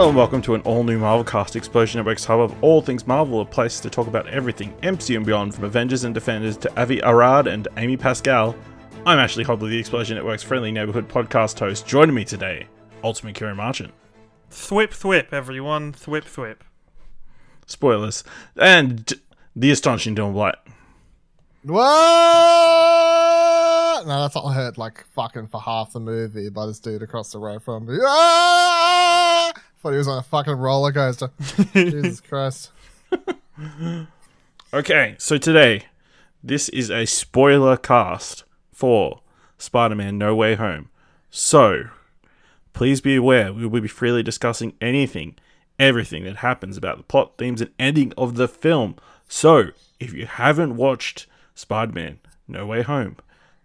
Hello and welcome to an all new Marvel cast Explosion Network's hub of all things Marvel, a place to talk about everything MCU and beyond, from Avengers and Defenders to Avi Arad and Amy Pascal. I'm Ashley Hobley, the Explosion Network's friendly neighborhood podcast host. Joining me today, Ultimate Ciaran Marchant. Thwip thwip, everyone. Thwip thwip. Spoilers. And the astonishing Dawn Blight. What? No, that's not I heard like fucking for half the movie by this dude across the road from me. Ah! Thought he was on a fucking roller coaster. Jesus Christ. Okay, so today, this is a spoiler cast for Spider Man No Way Home. So, please be aware we will be freely discussing anything, everything that happens about the plot, themes, and ending of the film. So, if you haven't watched Spider Man No Way Home,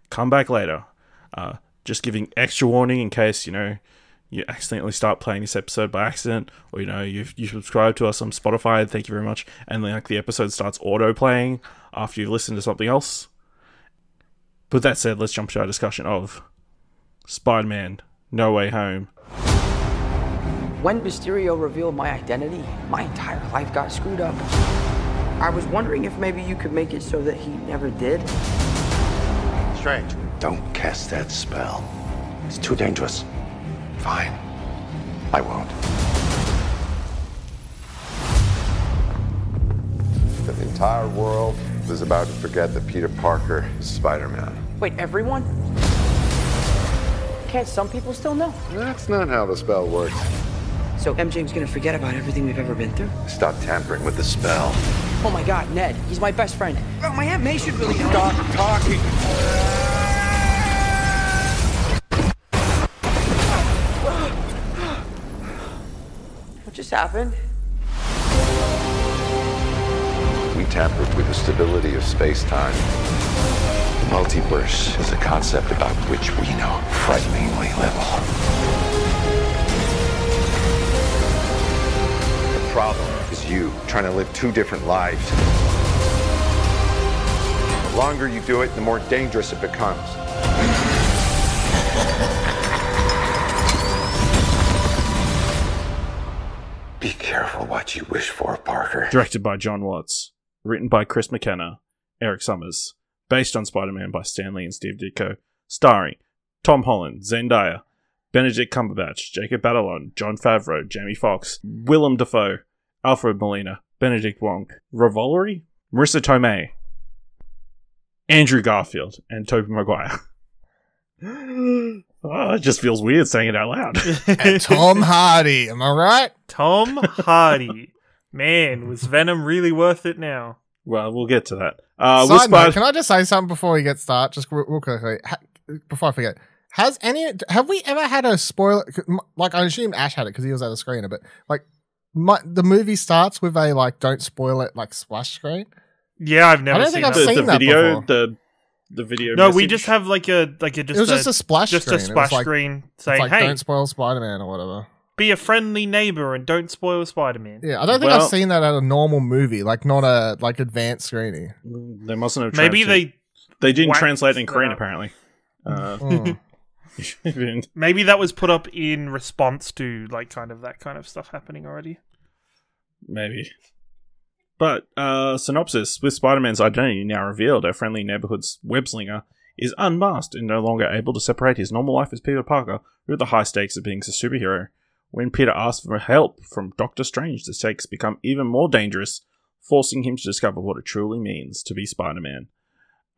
come back later. Uh, just giving extra warning in case, you know, you accidentally start playing this episode by accident, or you know, you you subscribe to us on Spotify, thank you very much, and like the episode starts auto playing after you've listened to something else. But that said, let's jump to our discussion of Spider Man No Way Home. When Mysterio revealed my identity, my entire life got screwed up. I was wondering if maybe you could make it so that he never did. Strange. Don't cast that spell. It's too dangerous. Fine. I won't. The entire world is about to forget that Peter Parker is Spider-Man. Wait, everyone? Can't some people still know? That's not how the spell works. So MJ's gonna forget about everything we've ever been through? Stop tampering with the spell. Oh my god, Ned, he's my best friend. Oh, my Aunt May should really know. Stop talking. Just happened? We tampered with the stability of space-time. The multiverse is a concept about which we know frighteningly little. The problem is you trying to live two different lives. The longer you do it, the more dangerous it becomes. Be careful what you wish for, Parker. Directed by Jon Watts, written by Chris McKenna, Erik Sommers, based on Spider Man by Stan Lee and Steve Ditko, starring Tom Holland, Zendaya, Benedict Cumberbatch, Jacob Batalon, Jon Favreau, Jamie Foxx, Willem Dafoe, Alfred Molina, Benedict Wong, Revolori, Marisa Tomei, Andrew Garfield, and Tobey Maguire. oh, it just feels weird saying it out loud. And Tom Hardy, am I right? Tom Hardy. Man, was Venom really worth it now? well, we'll get to that. Uh, with Side note, can I just say something before we get started? Just real, real quickly, ha- before I forget. Has any have we ever had a spoiler? Like I assume Ash had it because he was at the screener, but like my, the movie starts with a like don't spoil it like splash screen. Yeah, I've never I don't seen think I've that. the, seen the that video, before. the the video. no, we just have like a like a just it was a, just a splash screen just screen. a It was splash like- screen It's saying, like "Hey, don't spoil Spider Man or whatever. be a friendly neighbor and don't spoil Spider-Man." Yeah, I don't think Well- I've seen that at a normal movie, like not a like advanced screening. They mustn't have. Maybe translated- they they didn't translate in Korean up. apparently. Uh, Mm. maybe that was put up in response to like kind of that kind of stuff happening already. maybe. But uh, synopsis: With Spider-Man's identity now revealed, our friendly neighborhood's webslinger is unmasked and no longer able to separate his normal life as Peter Parker with the high stakes of being a superhero. When Peter asks for help from Doctor Strange, the stakes become even more dangerous, forcing him to discover what it truly means to be Spider-Man.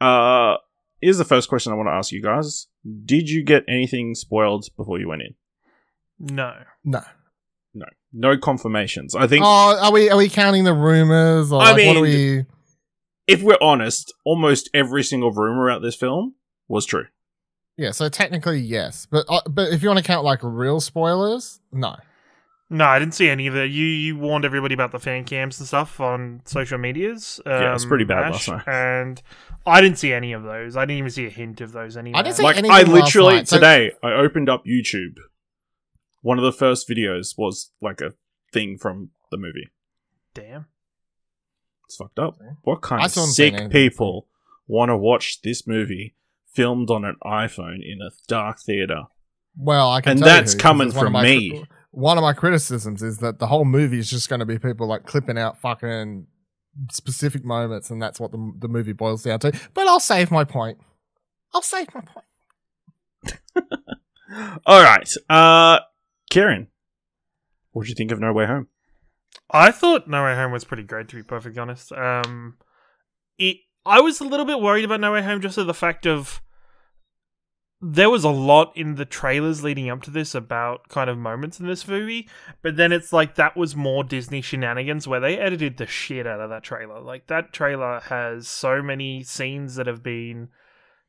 Uh, here's the first question I want to ask you guys: Did you get anything spoiled before you went in? No. No. No, no confirmations. I think Oh, are we are we counting the rumors or I like, what are mean, we? if we're honest, almost every single rumor about this film was true. Yeah, so technically yes, but uh, but if you want to count like real spoilers, no. No, I didn't see any of that. You you warned everybody about the fan cams and stuff on social medias. Um, Yeah, it's pretty bad Ash, last night. And I didn't see any of those. I didn't even see a hint of those anywhere. I didn't see Like anything I last literally night, so- today, I opened up YouTube. One of the first videos was like a thing from the movie. Damn. It's fucked up. What kind I of still haven't seen sick anything. people want to watch this movie filmed on an iPhone in a dark theater? Well, I can And tell you that's who, 'cause coming it's one of from my me. fr- one of my criticisms is that the whole movie is just going to be people like clipping out fucking specific moments, and that's what the, the movie boils down to. But I'll save my point. I'll save my point. All right. Uh, Ciaran, what did you think of No Way Home? I thought No Way Home was pretty great, to be perfectly honest. Um, it. I was a little bit worried about No Way Home just of the fact of there was a lot in the trailers leading up to this about kind of moments in this movie, but then it's like that was more Disney shenanigans where they edited the shit out of that trailer. Like that trailer has so many scenes that have been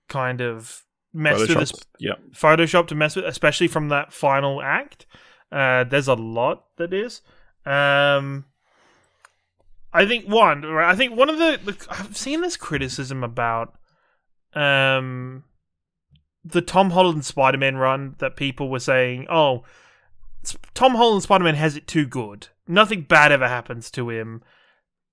kind of messed with this Yeah. Photoshop to mess with, especially from that final act. Uh, there's a lot that is. Um, I think one. I think one of the, the I've seen this criticism about um the Tom Holland Spider-Man run that people were saying, "Oh, Tom Holland Spider-Man has it too good. Nothing bad ever happens to him.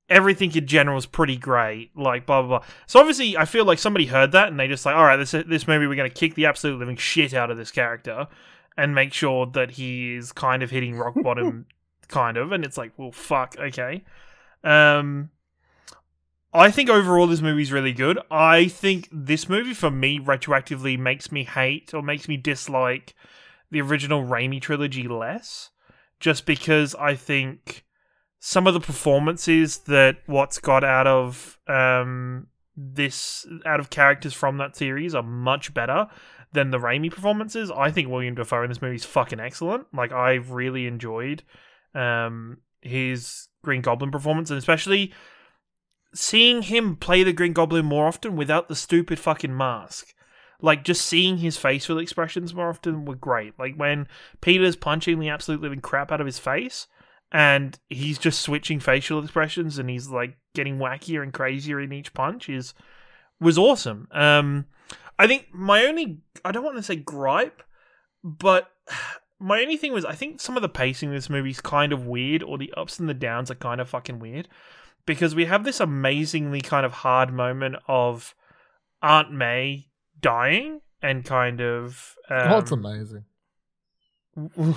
Everything in general is pretty great." Like blah blah blah. So obviously, I feel like somebody heard that and they just like, "All right, this this movie we're going to kick the absolute living shit out of this character and make sure that he is kind of hitting rock bottom, kind of." And it's like, well, fuck, okay. Um, I think overall this movie's really good. I think this movie for me retroactively makes me hate or makes me dislike the original Raimi trilogy less, just because I think some of the performances that Watts got out of um, this out of characters from that series are much better than the Raimi performances. I think Willem Dafoe in this movie is fucking excellent. Like I really enjoyed um, his Green Goblin performance, and especially seeing him play the Green Goblin more often without the stupid fucking mask. Like just seeing his facial expressions more often were great. Like when Peter's punching the absolute living crap out of his face and he's just switching facial expressions and he's like getting wackier and crazier in each punch is was awesome. Um I think my only I don't want to say gripe, but my only thing was I think some of the pacing in this movie is kind of weird or the ups and the downs are kind of fucking weird because we have this amazingly kind of hard moment of Aunt May dying and kind of um, oh, it's amazing.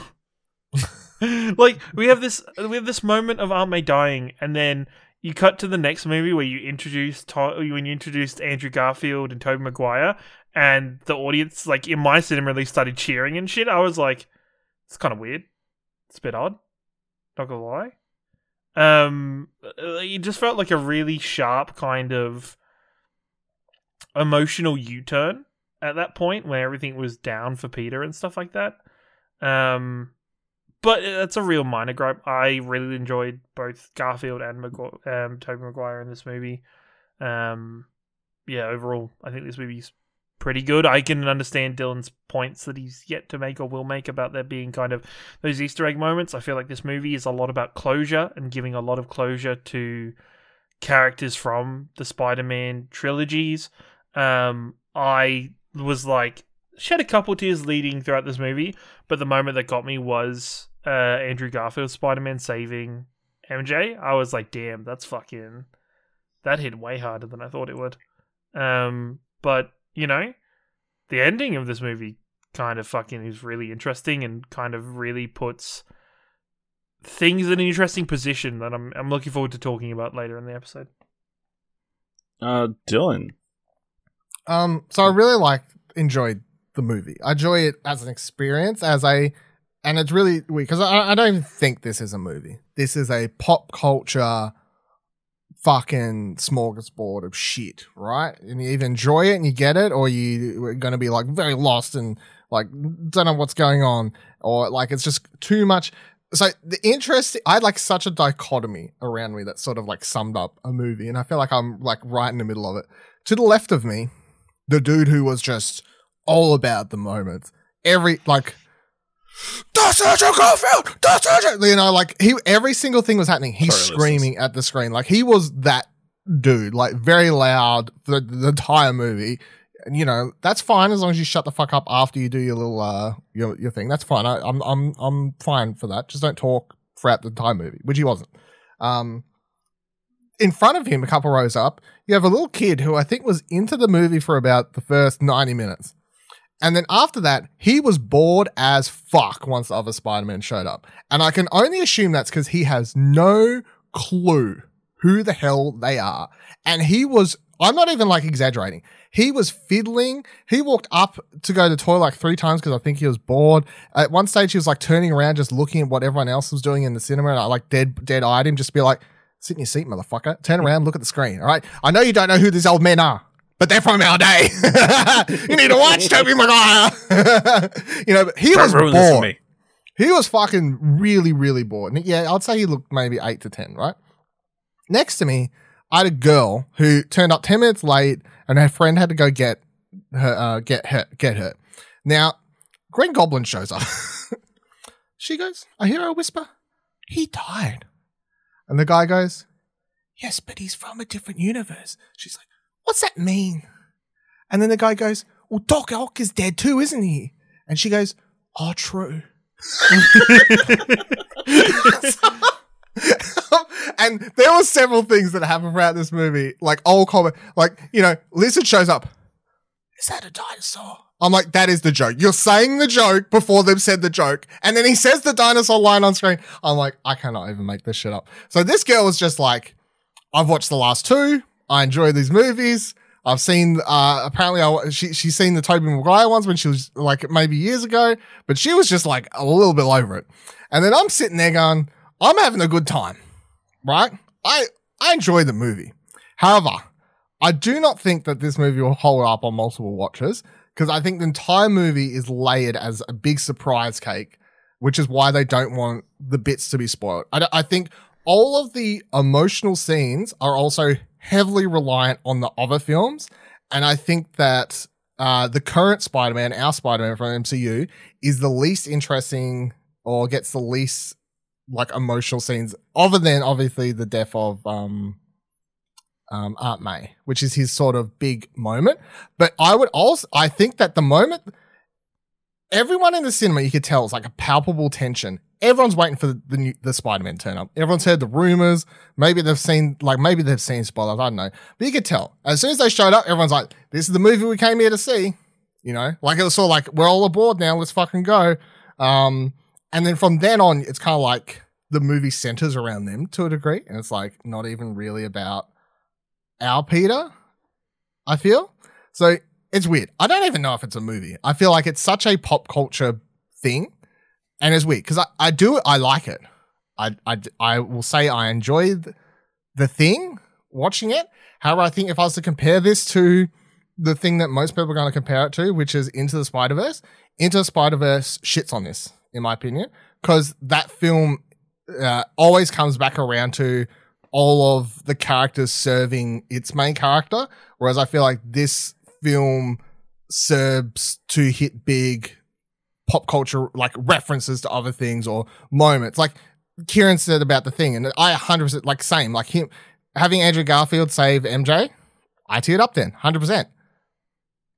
like we have this we have this moment of Aunt May dying, and then you cut to the next movie where you introduce to- when you introduced Andrew Garfield and Tobey Maguire, and the audience like in my cinema release started cheering and shit. I was like, it's kind of weird. It's a bit odd. Not gonna lie. Um, it just felt like a really sharp kind of emotional U-turn at that point where everything was down for Peter and stuff like that. Um, but that's a real minor gripe. I really enjoyed both Garfield and Magu- um, Tobey Maguire in this movie. Um, yeah, overall, I think this movie's pretty good. I can understand Dylan's points that he's yet to make or will make about there being kind of those Easter egg moments. I feel like this movie is a lot about closure and giving a lot of closure to characters from the Spider-Man trilogies. Um, I was like shed a couple tears leading throughout this movie, but the moment that got me was uh, Andrew Garfield Spider-Man saving MJ. I was like, damn, that's fucking that hit way harder than I thought it would. Um, but you know, the ending of this movie kind of fucking is really interesting and kind of really puts things in an interesting position that I'm I'm looking forward to talking about later in the episode. Uh, Dylan. Um, so I really like enjoyed the movie. I enjoy it as an experience, as a, and it's really weird because I, I don't even think this is a movie. This is a pop culture fucking smorgasbord of shit, right? And you either enjoy it and you get it, or you are going to be like very lost and like don't know what's going on, or like it's just too much. So the interest, I had like such a dichotomy around me that sort of like summed up a movie, and I feel like I'm like right in the middle of it. To the left of me, the dude who was just all about the moment. Every like Andrew Garfield, Andrew. You know, like he every single thing was happening. He's Sorry, screaming at the screen. Like he was that dude, like very loud for the, the entire movie. And you know, that's fine as long as you shut the fuck up after you do your little uh your your thing. That's fine. I, I'm I'm I'm fine for that. Just don't talk throughout the entire movie, which he wasn't. Um in front of him, a couple rows up, you have a little kid who I think was into the movie for about the first 90 minutes. And then after that, he was bored as fuck once the other Spider Man showed up. And I can only assume that's because he has no clue who the hell they are. And he was, I'm not even like exaggerating. He was fiddling. He walked up to go to the toilet like three times because I think he was bored. At one stage, he was like turning around, just looking at what everyone else was doing in the cinema. And I like dead, dead eyed him, just be like, sit in your seat, motherfucker. Turn around, look at the screen. All right. I know you don't know who these old men are but they're from our day. you need to watch Tobey Maguire. you know, he Don't was bored. He was fucking really, really bored. And yeah, I'd say he looked maybe eight to ten, right? Next to me, I had a girl who turned up ten minutes late, and her friend had to go get her, uh, get her, get her. Now, Green Goblin shows up. she goes, "I hear a whisper. He died." And the guy goes, "Yes, but he's from a different universe." She's like, "What's that mean?" And then the guy goes, "Well, Doc Ock is dead too, isn't he?" And she goes, "Oh, true." and there were several things that happened throughout this movie, like old comment, like you know, Lizard shows up. Is that a dinosaur? I'm like, that is the joke. You're saying the joke before they've said the joke, and then he says the dinosaur line on screen. I'm like, I cannot even make this shit up. So this girl was just like, I've watched the last two. I enjoy these movies. I've seen. Uh, apparently, I, she she's seen the Tobey Maguire ones when she was like maybe years ago, but she was just like a little bit over it. And then I'm sitting there going, I'm having a good time, right? I I enjoy the movie. However, I do not think that this movie will hold up on multiple watches because I think the entire movie is layered as a big surprise cake, which is why they don't want the bits to be spoiled. I, I think all of the emotional scenes are also heavily reliant on the other films. And I think that uh, the current Spider Man, our Spider Man from MCU, is the least interesting or gets the least like emotional scenes, other than obviously the death of um, um, Aunt May, which is his sort of big moment. But I would also, I think that the moment everyone in the cinema, you could tell, it's like a palpable tension. Everyone's waiting for the the, new, the Spider-Man turn up. Everyone's heard the rumors. Maybe they've seen, like, maybe they've seen spoilers. I don't know. But you could tell as soon as they showed up, everyone's like, "This is the movie we came here to see." You know, like it was sort of like we're all aboard now. Let's fucking go. Um, and then from then on, it's kind of like the movie centers around them to a degree, and it's like not even really about our Peter. I feel so. It's weird. I don't even know if it's a movie. I feel like it's such a pop culture thing, and it's weird because I, I do I like it. I, I I will say I enjoyed the thing watching it. However, I think if I was to compare this to the thing that most people are going to compare it to, which is Into the Spider Verse, Into the Spider Verse shits on this, in my opinion, because that film uh, always comes back around to all of the characters serving its main character, whereas I feel like this film serves to hit big pop culture like references to other things or moments. Like Ciaran said about the thing, and I 100% like same like him having Andrew Garfield save MJ. I teared up then, 100%.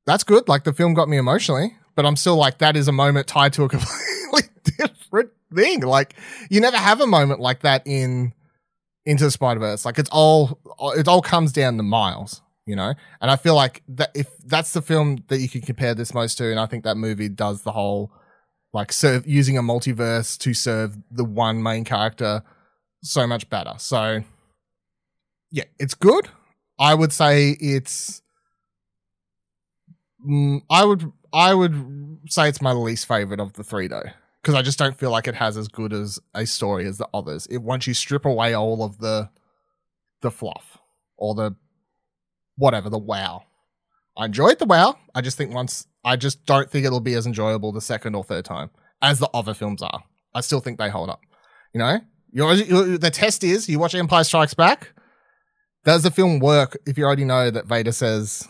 That's good. Like the film got me emotionally, but I'm still like that is a moment tied to a completely different thing. Like you never have a moment like that in into Spider Verse. Like it's all it all comes down to Miles, you know. And I feel like that if that's the film that you can compare this most to, and I think that movie does the whole like serve using a multiverse to serve the one main character so much better. So yeah, it's good. I would say it's. Mm, I would I would say it's my least favorite of the three though, because I just don't feel like it has as good as a story as the others. It once you strip away all of the the fluff or the whatever the wow. I enjoyed the wow. I just think once I just don't think it'll be as enjoyable the second or third time as the other films are. I still think they hold up. You know, you're, you the test is you watch Empire Strikes Back. Does the film work if you already know that Vader says,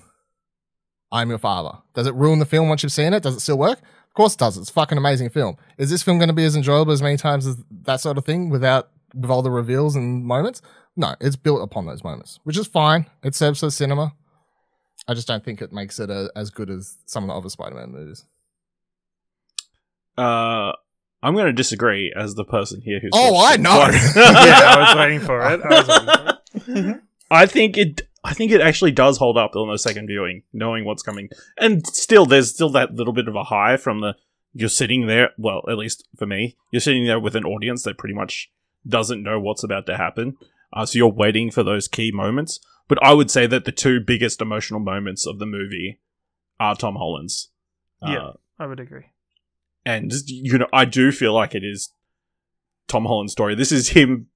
"I'm your father"? Does it ruin the film once you've seen it? Does it still work? Of course it does. It's a fucking amazing film. Is this film going to be as enjoyable as many times as that sort of thing without with all the reveals and moments? No, it's built upon those moments, which is fine. It serves for cinema. I just don't think it makes it a, as good as some of the other Spider-Man movies. Uh, I'm going to disagree as the person here who's. Oh, I know. yeah, I was waiting for it. I was waiting for it. I think it. I think it actually does hold up on the second viewing, knowing what's coming. And still, there's still that little bit of a high from the you're sitting there. Well, at least for me, you're sitting there with an audience that pretty much doesn't know what's about to happen. Uh, so you're waiting for those key moments. But I would say that the two biggest emotional moments of the movie are Tom Holland's. Uh, Yeah. I would agree. and you know i do feel like it is tom holland's story this is him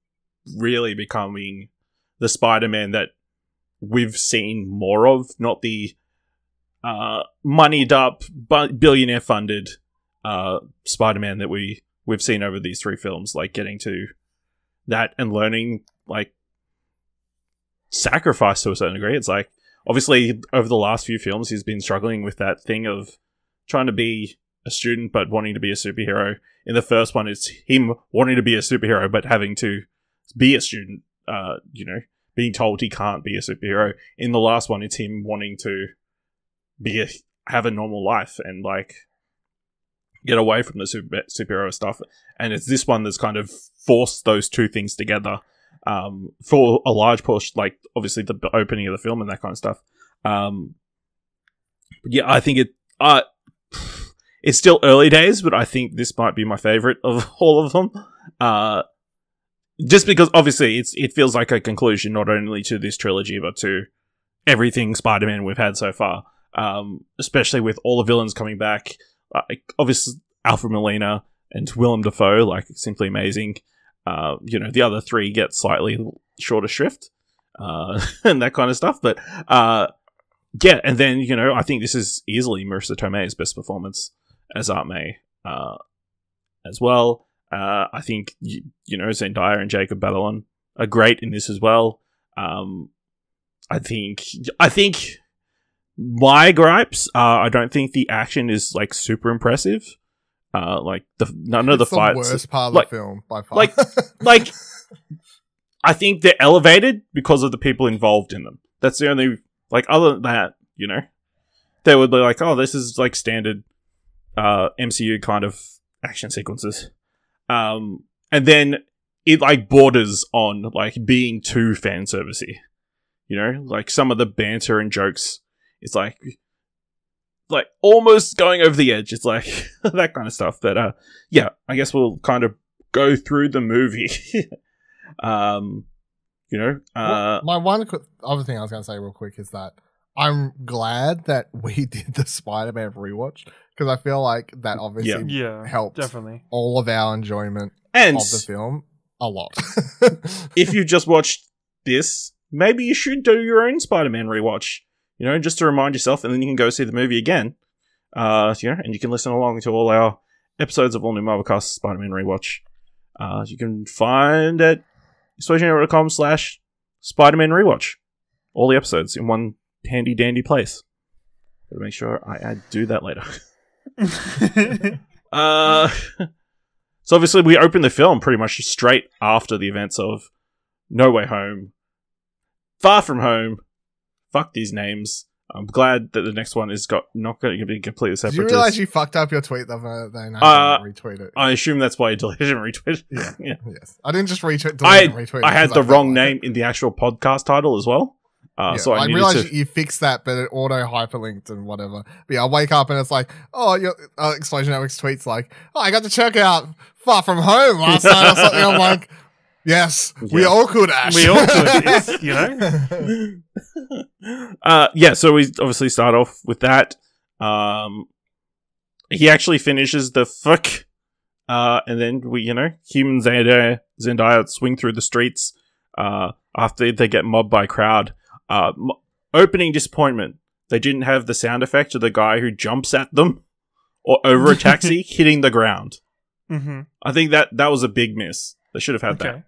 really becoming the spider-man that we've seen more of not the uh moneyed up billionaire funded uh spider-man that we we've seen over these three films like getting to that and learning like sacrifice to a certain degree it's like obviously over the last few films he's been struggling with that thing of trying to be a student but wanting to be a superhero. In the first one, it's him wanting to be a superhero but having to be a student. Uh, you know, being told he can't be a superhero. In the last one, it's him wanting to be a, have a normal life and like get away from the super, superhero stuff. And it's this one that's kind of forced those two things together um, for a large push, like obviously the opening of the film and that kind of stuff. Um, yeah, I think it. Uh, it's still early days, but I think this might be my favorite of all of them. Uh, just because obviously it's it feels like a conclusion not only to this trilogy but to everything Spider-Man we've had so far. Um, especially with all the villains coming back, like obviously Alfred Molina and Willem Dafoe, like simply amazing. Uh, you know the other three get slightly shorter shrift, uh, and that kind of stuff. But uh, yeah, and then you know I think this is easily Marisa Tomei's best performance as Aunt May uh, as well. Uh, I think you, you know Zendaya and Jacob Batalon are great in this as well. Um, I think I think my gripes are I don't think the action is like super impressive. Uh, like the none of the It's the fights worst part of like- the film by far. like like I think they're elevated because of the people involved in them. That's the only like other than that, you know, they would be like, oh, this is like standard uh, MCU kind of action sequences, um, and then it like borders on like being too fan servicey. You know, like some of the banter and jokes It's like like almost going over the edge. It's like that kind of stuff. That uh, yeah, I guess we'll kind of go through the movie. um, you know, uh, Well, my one qu- other thing I was going to say real quick is that I'm glad that we did the Spider-Man rewatch because I feel like that obviously Yeah, helped definitely. all of our enjoyment and of the film a lot. if you just watched this, maybe you should do your own Spider-Man rewatch. You know, just to remind yourself, and then you can go see the movie again. Uh, you know, and you can listen along to all our episodes of All New Marvel Cast Spider-Man rewatch. Uh, you can find at com slash Spider-Man rewatch. All the episodes in one handy dandy place. Gotta make sure I, I do that later. Uh, so obviously we open the film pretty much straight after the events of No Way Home, Far From Home. Fuck these names. I'm glad that the next one is got not going to be completely Did separate. you realize you fucked up your tweet the other day and I Uh, retweet it? I assume that's why you deleted and retweeted. Yeah. yeah. yes, I didn't just retweet. delete I and retweet I had the felt wrong like it. name in the actual podcast title as well. Uh, Yeah, so I, I, realized to. you fixed that, but it auto hyperlinked and whatever. But yeah, I wake up and it's like, oh, your uh, Explosion Network's tweets like, oh, I got to check out Far From Home last night or something. I'm like, yes, we all could, Ash. We all could, it's, you know. uh, yeah, so we obviously start off with that. Um, he actually finishes the fuck, uh, and then we, you know, human Zendaya, Zendaya swing through the streets uh, after they get mobbed by a crowd. Uh, m- opening disappointment. They didn't have the sound effect of the guy who jumps at them or over a taxi hitting the ground. hmm I think that that was a big miss. They should have had that.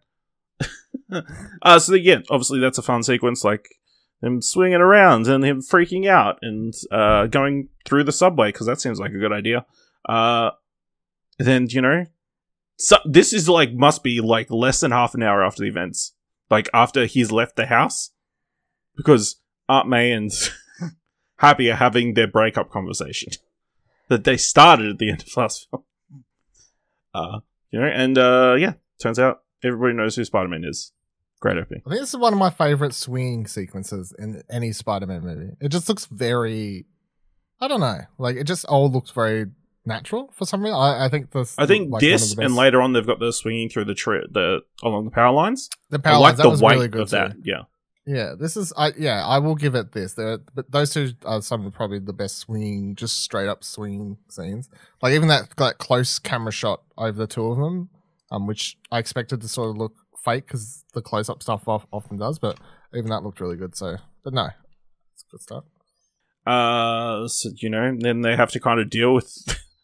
Uh, so yeah, obviously that's a fun sequence, like him swinging around and him freaking out and uh, going through the subway because that seems like a good idea. Uh, then you know, so this is like must be like less than half an hour after the events, like after he's left the house, because Aunt May and Happy are having their breakup conversation that they started at the end of last film. Uh, you know, and uh, yeah, turns out everybody knows who Spider Man is. Great opening. I think this is one of my favorite swinging sequences in any Spider-Man movie. It just looks very, I don't know, like it just all looks very natural for some reason. I, I think this. I think like, this and later on they've got the swinging through the tree, the along the power lines. the I power like lines, that the was weight really good of that. Yeah, Yeah, this is. I yeah, I will give it this. There, but those two are some of probably the best swinging, just straight up swinging scenes. Like even that that close camera shot over the two of them, um, which I expected to sort of look fake because the close up stuff of, often does, but even that looked really good. So, but no, it's a good start. uh, so, you know, then they have to kind of deal with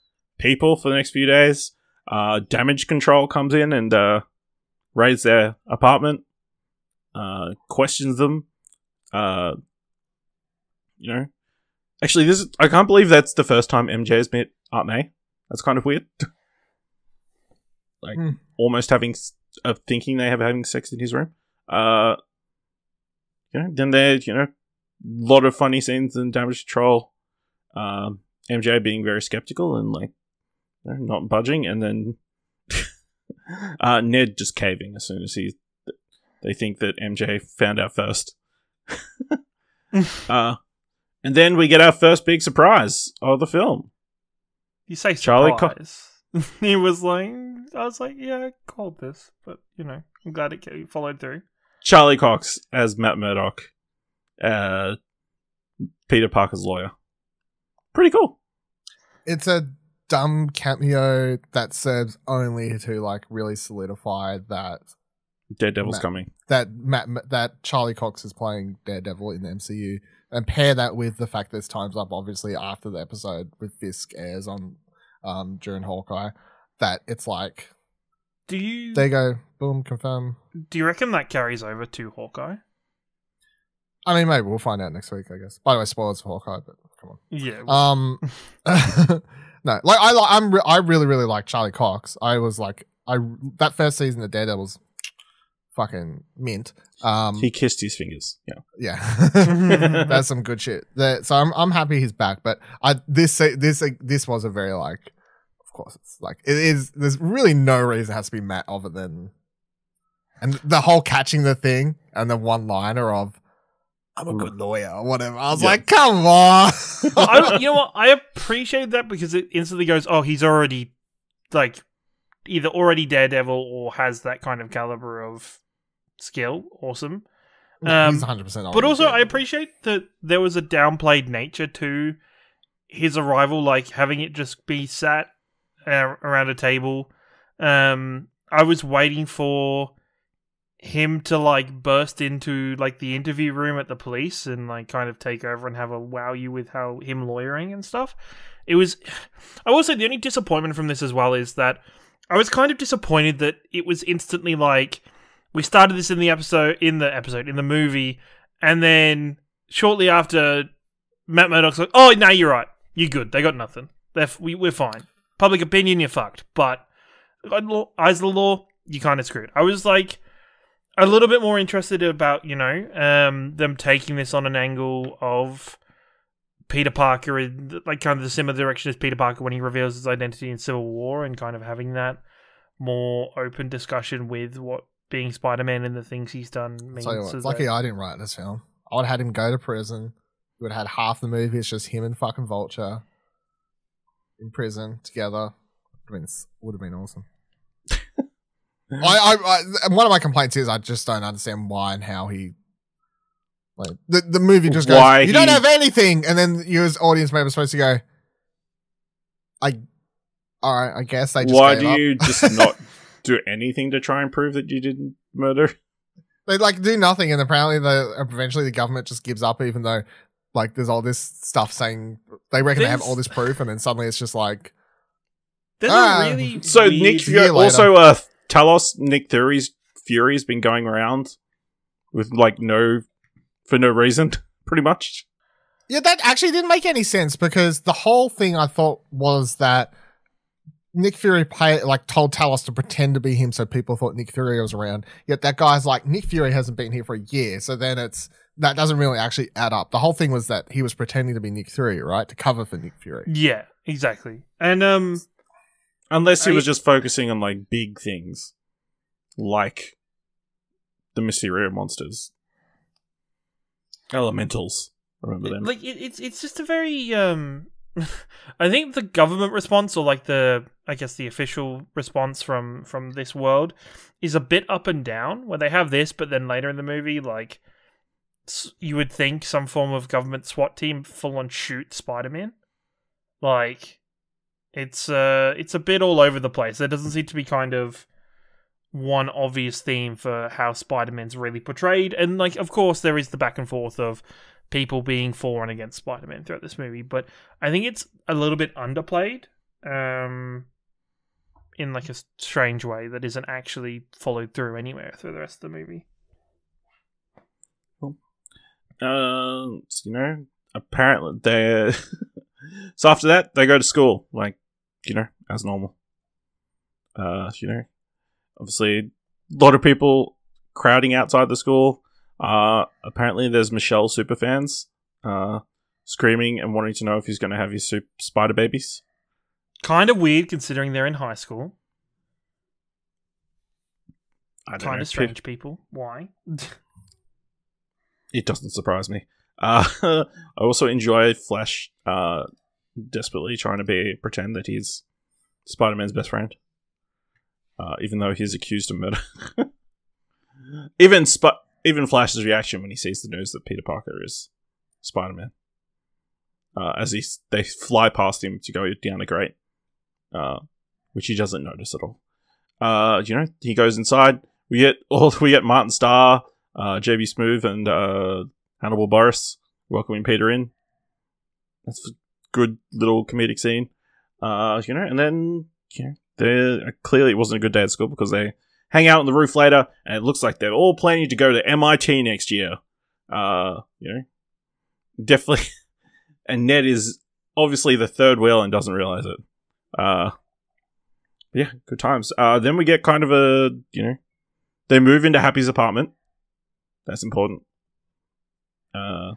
people for the next few days. Uh, damage control comes in and uh, raids their apartment, uh, questions them. Uh, you know, actually, this is, I can't believe that's the first time MJ has met Aunt May. That's kind of weird. like Hmm. almost having, uh, thinking they have having sex in his room. Uh, you know, then there, you know, a lot of funny scenes in damage control. Um, MJ being very skeptical and like you know, not budging, and then uh, Ned just caving as soon as he they think that MJ found out first. uh, and then we get our first big surprise of the film. You say Charlie Co- he was like, I was like, yeah, I called this, but you know, I'm glad it ca- followed through. Charlie Cox as Matt Murdock, uh, Peter Parker's lawyer. Pretty cool. It's a dumb cameo that serves only to like really solidify that Daredevil's Matt- coming. that Matt that Charlie Cox is playing Daredevil in the MCU, and pair that with the fact that this times up obviously after the episode with Fisk airs on um during Hawkeye, that it's like Do you they go boom confirm. do you reckon that carries over to Hawkeye? I mean, maybe we'll find out next week. I guess. By the way, spoilers for Hawkeye, but come on. Yeah. Um, no, like I, I'm, re- I really, really like Charlie Cox. I was like, I that first season of Daredevil's fucking mint. Um, He kissed his fingers. Yeah. yeah, that's some good shit. That- so I'm, I'm happy he's back. But I this this this was a very like, of course, it's like it is. There's really no reason it has to be Matt other than, and the whole catching the thing and the one liner of. I'm a good lawyer or whatever. I was Yeah. like, come on. I, you know what? I appreciate that because it instantly goes, oh, he's already like either already Daredevil or has that kind of caliber of skill. Awesome. Um, He's 100% But also, I appreciate that there was a downplayed nature to his arrival, like having it just be sat around a table. Um, I was waiting for him to like burst into like the interview room at the police and like kind of take over and have a wow you with how him lawyering and stuff. It was. I will say the only disappointment from this as well is that I was kind of disappointed that it was instantly like we started this in the episode in the episode in the movie and then shortly after matt murdock's like oh no you're right you're good they got nothing They're, f- we, we're fine public opinion you're fucked but uh, eyes of the law you kind of screwed i was like a little bit more interested about you know um, them taking this on an angle of peter parker in like kind of the similar direction as peter parker when he reveals his identity in civil war and kind of having that more open discussion with what being Spider-Man and the things he's done means. What, lucky that- I didn't write this film. I would have had him go to prison. You would have had half the movie. It's just him and fucking Vulture in prison together. Would have been, would have been awesome. I, I, I, one of my complaints is I just don't understand why and how he. Like the the movie just goes. Why you don't have anything, and then you as audience member supposed to go. I, all right. I guess they just. Why do up. you just not do anything to try and prove that you didn't murder? they like do nothing, and apparently the eventually the government just gives up, even though like there's all this stuff saying they reckon they have all this proof, and then suddenly it's just like There's Ah. a really So weird- Nick Fury also uh Talos Nick Fury's Fury's been going around with like no for no reason, pretty much. yeah, that actually didn't make any sense because the whole thing I thought was that Nick Fury pay, like told Talos to pretend to be him, so people thought Nick Fury was around. Yet that guy's like Nick Fury hasn't been here for a year, so then it's that doesn't really actually add up. The whole thing was that he was pretending to be Nick Fury, right, to cover for Nick Fury. Yeah, exactly. And um, Unless he I- was just focusing on like big things. Like the Mysterio monsters, elementals. Remember them? like it, it's it's just a very um I think the government response or like the I guess the official response from from this world is a bit up and down where they have this but then later in the movie like s- you would think some form of government SWAT team full on shoot Spider-Man. Like it's uh it's a bit all over the place. There doesn't seem to be kind of one obvious theme for how Spider-Man's really portrayed. And like of course there is the back and forth of people being for and against Spider-Man throughout this movie, but I think it's a little bit underplayed, um, in like a strange way that isn't actually followed through anywhere through the rest of the movie. Uh, you know, apparently they. so after that, they go to school, like you know, as normal. Uh, you know, obviously, a lot of people crowding outside the school. Uh, apparently, there's Michelle superfans, uh, screaming and wanting to know if he's going to have his super- spider babies. Kind of weird considering they're in high school. I don't Kind know. of strange people. Why? It doesn't surprise me. Uh, I also enjoy Flash uh, desperately trying to be pretend that he's Spider Man's best friend, uh, even though he's accused of murder. even Sp- even Flash's reaction when he sees the news that Peter Parker is Spider Man, uh, as he they fly past him to go down a grate, uh, which he doesn't notice at all. Uh, you know, he goes inside. We get all we get Martin Starr, uh, JB Smoove, and uh, Hannibal Buress welcoming Peter in. That's a good little comedic scene. Uh, you know, and then you know, there clearly it wasn't a good day at school because they hang out on the roof later, and it looks like they're all planning to go to MIT next year. Uh, you know, definitely. And Ned is obviously the third wheel and doesn't realize it. Uh, yeah, good times. Uh, then we get kind of a you know, they move into Happy's apartment. That's important. Uh,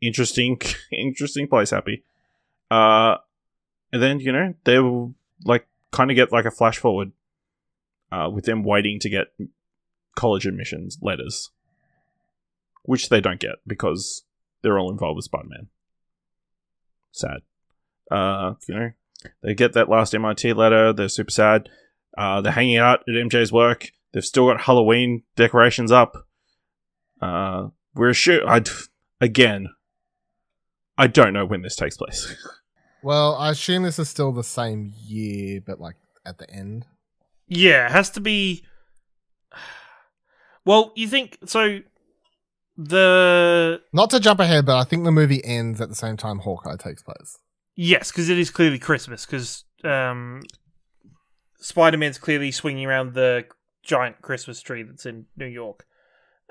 interesting, interesting place, Happy. Uh, and then you know they will like kind of get like a flash forward, uh, with them waiting to get college admissions letters, which they don't get because they're all involved with Spider Man. Sad. Uh, you know, they get that last MIT letter. They're super sad. Uh, they're hanging out at MJ's work. They've still got Halloween decorations up. Uh, we're sure. I again. I don't know when this takes place. Well, I assume this is still the same year, but like at the end. Yeah, it has to be. Well, you think so? The Not to jump ahead, but I think the movie ends at the same time Hawkeye takes place. yes, because it is clearly Christmas. Because um, Spider Man's clearly swinging around the giant Christmas tree that's in New York.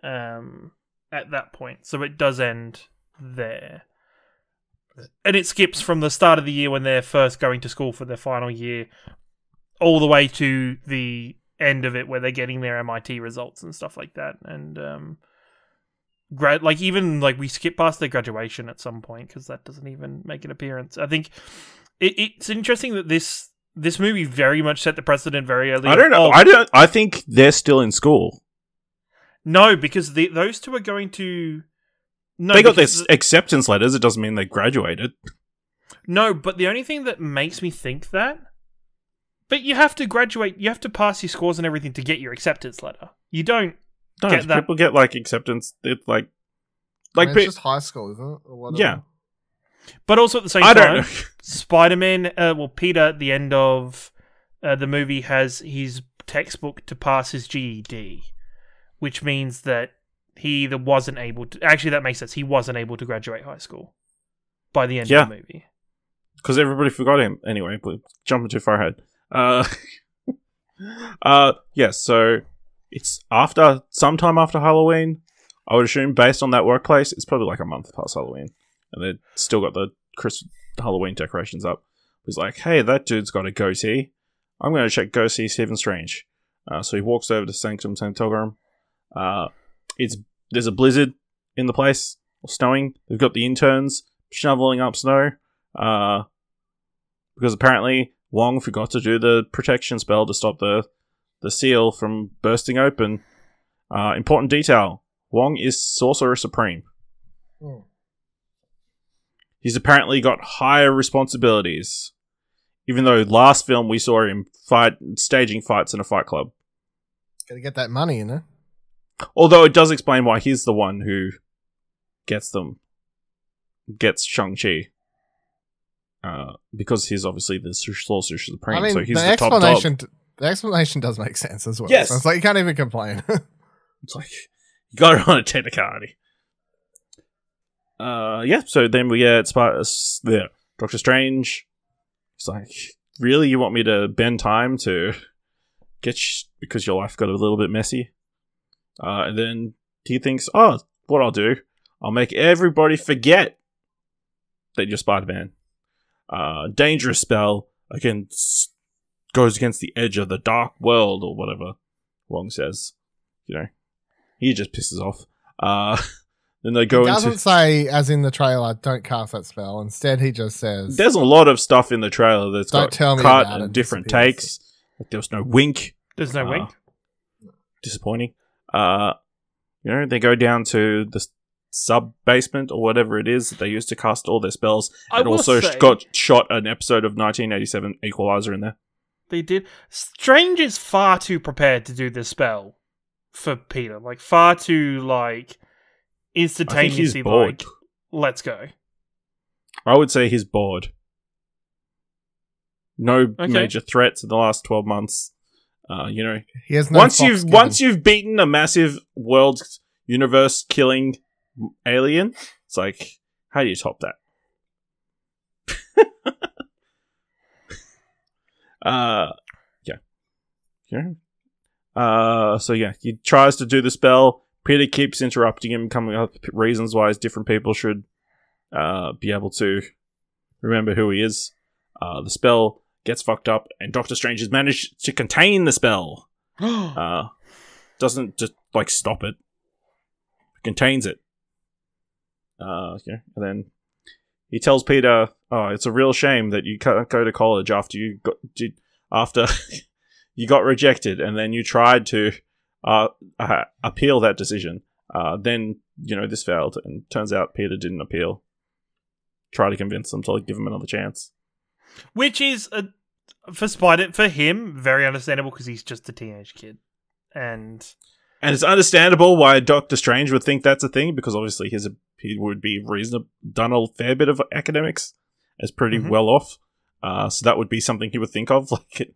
Um, at that point, so it does end there, and it skips from the start of the year when they're first going to school for their final year, all the way to the end of it where they're getting their MIT results and stuff like that, and um, grad like even like we skip past their graduation at some point because that doesn't even make an appearance. I think it, it's interesting that this this movie very much set the precedent very early. I don't know. Oh, I don't. I think they're still in school. No, because the, those two are going to. No, they got their because acceptance letters. It doesn't mean they graduated. No, but the only thing that makes me think that, but you have to graduate, you have to pass your scores and everything to get your acceptance letter. You don't. No, Get that- people get like acceptance. It's like, like, I mean, pe- it's just high school, isn't it? Yeah. But also at the same I time, don't. Spider Man, uh, well, Peter at the end of uh, the movie has his textbook to pass his GED, which means that he either wasn't able to. Actually, that makes sense. He wasn't able to graduate high school by the end Yeah. of the movie. because everybody forgot him anyway. But jumping too far ahead. Uh, uh, yes. so it's after sometime after Halloween. I would assume, based on that workplace, it's probably like a month past Halloween, and they've still got the Chris Halloween decorations up. He's like, "Hey, that dude's got a goatee. I'm going to check go see Stephen Strange." Uh, so he walks over to Sanctum Sanctorum. Uh, it's there's a blizzard in the place, snowing. They've got the interns shoveling up snow. Uh, because apparently Wong forgot to do the protection spell to stop the the seal from bursting open. Uh, important detail: Wong is Sorcerer Supreme. Hmm. He's apparently got higher responsibilities, even though last film we saw him fight staging fights in a fight club. Gotta get that money, you know? Although it does explain why he's the one who gets them, gets Shang Chi, uh, because he's obviously the Sorcerer Supreme. I mean, so he's the, the, top dog. explanation, the explanation does make sense as well. Yes. So it's like you can't even complain. It's like you got it on a technicality. Uh, yeah. So then we get Spy- uh, the Doctor Strange. It's like, "Really, you want me to bend time to get sh- because your life got a little bit messy?" Uh, and then he thinks, "Oh, what I'll do, I'll make everybody forget that you're Spider-Man." Uh, dangerous spell against goes against the edge of the dark world or whatever Wong says. You know, he just pisses off. Uh, then they go he doesn't into. say, as in the trailer, don't cast that spell. Instead, he just says, There's a lot of stuff in the trailer that's Don't got tell me cut about and different disappears. takes. Like there was no wink. There's no Uh, wink. Disappointing. Uh, you know, they go down to the sub basement or whatever it is that they use to cast all their spells, I and also say- got shot an episode of 1987 Equalizer in there. They did. Strange is far too prepared to do this spell for Peter. Like far too like I think he's instantaneously bored. like let's go. I would say he's bored. No Okay. major threats in the last 12 months. Uh, you know, he has no once you've given. once you've beaten a massive world universe killing alien, it's like how do you top that? uh, yeah, yeah. Uh, so yeah, he tries to do the spell. Peter keeps interrupting him, coming up with reasons why different people should uh be able to remember who he is. Uh, the spell gets fucked up, and Doctor Strange has managed to contain the spell. Uh, doesn't just like stop it, contains it. Uh, yeah, and then he tells Peter, "Oh, it's a real shame that you can't go to college after you got did, after you got rejected, and then you tried to uh, uh, appeal that decision. Uh, then you know this failed, and turns out Peter didn't appeal. Try to convince them to like, give him another chance. Which is a for Spider for him very understandable because he's just a teenage kid, and And it's understandable why Doctor Strange would think that's a thing because obviously he's a, he would be reasonable, done a fair bit of academics, is pretty Mhm. well off. Uh, so that would be something he would think of. Like,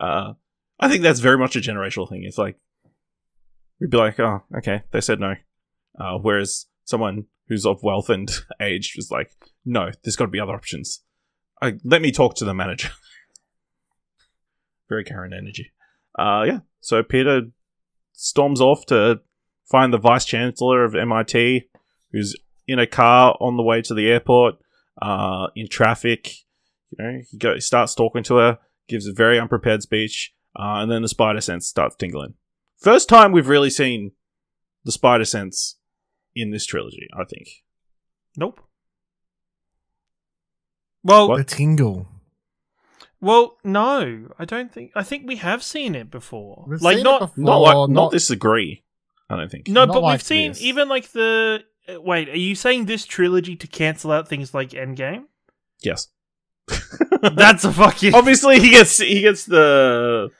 uh, I think that's very much a generational thing. It's like we'd be like, oh, okay, they said no. Uh, whereas someone who's of wealth and age was like, no, there's got to be other options. I, let me talk to the manager. very Karen energy. Uh, yeah. So Peter storms off to find the vice chancellor of MIT, who's in a car on the way to the airport, uh, in traffic. You know, he go, starts talking to her, gives a very unprepared speech, uh, and then the spider sense starts tingling. First time we've really seen the spider sense in this trilogy, I think. nope. Well, What? the tingle. well, no, I don't think. I think we have seen it before. We've like seen it not before. Not like, not, not- this degree, I don't think. no, Not but like we've seen this. even like the. uh, Wait, are you saying this trilogy to cancel out things like Endgame? Yes. That's a fucking. Obviously, he gets he gets the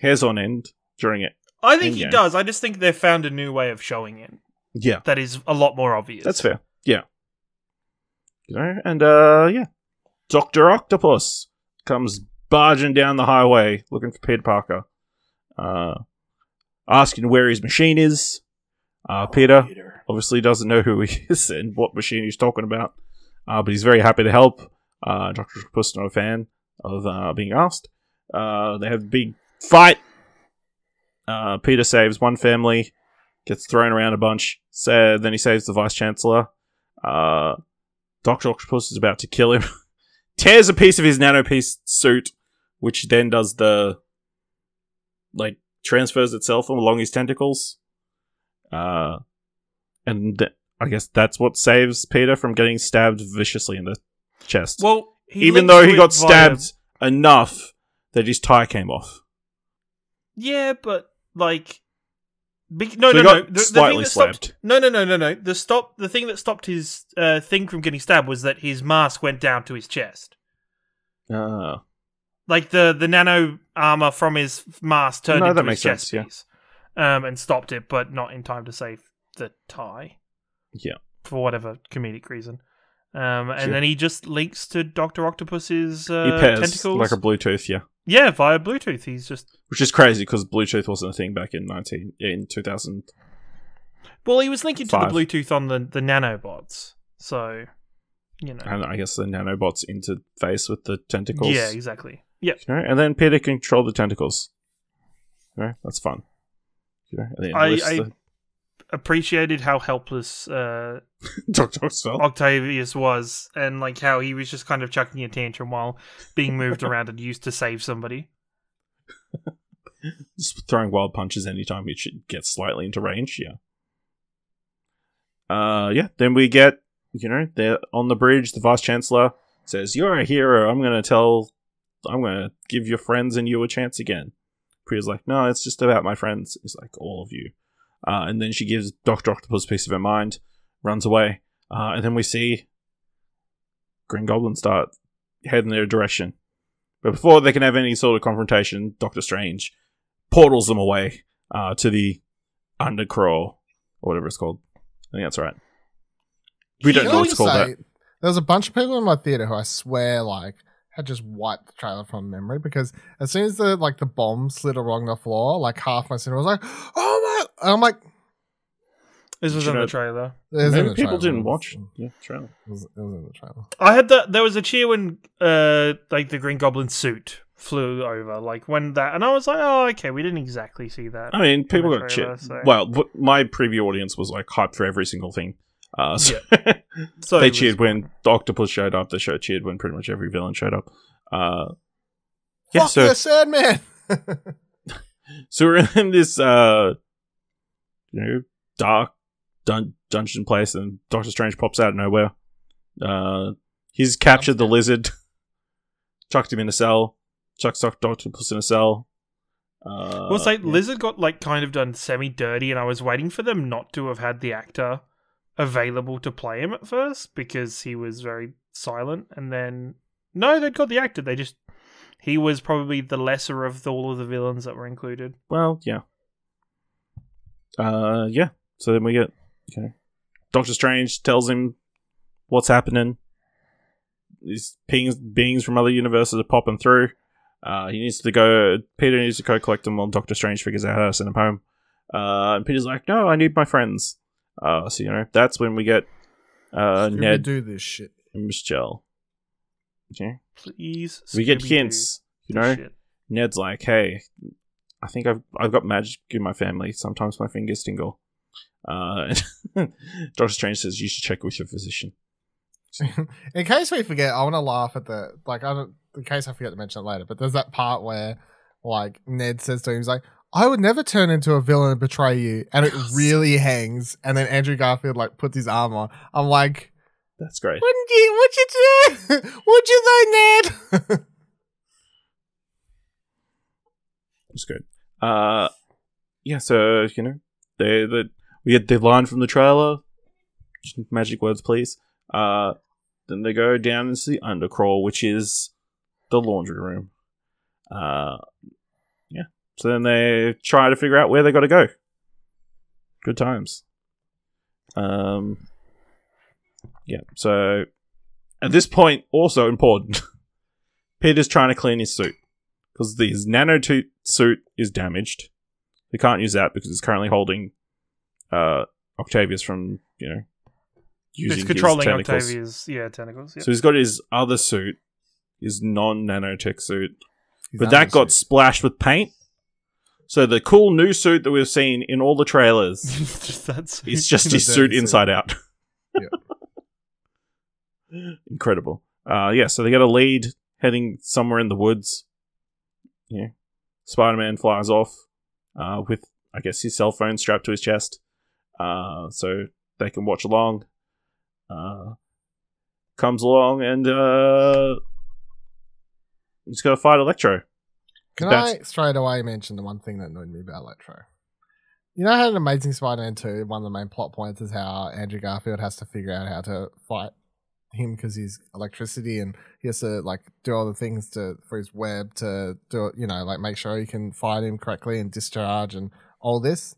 hairs on end during it. I think he does. I just think they've found a new way of showing it Yeah, that is a lot more obvious. that's fair. Yeah, you know, and uh, yeah, Doctor Octopus comes barging down the highway looking for Peter Parker, uh, asking where his machine is. Uh, Peter obviously doesn't know who he is and what machine he's talking about, uh, but he's very happy to help. Uh, Doctor Octopus is not a fan of uh, being asked. Uh, they have a big fight. Uh, Peter saves one family, gets thrown around a bunch. So then he saves the vice chancellor. Doctor Octopus is about to kill him. Tears a piece of his nanopiece suit, which then does the like transfers itself along his tentacles. Uh, and th- I guess that's what saves Peter from getting stabbed viciously in the chest. Well, he even though he got via- stabbed enough that his tie came off. Yeah, but like Be- no, So no, no. The, the slightly stopped, no, no, no, no, no. The stop. The thing that stopped his uh, thing from getting stabbed was that his mask went down to his chest. Ah. Like the the nano armor from his mask turned No, into that his chest sense, yeah. piece, um, and stopped it, but not in time to save the tie yeah. for whatever comedic reason. Um, and Sure. then he just links to Doctor Octopus's He uh, pairs tentacles, like a Bluetooth, yeah. yeah, via Bluetooth. He's just Which is crazy because Bluetooth wasn't a thing back in nineteen in two thousand. well, he was linking to the Bluetooth on the the nanobots, so you know, And I guess the nanobots interface with the tentacles. yeah, exactly. Yeah, You know, and then Peter can control the tentacles. You know, that's fun. You know, and then I- I- the Appreciated how helpless uh, Doctor Octavius was, and like how he was just kind of chucking a tantrum while being moved around and used to save somebody. just throwing wild punches anytime he should get slightly into range. Yeah. Uh, yeah. Then we get, you know, they're on the bridge. The vice chancellor says, "You're a hero. I'm gonna tell, I'm gonna give your friends and you a chance again." Priya's like, "No, it's just about my friends." He's like, "All of you." Uh, and then she gives Doctor Octopus a piece of her mind, runs away, uh, and then we see Green Goblin start heading their direction. But before they can have any sort of confrontation, Doctor Strange portals them away uh, to the Undercrawl, or whatever it's called. I think that's right. We don't know what called. say, That. There was a bunch of people in my theater who I swear like had just wiped the trailer from memory because as soon as the like the bomb slid along the floor, like half my cinema was like, "Oh my!" And I'm like, This was in the trailer. it was in Maybe the people trailer. didn't watch. Yeah, trailer. It was, it was in the trailer. I had that. There was a cheer when, uh, like the Green Goblin suit flew over, like when that, and I was like, oh, okay, we didn't exactly see that. I mean, people the got trailer, so- Well, w- my preview audience was like hyped for every single thing. Uh, so so they it was- cheered when the Octopus showed up. The show cheered when pretty much every villain showed up. Uh, yeah, Fuck so yeah, Sandman. So we're in this, uh, you know, dark dun- dungeon place, and Doctor Strange pops out of nowhere. Uh, he's captured the lizard, chucked him in a cell, chucks Doctor Octopus in a cell. Uh, Well, it's like yeah. Lizard got like kind of done semi dirty, and I was waiting for them not to have had the actor available to play him at first because he was very silent, and then no, they'd got the actor. They just he was probably the lesser of all of the villains that were included. Well, yeah. Uh, yeah. So then we get okay. Doctor Strange tells him what's happening. These beings, beings from other universes are popping through. Uh, he needs to go. Peter needs to go collect them while Doctor Strange figures out how to send them home. Uh, and Peter's like, "No, I need my friends." Uh, so you know that's when we get uh, Scooby Ned do this shit. and Michelle. Okay, Please, we get hints. You know, shit. Ned's like, "Hey, I think I've I've got magic in my family. Sometimes my fingers tingle." Uh, Doctor Strange says you should check with your physician. in case we forget, I want to laugh at the like. I don't. In case I forget to mention it later, but there's that part where like Ned says to him, he's like, "I would never turn into a villain and betray you," and it really hangs. And then Andrew Garfield like puts his arm on. I'm like, That's great. "Wouldn't you? Would you do? would you though, Ned?" It's good. Uh, yeah. So you know, they the we get the line from the trailer. Magic words, please. Uh, then they go down into the undercrawl, which is the laundry room. Uh, yeah. So then they try to figure out where they got to go. Good times. Um. Yeah. So at this point, also important, Peter's trying to clean his suit because his nano to- suit is damaged. He can't use that because it's currently holding uh, Octavius from you know using It's controlling his tentacles. Octavia's yeah tentacles. Yeah. So he's got his other suit, his non nanotech suit, His but that got suit. splashed with paint. So the cool new suit that we've seen in all the trailers just that's is just his dirty suit suit. inside out. Incredible. Uh, yeah, so they get a lead heading somewhere in the woods. Yeah. Spider Man flies off uh, with, I guess, his cell phone strapped to his chest. Uh, so they can watch along. Uh, comes along and uh, he's got to fight Electro. Can That's- I straight away mention the one thing that annoyed me about Electro? You know how in Amazing Spider-Man 2, one of the main plot points is how Andrew Garfield has to figure out how to fight him because he's electricity and he has to like do all the things to for his web to do it, you know, like make sure he can fight him correctly and discharge and all this.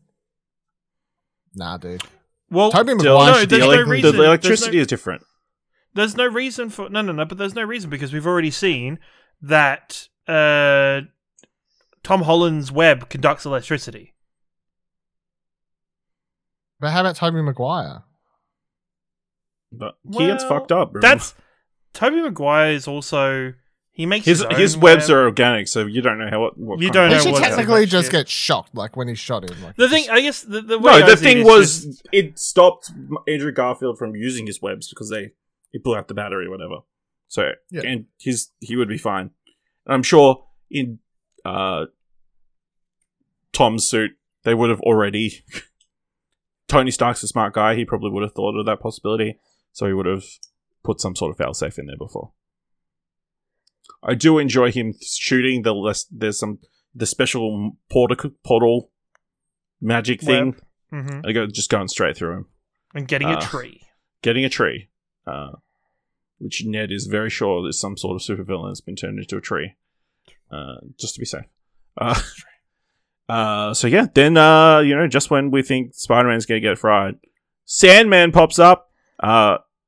Nah, dude. Well, Tobey The, Maguire no, should the there's be no elec- reason- the electricity no- is different. there's no reason for no, no, no. But there's no reason because we've already seen that uh, Tom Holland's web conducts electricity. But how about Tobey Maguire? But he gets fucked up. remember? That's Tobey Maguire is also he makes his his, his own webs web. are organic, so you don't know how what. what You don't of- He know should what- technically much, just yeah. get shocked, like when he shot him. Like The thing, I guess, the, the way No, the see it thing was just- it stopped Andrew Garfield from using his webs because they he blew out the battery or whatever. So Yeah. and his he would be fine. And I'm sure in uh Tom's suit they would have already Tony Stark's a smart guy, he probably would have thought of that possibility. So he would have put some sort of failsafe in there before. I do enjoy him shooting the less there's some the special portal portal magic thing. Mhm. I go just going straight through him, and getting a Uh, tree. getting a tree, uh, which Ned is very sure is some sort of supervillain that's been turned into a tree, uh, just to be safe. Uh, uh, so yeah, then uh, you know, just when we think Spider Man's gonna get fried, Sandman pops up.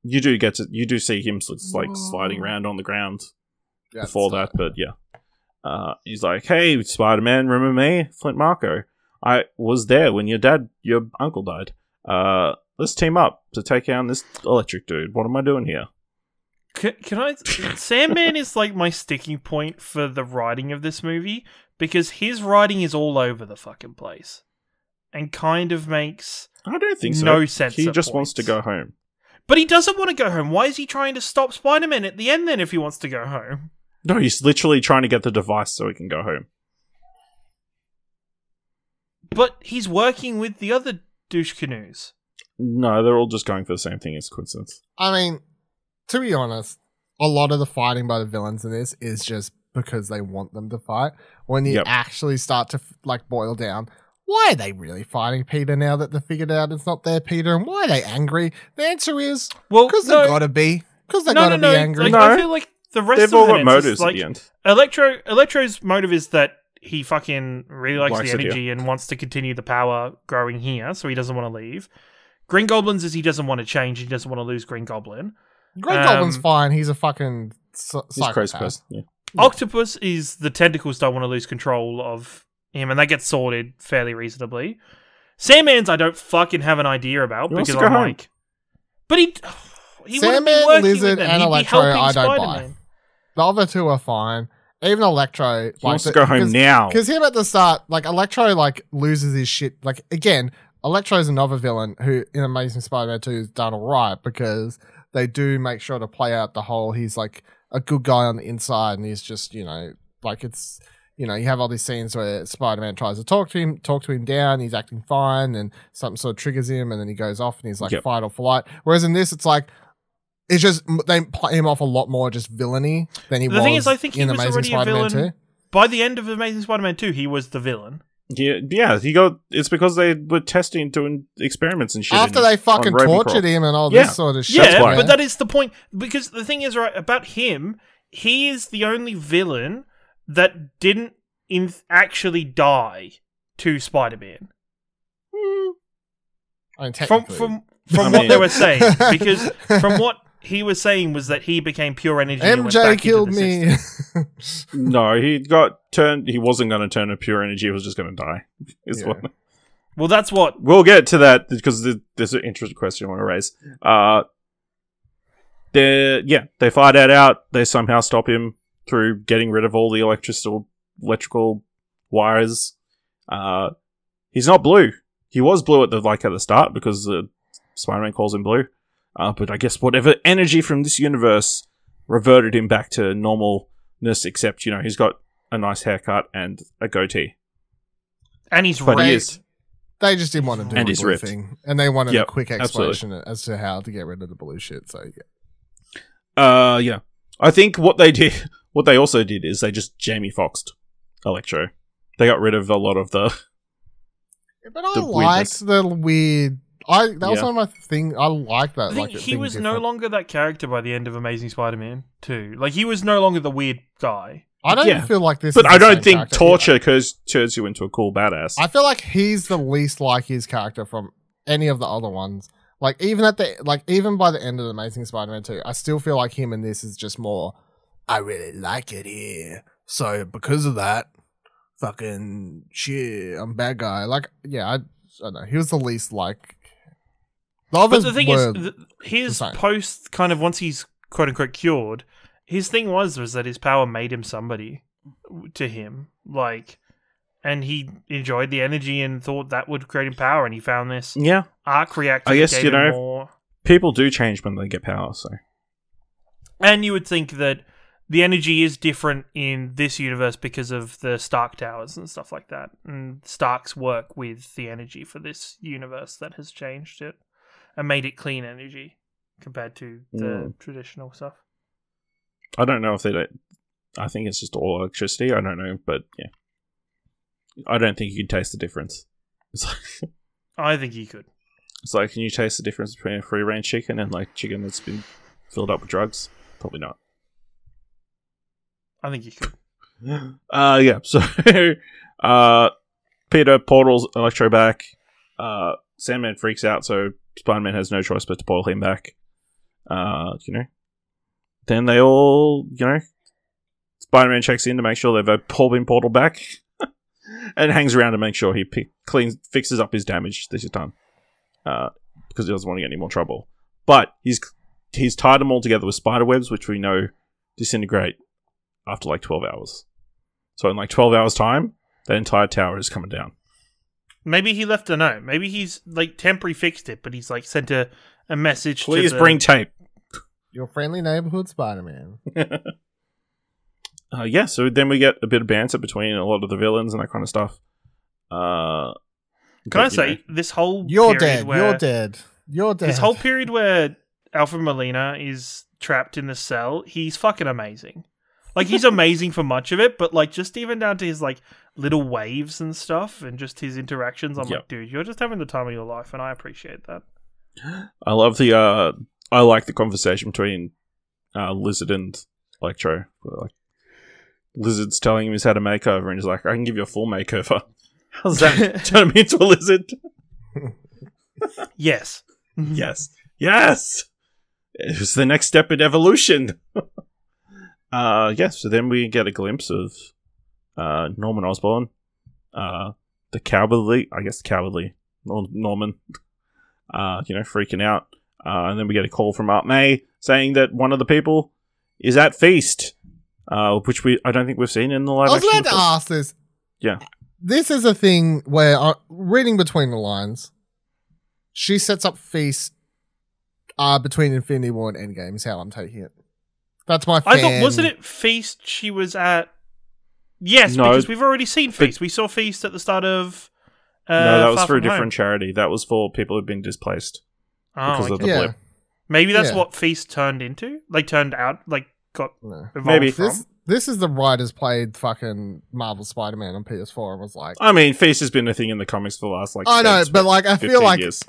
You do get to you do see him s- like sliding around on the ground That's, before that, but yeah. Uh, he's like, "Hey, Spider Man, remember me, Flint Marko? I was there when your dad, your uncle died. Uh, let's team up to take down this electric dude. What am I doing here? Can, can I? Sandman is like my sticking point for the writing of this movie because his writing is all over the fucking place, and kind of makes. I don't think so. No sense He at just wants to go home. But he doesn't want to go home. Why is he trying to stop Spider Man at the end then? If he wants to go home, No, he's literally trying to get the device so he can go home. but he's working with the other douche canoes. No, they're all just going for the same thing. It's coincidence. I mean, to be honest, a lot of the fighting by the villains in this is just because they want them to fight. When you Yep. actually start to like boil down, why are they really fighting Peter now that they figured out it's not their Peter, and why are they angry? The answer is Well, because no, they gotta be. Because they no, gotta no, no. be angry. Like, No. I feel like the rest They've of all the got answers, motives like, at the end. Electro Electro's motive is that he fucking really likes, Likes the energy and wants to continue the power growing here, so he doesn't want to leave. Green Goblin's is he doesn't want to change, he doesn't want to lose Green Goblin. Green um, Goblin's fine. He's a fucking s- He's crazy psychopath. person. Yeah. Octopus is the tentacles don't want to lose control of him, and that gets sorted fairly reasonably. Sandman's I don't fucking have an idea about He because I'm home. like, but he he wouldn't be Sandman, working Lizard, with and He'd Electro, helping I don't buy. Spider-Man. The other two are fine. Even Electro, He wants to go home now. Because him at the start, like Electro, like loses his shit. Like again, Electro's another villain who in Amazing Spider-Man Two has done all right because they do make sure to play out the whole he's like a good guy on the inside and he's just you know like it's you know you have all these scenes where Spider-Man tries to talk to him, talk to him down, he's acting fine, and something sort of triggers him, and then he goes off and he's like Yep. fight or flight. Whereas in this, it's like. It's just they play him off a lot more just villainy than he The was thing is, I think he in was Amazing already a Spider-Man villain 2. By the end of Amazing Spider-Man Two, he was the villain. Yeah, yeah. He got. It's because they were testing, doing experiments and shit. After in- they fucking tortured him and all Yeah. this sort of shit. Yeah, but that is the point. Because the thing is, right about him, he is the only villain that didn't in actually die to Spider-Man. I mean, From from from I what mean- they were saying, because from what he was saying was that he became pure energy. and went MJ back killed into the me. No, he got turned. He wasn't going to turn to pure energy. He was just going to die. Is Yeah. what- Well, that's what. We'll get to that because there's an interesting question I want to raise. Uh, they yeah, they fight that out. They somehow stop him through getting rid of all the electrical electrical wires. Uh, he's not blue. He was blue at the like at the start because uh, Spider-Man calls him blue. Uh, but I guess whatever energy from this universe reverted him back to normalness. Except you know he's got a nice haircut and a goatee. And he's But he is they just didn't want to do And the blue ripped. thing, and they wanted Yep, a quick absolutely. explanation as to how to get rid of the blue shit. So yeah. Uh, yeah. I think what they did, what they also did is they just Jamie Foxed Electro. They got rid of a lot of the. But I The liked the weird. I that was Yeah. one of my thing. I like that. I think like, it he being was no different. longer that character by the end of Amazing Spider-Man 2. Like he was no longer the weird guy. I don't Yeah. feel like this. But is I the don't same think character. torture cause, turns you into a cool badass. I feel like he's the least like his character from any of the other ones. Like even at the like even by the end of Amazing Spider-Man 2, I still feel like him and this is just more I really like it here. So because of that, fucking shit, I'm bad guy. Like yeah, I, I don't know. He was the least like the But the thing is, th- his post kind of once he's quote unquote cured, his thing was was that his power made him somebody to him, like, and he enjoyed the energy and thought that would create him power, and he found this yeah, arc reactor. I guess, gave you him know- more. people do change when they get power. So And you would think that the energy is different in this universe because of the Stark towers and stuff like that. And Starks work with the energy for this universe that has changed it and made it clean energy compared to the Mm. traditional stuff. I don't know if they don't. I think it's just all electricity. I don't know, but yeah, I don't think you can taste the difference. It's like, I think you could. it's like, can you taste the difference between a free range chicken and like chicken that's been filled up with drugs? Probably not. I think he could. Uh, yeah. So, uh, Peter portals Electro back. Uh, Sandman freaks out, so Spider Man has no choice but to portal him back. Uh, you know. Then they all, you know, Spider Man checks in to make sure they've all been portal back, and hangs around to make sure he pick, cleans, fixes up his damage this time, uh, because he doesn't want to get any more trouble. But he's he's tied them all together with spider webs, which we know disintegrate after like 12 hours. So in like 12 hours time, the entire tower is coming down. Maybe he left a note. Maybe he's like temporary fixed it, but he's like sent a, a message Please to the, bring tape. your friendly neighborhood Spider-Man. Uh, yeah, so then we get a bit of banter between a lot of the villains and that kind of stuff. Uh, Can I but, you say know, this whole You're period dead. where- You're dead. You're dead. This whole period where Alfred Molina is trapped in the cell, he's fucking amazing. Like he's amazing for much of it, but like just even down to his like little waves and stuff, and just his interactions, I'm Yep. like, dude, you're just having the time of your life, and I appreciate that. I love the. Uh, I like the conversation between uh, Lizard and Electro. Like, Lizard's telling him he's had a makeover, and he's like, "I can give you a full makeover." How's that? Turn me into a lizard? Yes, yes, yes. It was the next step in evolution. uh, yeah. So then we get a glimpse of uh, Norman Osborn, uh, the cowardly, I guess, cowardly Norman. Uh, you know, freaking out, uh, and then we get a call from Aunt May saying that one of the people is at feast, uh, which we I don't think we've seen in the live I was about to ask this. Yeah. This is a thing where, uh, reading between the lines, she sets up feast uh, between Infinity War and Endgame, is how I'm taking it. That's my I thought wasn't it Feast? She was at. Yes, No, because we've already seen Feast. We saw Feast at the start of. Uh, no, that was Far for a From Home. different charity. That was for people who've been displaced Oh, because of okay. the Yeah. blip. Maybe that's Yeah. what Feast turned into. Like turned out, like got No. evolved Maybe. from. This, this is the writers played fucking Marvel Spider Man on PS4 and was like, I mean, Feast has been a thing in the comics for the last like. I know, 10, but like, I feel like years.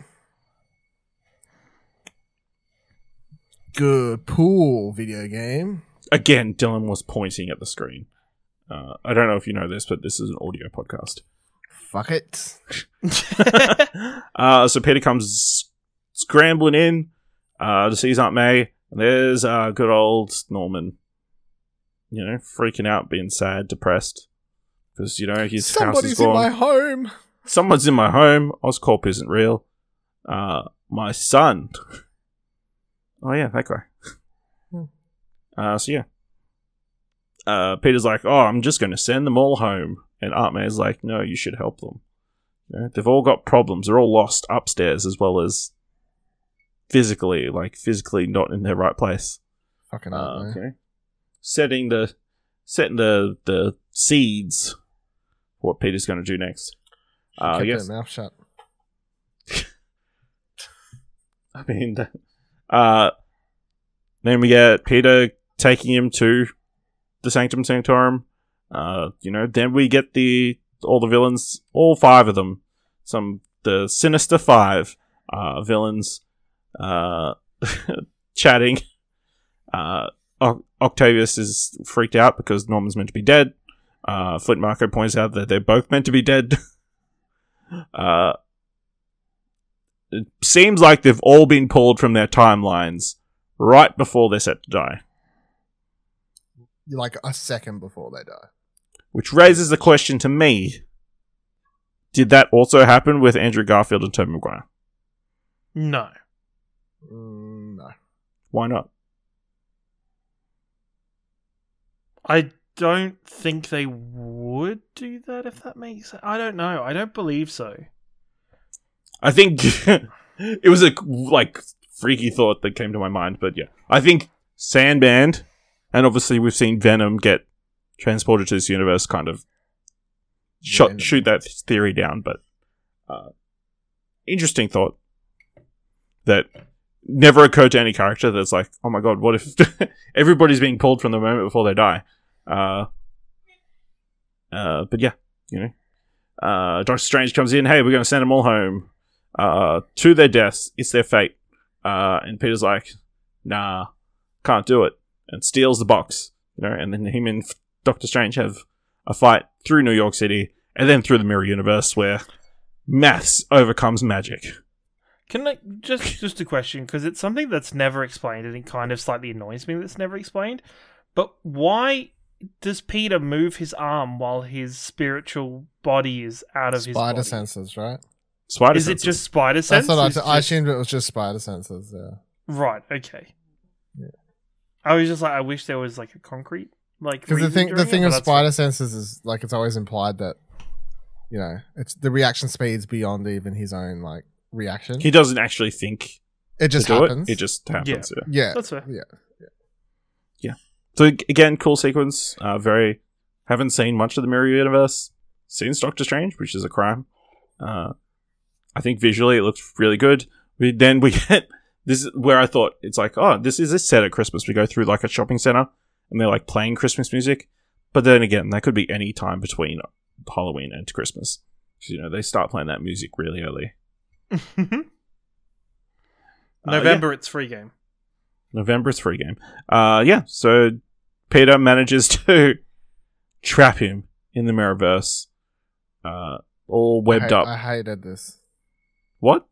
Good pool video game. again, Dylan was pointing at the screen. Uh, I don't know if you know this, but this is an audio podcast. Fuck it. uh, so Peter comes scrambling in uh, to see his Aunt May, and there's uh, good old Norman. You know, freaking out, being sad, depressed, because you know his house Somebody's is in my home. Someone's in my home. Oscorp isn't real. Uh, my son. Oh yeah, that guy. Hmm. Uh, so yeah. Uh, Peter's like, oh, I'm just going to send them all home, and Aunt May's like, no, you should help them. You know, they've all got problems. They're all lost upstairs as well as physically, like physically not in their right place. Fucking Uh, okay. Setting the setting the the seeds for what Peter's going to do next. Uh, yes. their mouth shut. I mean, uh, then we get Peter taking him to the Sanctum Sanctorum. Uh, you know, then we get the all the villains, all five of them, some the Sinister Five uh, villains uh, chatting. Uh, Oc- Octavius is freaked out because Norman's meant to be dead. Uh, Flint Marko points out that they're both meant to be dead. uh, it seems like they've all been pulled from their timelines right before they're set to die, Like a second before they die. which raises the question to me: Did that also happen with Andrew Garfield and Tobey Maguire? No. Mm, no. Why not? I don't think they would do that if that makes sense. I don't know. I don't believe so. I think it was a like freaky thought that came to my mind, but yeah, I think Sandman, and obviously we've seen Venom get transported to this universe, kind of shot, Venom. shoot that theory down. But uh, interesting thought that never occurred to any character. That's like, oh my god, what if everybody's being pulled from the moment before they die? Uh, uh, but yeah, you know, uh, Doctor Strange comes in. Hey, we're going to send them all home uh, to their deaths. It's their fate. Uh, and Peter's like, nah, can't do it, and steals the box. You know, and then him and Doctor Strange have a fight through New York City, and then through the Mirror Universe, where maths overcomes magic. Can I just just a question because it's something that's never explained and it kind of slightly annoys me that's never explained. But why does Peter move his arm while his spiritual body is out of his Spider body? senses, right? Spider Is it just spider sense? That's what I, Is th- I assumed it was just spider senses. Yeah. Right. Okay. Yeah. I was just like, I wish there was like a concrete like. Because the reason thing, the during it, thing but of that's spider senses is like it's always implied that, you know, it's the reaction speeds beyond even his own like reaction. He doesn't actually think it just happens. it. It just happens. Yeah. yeah, That's fair. yeah. So again, cool sequence. Uh, very haven't seen much of the Mirror Universe since Doctor Strange, which is a crime. Uh, I think visually it looks really good. We then we get this is where I thought it's like, oh, this is a set at Christmas. We go through like a shopping center and they're like playing Christmas music. But then again, that could be any time between Halloween and Christmas. 'Cause, you know, they start playing that music really early. Uh, November, it's free game. November is free game. Uh, yeah. So Peter manages to trap him in the Mirrorverse, uh, all I, webbed hate- up. I hated this. What?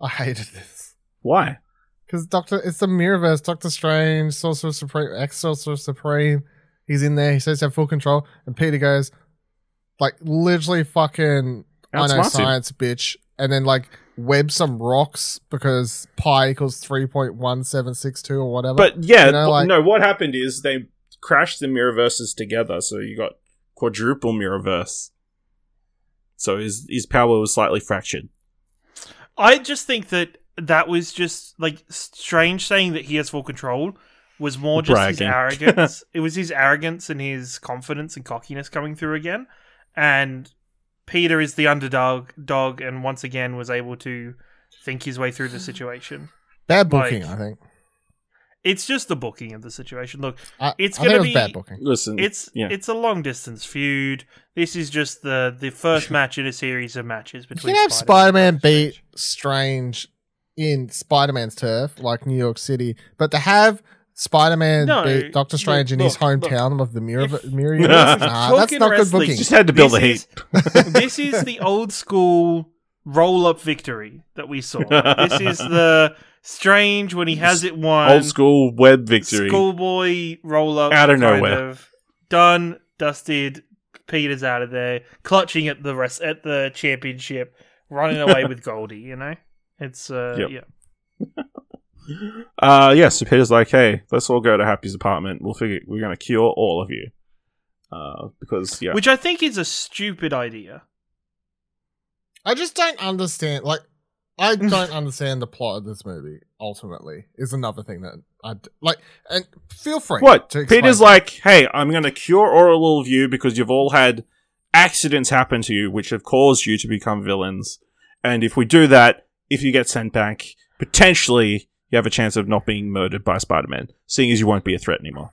I hated this Why? because Doctor, it's the Mirrorverse. Doctor Strange, Sorcerer Supreme, ex Sorcerer Supreme. He's in there. He says to have full control, and Peter goes, like, literally fucking. I know science, bitch, and then like web some rocks because pi equals three point one seven six two or whatever. But yeah, You know, like- no. What happened is they crashed the Mirrorverses together, so you got quadruple Mirrorverse. So his his power was slightly fractured. I just think that that was just like strange saying that he has full control was more just his arrogance. it was his arrogance and his confidence and cockiness coming through again. And Peter is the underdog dog and once again was able to think his way through the situation. bad booking, like- I think. It's just the booking of the situation. Look, I, It's gonna it was be- bad booking. Listen, it's yeah. it's a long distance feud. This is just the the first match in a series of matches You between can have Spider-Man Spider Man and beat Strange in Spider Man's turf, like New York City, but to have Spider Man No, beat Doctor Strange in his look, look, hometown of the Mirror, if- Mirror Universe, nah, that's not good booking. just had to build the This heat. is- this is the old school roll up victory that we saw. this is the strange when he has it won. Old school web victory. Schoolboy roll up Out of kind nowhere. of. Done, dusted. Peter's out of there, clutching at the rest at the championship, running away with Goldie. You know, it's uh, Yep. yeah. Uh, yeah, so Peter's like, hey, let's all go to Happy's apartment. We'll figure we're gonna cure all of you. Uh, because yeah, which I think is a stupid idea. I just don't understand. Like, I don't understand the plot of this movie. Ultimately, is another thing that I d- like. And feel free. what? to Peter's to me. like, hey, I'm gonna cure all of you because you've all had accidents happen to you which have caused you to become villains. And if we do that, if you get sent back, potentially you have a chance of not being murdered by Spider-Man, seeing as you won't be a threat anymore.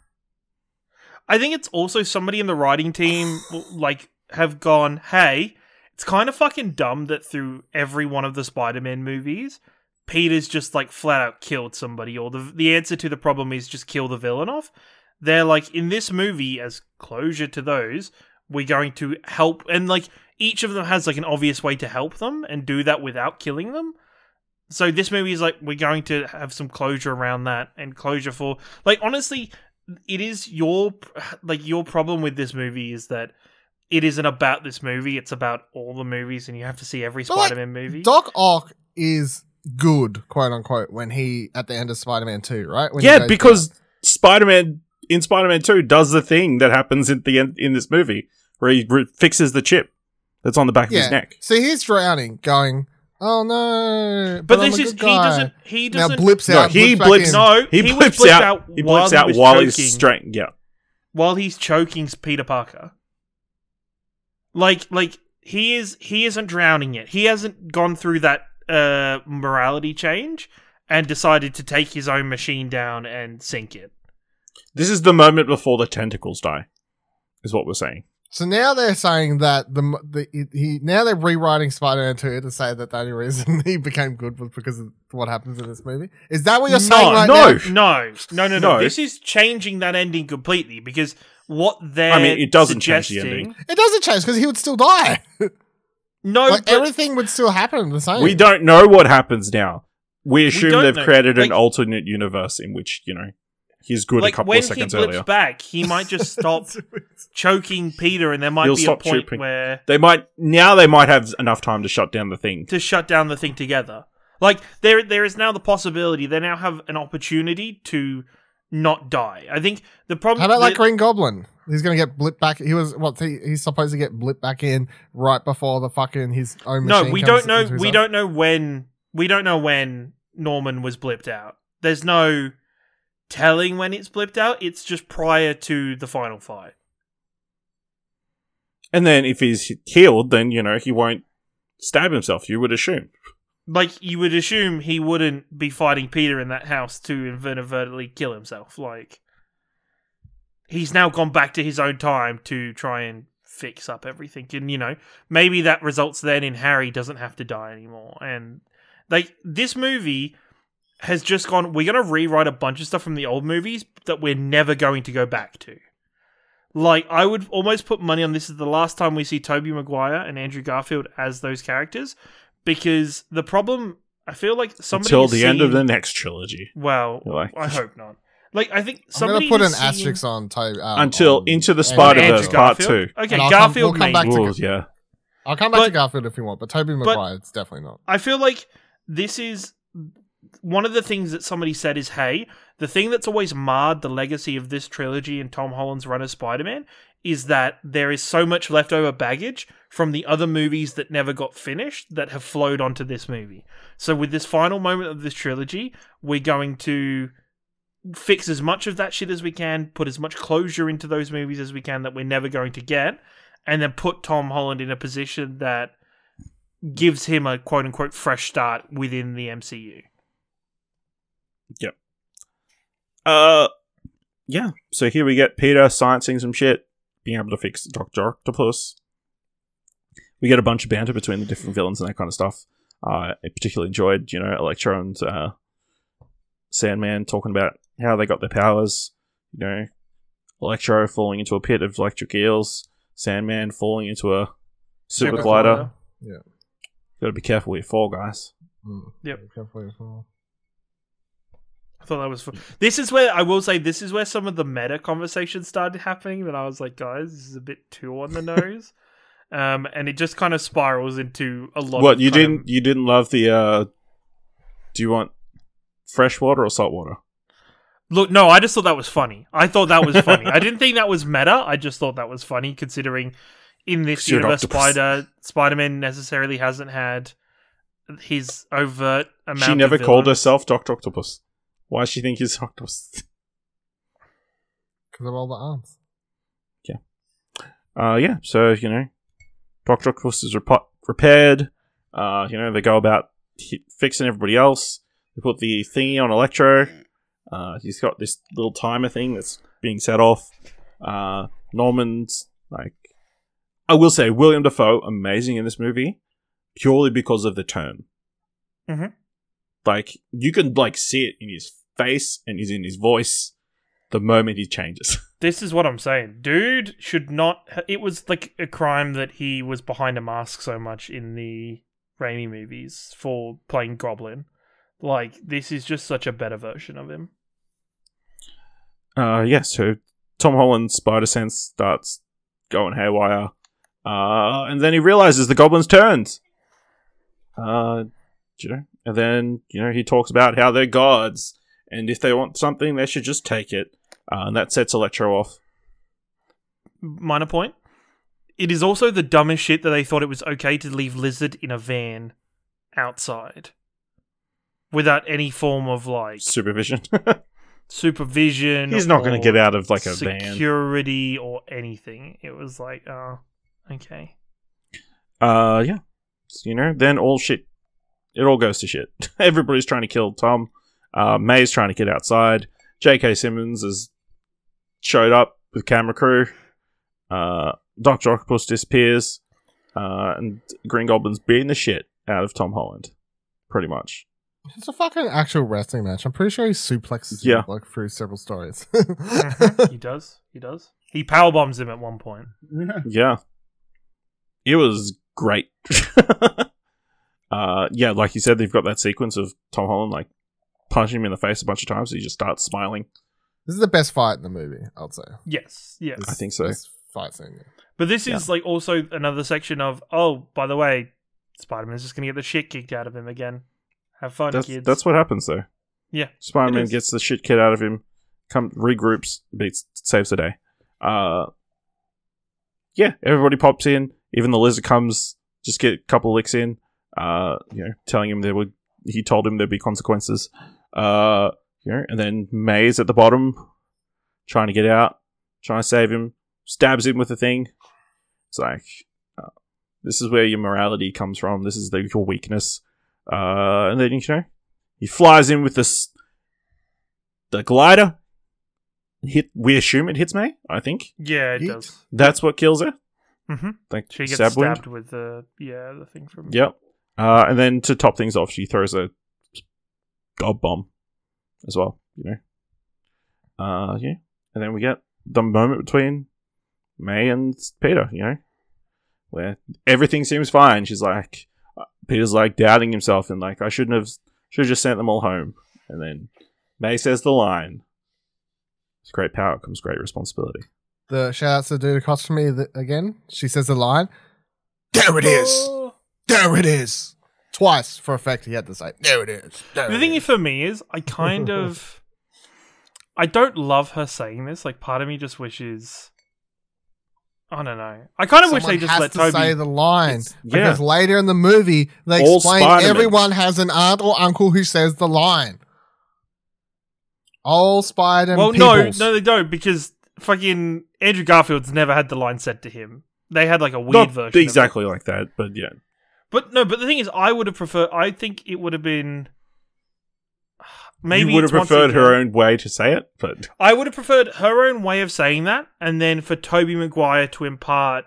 I think it's also somebody in the writing team like have gone, hey, it's kind of fucking dumb that through every one of the Spider-Man movies, Peter's just like flat out killed somebody, or the the answer to the problem is just kill the villain off. They're like in this movie as closure to those, we're going to help, and like each of them has like an obvious way to help them and do that without killing them. So this movie is like we're going to have some closure around that and closure for like honestly, it is your like your problem with this movie is that it isn't about this movie. It's about all the movies, and you have to see every But, Spider-Man movie. Doc Ock is good, quote unquote, when he at the end of Spider Man Two, right? When yeah, goes because Spider Man in Spider Man Two does the thing that happens at the end in this movie where he re- fixes the chip that's on the back down. of his neck. So he's drowning, going, "Oh no!" but I'm this is good he doesn't he doesn't Now blips No, out. he blips blips. No, he, he was blips out. out He while blips out was while he's choking. straight. Yeah, while he's choking Peter Parker. Like like he is he isn't drowning yet. He hasn't gone through that uh morality change and decided to take his own machine down and sink it. this is the moment before the tentacles die. Is what we're saying. So now they're saying that the the he now they're rewriting Spider Man Two to say that the only reason he became good was because of what happens in this movie. Is that what you're saying right no. now? No, no, no, no. No. This is changing that ending completely because what they're I mean, it doesn't change the ending. It doesn't change because he would still die. No, like but- everything would still happen the same. We don't know what happens now. We assume don't they've know. created an alternate universe in which you know he's good like a couple when of seconds he blips earlier. back, he might just stop choking Peter, and there might He'll be a point choking. where They might now. They might have enough time to shut down the thing. to shut down the thing together. Like there, there is now the possibility they now have an opportunity to not die. I think the problem. How about like Green Goblin? He's gonna get blipped back. He was what? He, he's supposed to get blipped back in right before the fucking his own. no, we comes don't know. We own- don't know when. We don't know when Norman was blipped out. There's no telling when it's blipped out. It's just prior to the final fight. And then if he's killed, then you know he won't stab himself. You would assume. Like you would assume he wouldn't be fighting Peter in that house to inadvertently kill himself. Like he's now gone back to his own time to try and fix up everything, and you know maybe that results then in Harry doesn't have to die anymore. And like this movie has just gone. We're gonna rewrite a bunch of stuff from the old movies that we're never going to go back to. Like I would almost put money on this is the last time we see Tobey Maguire and Andrew Garfield as those characters because the problem I feel like somebody Until is the end of the next trilogy. well, Like- I hope not. Like I think I'm somebody gonna put an seeing- asterisk on Tobey um, Until on Into the Andrew Spider Verse Part Two. Okay, And I'll come- Garfield we'll come maybe. back to- Ooh, yeah. I'll come back to Garfield if you want, but Tobey Maguire, it's definitely not. I feel like this is one of the things that somebody said is, hey, the thing that's always marred the legacy of this trilogy and Tom Holland's run as Spider Man is that there is so much leftover baggage from the other movies that never got finished that have flowed onto this movie. So, with this final moment of this trilogy, we're going to fix as much of that shit as we can, put as much closure into those movies as we can that we're never going to get, and then put Tom Holland in a position that gives him a quote unquote fresh start within the MCU. Yep. Uh, yeah. So here we get Peter sciencing some shit, being able to fix Doctor Octopus. We get a bunch of banter between the different villains and that kind of stuff. Uh, I particularly enjoyed, you know, Electro and uh, Sandman talking about how they got their powers. You know, Electro falling into a pit of electric eels, Sandman falling into a super, Super glider. glider. Yeah. Got to be careful with your fall, guys. Mm. Yep. Careful you well. I thought that was fun. This is where I will say this is where some of the meta conversations started happening. That I was like, guys, this is a bit too on the nose, um, and it just kind of spirals into a lot. What of you didn't of- you didn't love the? uh Do you want fresh water or salt water? look? No, I just thought that was funny. I thought that was funny. I didn't think that was meta. I just thought that was funny, considering in this universe. Spider Spider Man necessarily hasn't had his overt amount. She never called herself Doctor Octopus. Why does she think he's Octopus? Because of all the arms. Uh, yeah. So you know, Doctor Octopus is repo- repaired. Uh, you know, they go about hi- fixing everybody else. They put the thingy on Electro. Uh, he's got this little timer thing that's being set off. Uh, Norman's like I will say Willem Dafoe amazing in this movie, purely because of the turn. Mhm. Like you can like see it in his face and is in his voice the moment he changes. This is what I'm saying. Dude should not. It was like a crime that he was behind a mask so much in the Raimi movies for playing Goblin. Like, this is just such a better version of him. Uh, yeah, so Tom Holland's spider sense starts going haywire. Uh, and then he realizes the goblin's turned. Uh, you know, and then, you know, he talks about how they're gods, and if they want something, they should just take it. Uh, and that sets Electro off. Minor point. It is also the dumbest shit that they thought it was okay to leave Lizard in a van outside without any form of like Supervision. supervision. He's not going to get out of like a van. security or anything. It was like, oh, okay. Uh, yeah. So, you know, then all shit, it all goes to shit. Everybody's trying to kill Tom. Uh, May's trying to get outside. J.K. Simmons has showed up with camera crew. Uh, Doctor Octopus disappears. Uh, and Green Goblin's beating the shit out of Tom Holland. Pretty much. It's a fucking actual wrestling match. I'm pretty sure he suplexes Yeah. him, like through several stories. He does. He does. He power bombs him at one point. Yeah. It was great. Uh, yeah, like you said, they've got that sequence of Tom Holland, like, punching him in the face a bunch of times. So he just starts smiling. this is the best fight in the movie, I'd say. Yes. Yes. This- I think so. This fight scene. yeah. But this is like also another section of oh, by the way, Spider Man's just gonna get the shit kicked out of him again. Have fun, That's, kids. that's what happens, though. yeah. Spider Man gets the shit kicked out of him, come regroups, beats, saves the day. Uh, yeah, everybody pops in. Even the lizard comes, just get a couple licks in. Uh, you know, telling him there would. He told him there'd be consequences. Uh, you know, and then May's at the bottom, trying to get out, trying to save him. Stabs him with the thing. It's like, uh, this is where your morality comes from. This is the, your weakness. Uh, and then you know, he flies in with this the glider. Hit. We assume it hits May. I think Yeah, it Yeet. does. that's what kills her. Mm-hmm. Like She gets stab stabbed with the yeah the thing from Yep. Uh, and then to top things off, she throws a gob bomb as well. You know. Uh, yeah. And then we get the moment between May and Peter. You know, where everything seems fine. She's like, uh, Peter's like doubting himself and like, I shouldn't have, should have just sent them all home. And then May says the line. With great power comes great responsibility. The shout outs to the dude across from me th- again. She says the line. There it is. There it is. Twice for effect. He had to say, "There it is." There The it thing is. for me is, I kind of, I don't love her saying this. Like, part of me just wishes. I don't know. I kind of wish Someone they just has let to Tobey. say the line yeah. because later in the movie they All explain Spider-Man. everyone has an aunt or uncle who says the line. All Spider well, peoples. no, no, they don't because fucking Andrew Garfield's never had the line said to him. They had like a weird Not version. of it. exactly like that, but yeah. But no, but the thing is, I would have preferred. I think it would have been. Maybe you would have preferred her own way to say it, but I would have preferred her own way of saying that, and then for Tobey Maguire to impart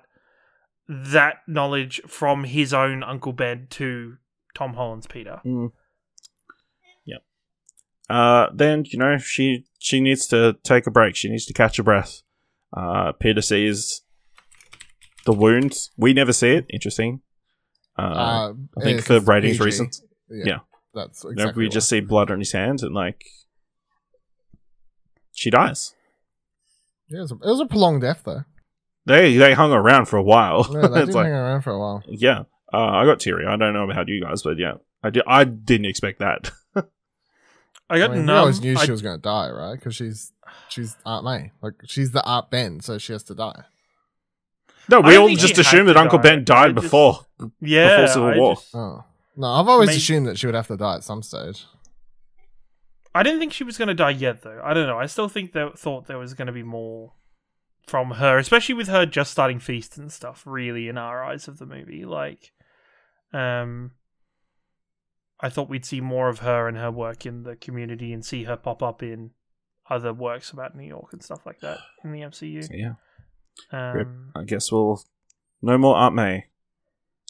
that knowledge from his own Uncle Ben to Tom Holland's Peter. Mm. Yep. Uh, then you know she she needs to take a break. She needs to catch a breath. Uh, Peter sees the wound. We never see it. Interesting. Uh, Uh, I think 'cause ratings PG. reasons. Yeah, Yeah. that's exactly. we just see blood on his hands and like she dies. Yeah, it, was a, it was a prolonged death though. They they hung around for a while. Yeah, they did like hang around for a while. yeah. Uh, I got teary. I don't know about you guys, but yeah, I did. I didn't expect that. I I got mean, we always knew I- she was going to die, right? Because she's she's Aunt May, like she's the Aunt Ben, so she has to die. No, we don't all just she had assumed that Uncle die. Ben died I just- before. yeah, before Civil I War. just- Oh no, I've always May- assumed that she would have to die at some stage. I didn't think she was going to die yet, though. I don't know. I still think that thought there was going to be more from her, especially with her just starting feast and stuff. Really, in our eyes of the movie, like, um, I thought we'd see more of her and her work in the community and see her pop up in other works about New York and stuff like that in the MCU. Yeah, Rip. Um, I guess we'll No more Aunt May.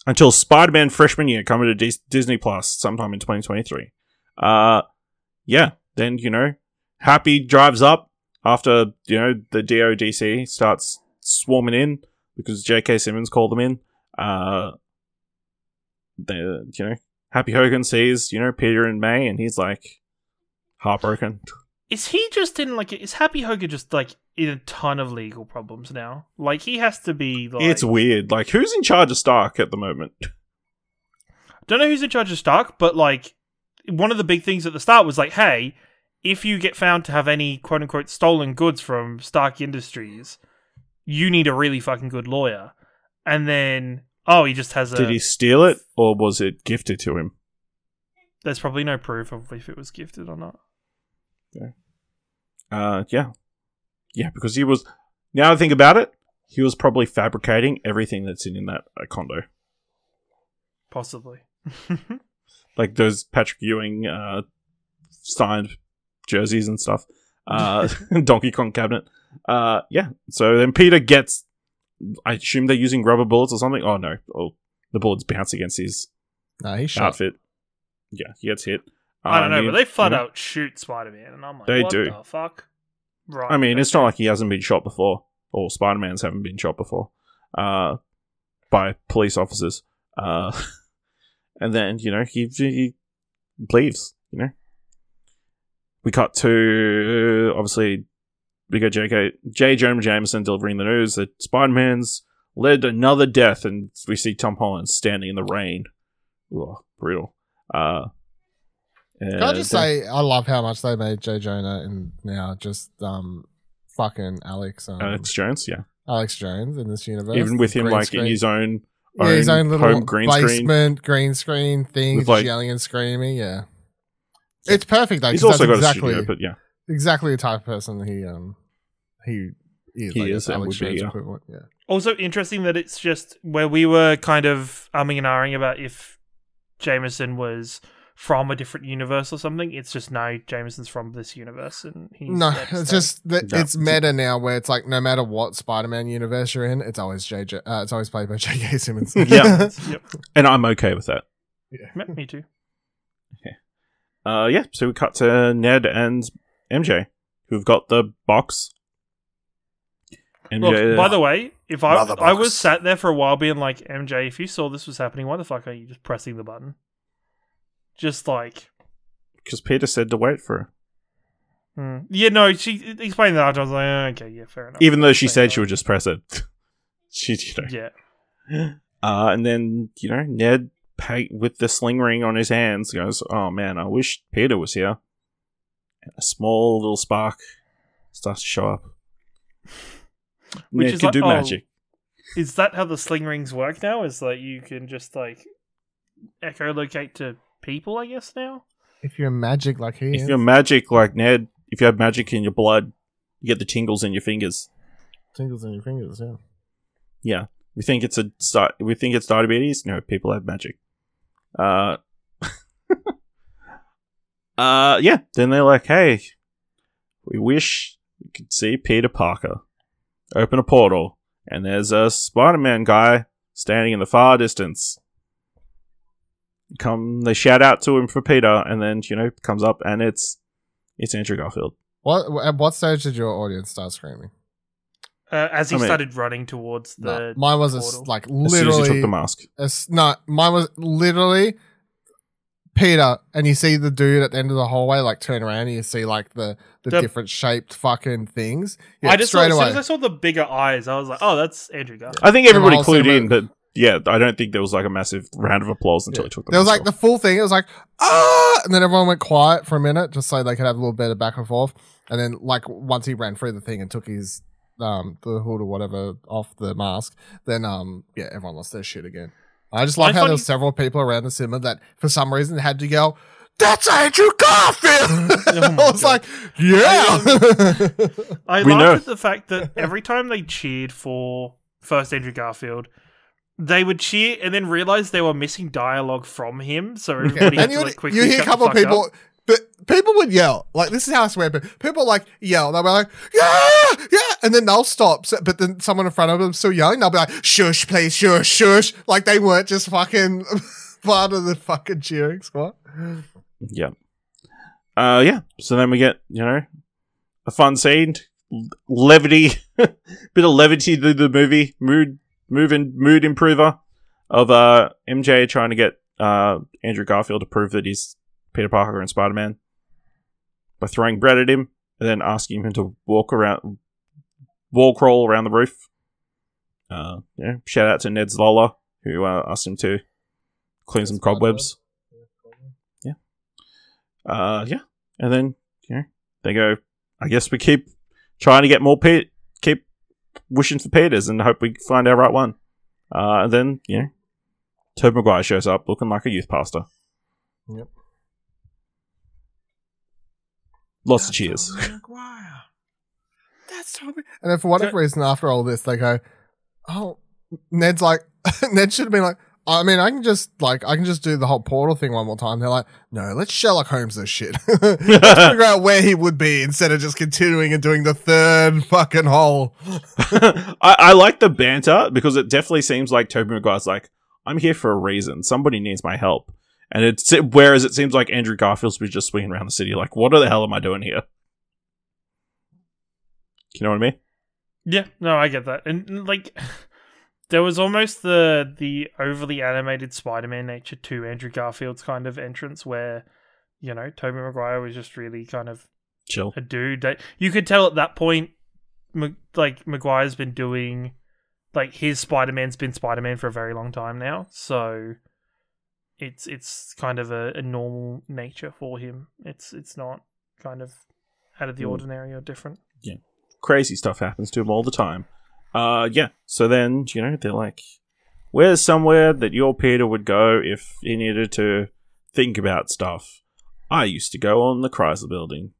Until Spider Man freshman year coming to Dis- Disney Plus sometime in 2023. Uh, yeah, then, you know, Happy drives up after, you know, the DODC starts swarming in because J.K. Simmons called them in. Uh, the, you know, Happy Hogan sees, you know, Peter and May and he's like heartbroken. Is he just in like? Is Happy Hogan just like in a ton of legal problems now? Like he has to be. Like, It's weird. Like, who's in charge of Stark at the moment? I don't know who's in charge of Stark, but like one of the big things at the start was like, hey, if you get found to have any quote unquote stolen goods from Stark Industries, you need a really fucking good lawyer. And then oh, he just has a. Did he steal it or was it gifted to him? There's probably no proof of if it was gifted or not. Uh, yeah. Yeah, because he was. Now I think about it, he was probably fabricating everything that's in, in that uh, condo. Possibly. Like those Patrick Ewing uh, signed jerseys and stuff. Uh, Donkey Kong cabinet. Uh, yeah. So then Peter gets. I assume they're using rubber bullets or something. Oh no! Oh, the bullets bounce against his No, he's shot. outfit. Yeah, he gets hit. I don't know, Um, but they flat out shoot Spider Man, and I'm like, They what do. the fuck? Right. I mean, it's not like he hasn't been shot before, or Spider Man's haven't been shot before, uh, by police officers. Uh, and then you know he he leaves. You know, we cut to obviously we got J.K. J. Jonah Jameson delivering the news that Spider Man's led another death, and we see Tom Holland standing in the rain. Ugh, brutal. Uh, Can I and, just uh, say I love how much they made J Jonah and now just um fucking Alex um, Alex Jones? Yeah, Alex Jones in this universe. even with him Green like screen. in his own yeah, his own own little home green screen. basement green screen thing, With, like- yelling and screaming. Yeah, it's perfect. Though, He's 'cause also got exactly a studio, but yeah, exactly the type of person he um he is. He like, is Alex would be, Jones yeah. equivalent. Yeah. Also interesting that it's just where we were kind of umming and ahhing about if Jameson was from a different universe or something. It's just no, Jameson's from this universe, and he's No, it's stay. just that No. it's meta now, where it's like no matter what Spider-Man universe you're in, it's always JJ. Uh, it's always played by J.K. Simmons. Yeah. yep, and I'm okay with that. me- me too. Uh, yeah. So we cut to Ned and MJ, who've got the box. MJ, Look, by the way, if I I was sat there for a while being like, MJ, if you saw this was happening, why the fuck are you just pressing the button? Just like, because Peter said to wait for her, hmm. yeah, no, she explained that. I was like, oh, okay, yeah, fair enough. even though she said she would just press it. she, you know. yeah. Uh, and then you know Ned, with the sling ring on his hands, goes, "Oh man, I wish Peter was here." And a small little spark starts to show up. Which Ned is can like- do oh. magic. Is that how the sling rings work now? Is that you can just like echolocate to people? I guess now. if you're magic like he If is, you're magic like Ned, if you have magic in your blood, you get the tingles in your fingers. tingles in your fingers. Yeah. Yeah, we think it's a we think it's diabetes. No, people have magic. Uh, uh, yeah. Then they're like, "Hey, we wish we could see Peter Parker open a portal, and there's a Spider-Man guy standing in the far distance." Come, they shout out to him for Peter, and then you know comes up, and it's it's Andrew Garfield. What at what stage did your audience start screaming? Uh, as he I mean- started running towards the No, mine was a s portal. like As soon as literally. he took the mask. a s- no, mine was literally Peter, and you see the dude at the end of the hallway like turn around, and you see like the the, The- different shaped fucking things. Yeah, I just saw, straight as soon as I saw the bigger eyes, I was like, "Oh, that's Andrew Garfield." I think And everybody clued in, but yeah, I don't think there was like a massive round of applause until Yeah. he took the There was mask like the full thing. It was like ah, and then everyone went quiet for a minute just so they could have a little bit of back and forth. And then like once he ran through the thing and took his um the hood or whatever off the mask, then um yeah, everyone lost their shit again. I just I like how there funny- was several people around the cinema that for some reason had to yell. That's Andrew Garfield. Oh I was God. like, yeah. I We laughed know. at the fact that every time they cheered for first Andrew Garfield, they would cheer and then realize they were missing dialogue from him. So everybody had and to you, like quickly you hear a couple of people up. but people would yell. Like this is how I swear. But people like yell. They'll be like, yeah, yeah, and then they'll stop. So, but then someone in front of them still yelling. They'll be like, shush, please, shush, shush. Like they weren't just fucking part of the fucking cheering squad. Yeah. Uh, yeah. So then we get you know a fun scene, levity, bit of levity to the movie, mood, moving mood improver of uh MJ trying to get uh Andrew Garfield to prove that he's Peter Parker and Spider Man by throwing bread at him and then asking him to walk around, wall crawl around the roof. Uh, yeah. Shout out to Ned's Lola who uh, asked him to clean some cobwebs. Yeah. Uh, yeah. And then, they go, I guess we keep trying to get more Pete, wishing for Peters and hope we find our right one. Uh, and then, you know, Tobey Maguire shows up looking like a youth pastor. Yep. Lots of cheers. That's Tobey. And then for whatever reason, after all this, they go, "Oh, Ned's like, Ned should have been like." I mean, I can just like I can just do the whole portal thing one more time. They're like, no, let's Sherlock Holmes this shit. let's figure out where he would be instead of just continuing and doing the third fucking hole. I, I like the banter because it definitely seems like Tobey Maguire's like, I'm here for a reason. Somebody needs my help. And it's whereas it seems like Andrew Garfield's be just swinging around the city, like, what the hell am I doing here? You know what I mean? Yeah, no, I get that. And like there was almost the the overly animated Spider-Man nature to Andrew Garfield's kind of entrance where you know, Tobey Maguire was just really kind of Chill. a dude that you could tell at that point like Maguire's been doing like his Spider-Man's been Spider-Man for a very long time now. So it's it's kind of a, a normal nature for him. It's it's not kind of out of the Mm. ordinary or different. Yeah, crazy stuff happens to him all the time. Uh, yeah. So then, you know, they're like, where's somewhere that your Peter would go if he needed to think about stuff? I used to go on the Chrysler building,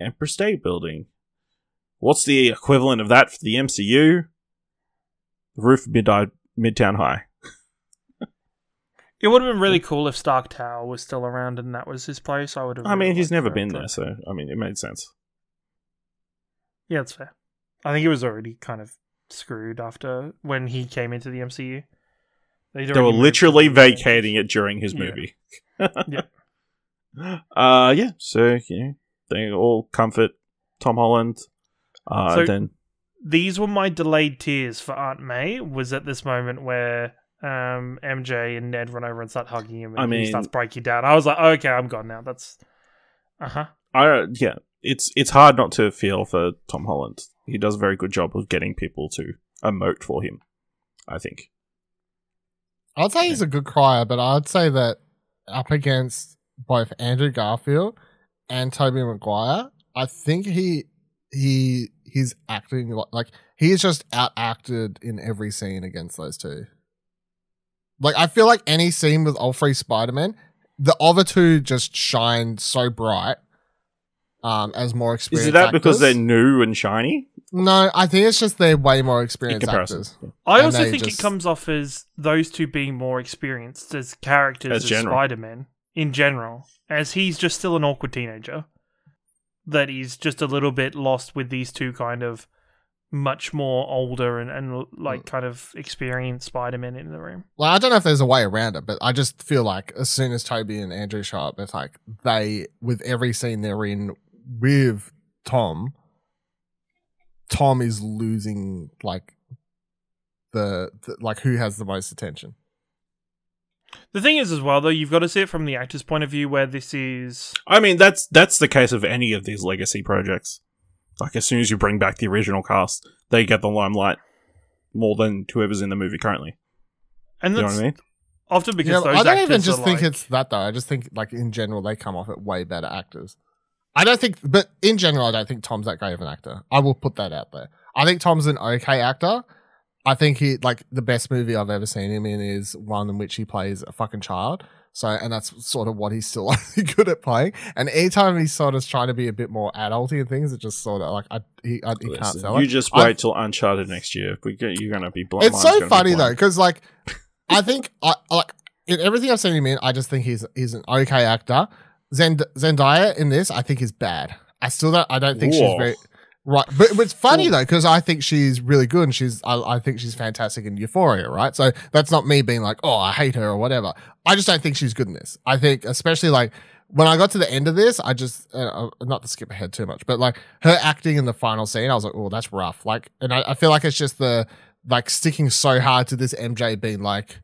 Empire State building. What's the equivalent of that for the MCU? The roof of Mid- Midtown High. It would have been really cool if Stark Tower was still around and that was his place. I would have. I mean, he's never been there, so I mean, it made sense. Yeah, that's fair. I think it was already kind of screwed after when he came into the MCU. They were literally vacating it during his movie. Yeah. Uh yeah. So you know, they all comfort Tom Holland. Uh So- then These were my delayed tears for Aunt May. Was at this moment where um, MJ and Ned run over and start hugging him, and I he mean- starts breaking down. I was like, okay, I'm gone now. That's uh huh. I yeah, it's it's hard not to feel for Tom Holland. He does a very good job of getting people to emote for him. I think. I'd say he's a good crier, but I'd say that up against both Andrew Garfield and Tobey Maguire, I think he he he's acting like, he is just out acted in every scene against those two. Like I feel like any scene with all three Spider Men, the other two just shine so bright. Um, as more experienced. Is it that because they're new and shiny No, I think it's just they're way more experienced actors. I also think just- it comes off as those two being more experienced as characters As as. Spider Man in general, as he's just still an awkward teenager. That he's just a little bit lost with these two kind of much more older and, and like kind of experienced Spider Man in the room. Well, I don't know if there's a way around it, but I just feel like as soon as Tobey and Andrew show up, it's like they, with every scene they're in with Tom, Tom is losing like the, the like who has the most attention. The thing is, as well, though, you've got to see it from the actor's point of view, where this is I mean, that's that's the case of any of these legacy projects. Like as soon as you bring back the original cast, they get the limelight more than whoever's in the movie currently. and You know that's what I mean? often because Yeah, those I don't actors even just think like- it's that though. I just think like in general they come off at way better actors. I don't think, but in general, I don't think Tom's that great of an actor. I will put that out there. I think Tom's an okay actor. I think he like the best movie I've ever seen him in is one in which he plays a fucking child. So, and that's sort of what he's still only good at playing. And anytime he's sort of trying to be a bit more adulty and things, it just sort of like I he, I, he can't sell you it. just I- wait till Uncharted next year. We get, you're gonna be blind. it's so be funny though because like i think i I- like in everything i've seen him in i just think he's he's an okay actor Zend- Zendaya in this, I think is bad. I still don't. I don't think she's very right. But, but it's funny though because I think she's really good and she's. I, I think she's fantastic in Euphoria, right? So that's not me being like, oh, I hate her or whatever. I just don't think she's good in this. I think, especially like when I got to the end of this, I just uh, uh, not to skip ahead too much, but like her acting in the final scene, I was like, oh, that's rough. Like, and I, I feel like it's just the like sticking so hard to this MJ being like.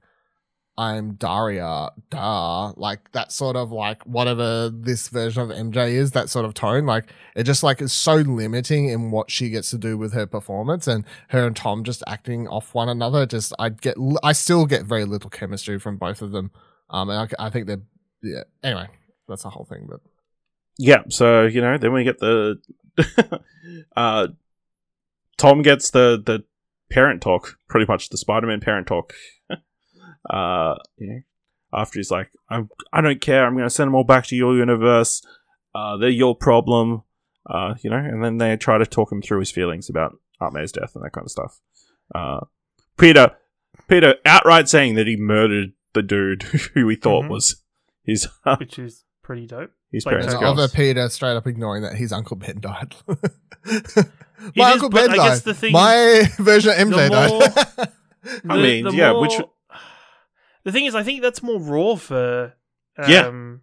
I'm Daria, duh. Like that sort of like whatever this version of MJ is, that sort of tone. Like it just like is so limiting in what she gets to do with her performance and her and Tom just acting off one another. Just I get, I still get very little chemistry from both of them. Um, and I, I think they're, yeah. Anyway, that's the whole thing. But Yeah, so you know, then we get the uh Tom gets the the parent talk, pretty much the Spider-Man parent talk. uh, you know, after he's like, "I'm I don't care. I'm going to send them all back to your universe. Uh, they're your problem." Uh, you know, and then they try to talk him through his feelings about Aunt May's death and that kind of stuff. Uh, Peter, Peter outright saying that he murdered the dude who we thought Mhm. was his which is pretty dope. his Like, parents' so- other Peter straight up ignoring that his Uncle Ben died. My is, Uncle Ben I died. guess the thing- My version of MJ the died. I mean, yeah, which- the thing is, I think that's more raw for Yeah. um,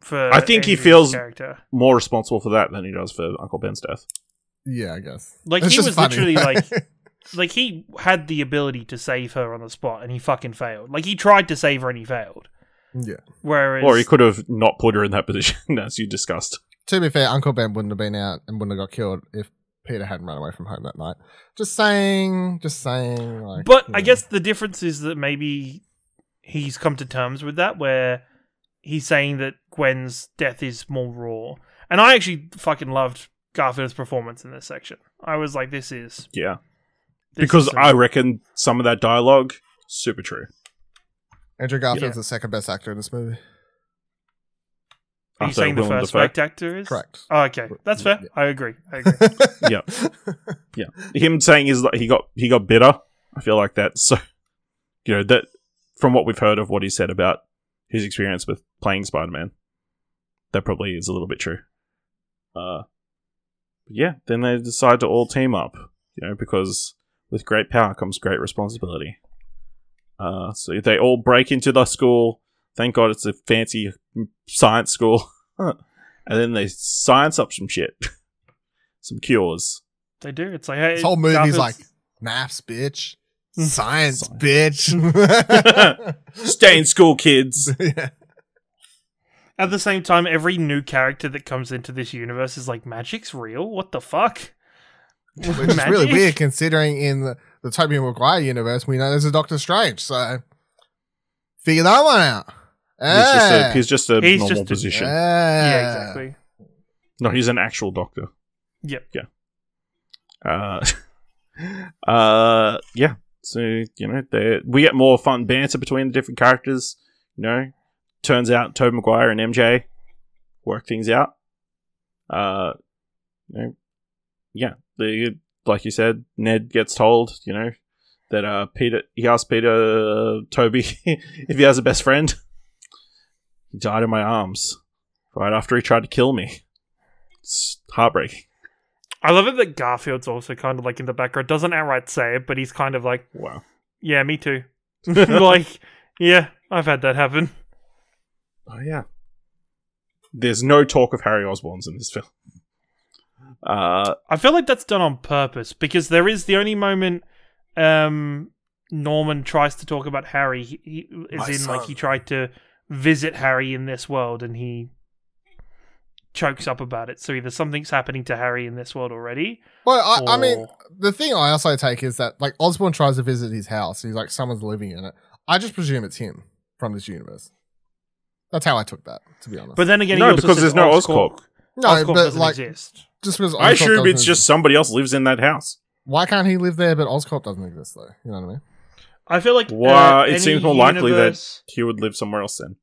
for I think he feels- character. more responsible for that than he does for Uncle Ben's death. yeah, I guess. Like It's he just was funny. literally like, like he had the ability to save her on the spot, and he fucking failed. Like he tried to save her and he failed. yeah. Whereas, Or he could have not put her in that position, as you discussed. To be fair, Uncle Ben wouldn't have been out and wouldn't have got killed if Peter hadn't run away from home that night. Just saying, just saying. Like, But you I guess the difference is that maybe he's come to terms with that, where he's saying that Gwen's death is more raw. And I actually fucking loved Garfield's performance in this section. I was like, this is Yeah. this because is I reckon some of that dialogue, super true. Andrew Garfield's Yeah. the second best actor in this movie. Are you saying the first Dafoe. best actor is Correct. Oh, okay, that's fair. Yeah. I agree. I agree. Yeah. Yeah. Him saying is that he got he got bitter. I feel like that's so you know, that from what we've heard of what he said about his experience with playing Spider Man, that probably is a little bit true. Uh yeah, then they decide to all team up, you know, because with great power comes great responsibility. Uh, so they all break into the school. Thank God it's a fancy science school. and then they science up some shit. some cures. they do. It's like hey, This whole movie's Garfield's- like maths, bitch. Science, Science. bitch. Stay in school, kids. yeah. At the same time, every new character that comes into this universe is like, magic's real? What the fuck? Which is really Magic? weird considering in the, the Tobey Maguire universe, we know there's a Doctor Strange. So figure that one out. He's just a, he's just a He's normal just a- position. Yeah. Yeah, exactly. No, he's an actual doctor. Yep. Yeah. Uh, uh, yeah. So you know, they we get more fun banter between the different characters. You know, turns out Tobey Maguire and MJ work things out. Uh, you know, yeah. The like you said, Ned gets told, you know, that uh Peter he asks Peter uh, Tobey if he has a best friend. He died in my arms right after he tried to kill me. It's heartbreaking. I love it that Garfield's also kind of like in the background. Doesn't outright say it, but he's kind of like, Wow. yeah, me too. like, yeah, I've had that happen. Oh yeah. There's no talk of Harry Osborn's in this film. Uh, I feel like that's done on purpose because there is the only moment um, Norman tries to talk about Harry. He, he is in like he tried to visit Harry in this world, and he chokes up about it. So either something's happening to Harry in this world already. Well, I, I mean, the thing I also take is that like Osborn tries to visit his house. He's like, someone's living in it. I just presume it's him from this universe. That's how I took that, to be honest. But then again, No, he also because says there's no Oscorp. Oscorp. no, Oscorp but doesn't like exist. just because I assume doesn't it's just somebody else lives in that house. why can't he live there, but Oscorp doesn't exist though? You know what I mean? I feel like Well, uh, it seems more likely that he would live somewhere else then.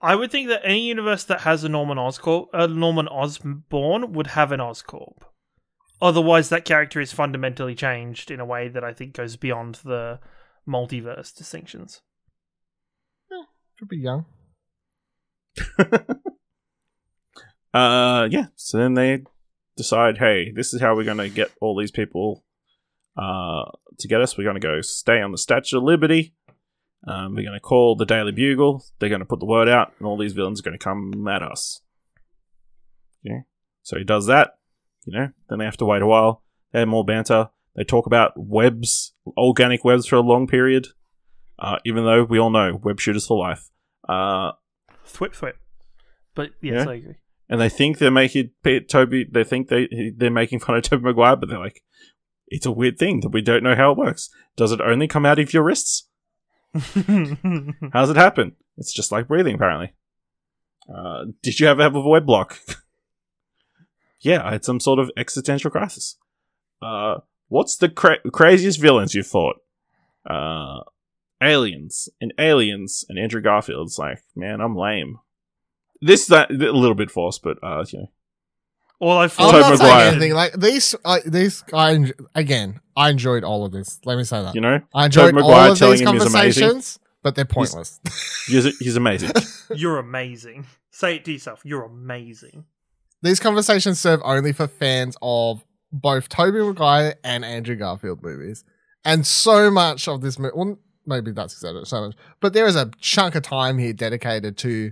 I would think that any universe that has a Norman Oscorp, a Norman Osborn, would have an Oscorp. Otherwise, that character is fundamentally changed in a way that I think goes beyond the multiverse distinctions. Could be young. uh, yeah. So then they decide, hey, this is how we're going to get all these people uh, to get us. We're going to go stay on the Statue of Liberty. Um, we're going to call the Daily Bugle. They're going to put the word out, and all these villains are going to come at us. Yeah. So he does that. You know. Then they have to wait a while. They have more banter. They talk about webs, organic webs, for a long period. Uh, even though we all know web shooters for life. Uh, Thwip thwip. But yes, Yeah. I agree. and they think they're making Tobey. They think they they're making fun of Tobey Maguire, but they're like, it's a weird thing that we don't know how it works. Does it only come out of your wrists? How does it happen? It's just like breathing, apparently. Uh, did you ever have a void block? yeah, I had some sort of existential crisis. Uh, what's the cra- craziest villains you've fought? Uh, aliens and aliens and Andrew Garfield's like, man, I'm lame. This that a little bit forced, but uh, you know, All I I'm not Maguire. saying anything like these. I these I enj- again. I enjoyed all of this. Let me say that. you know, I enjoyed Tobey all Maguire of telling these him he's amazing. conversations, but they're pointless. he's he's amazing. You're amazing. Say it to yourself. You're amazing. these conversations serve only for fans of both Tobey Maguire and Andrew Garfield movies, and so much of this. Mo- well, maybe that's exaggerated so much, but there is a chunk of time here dedicated to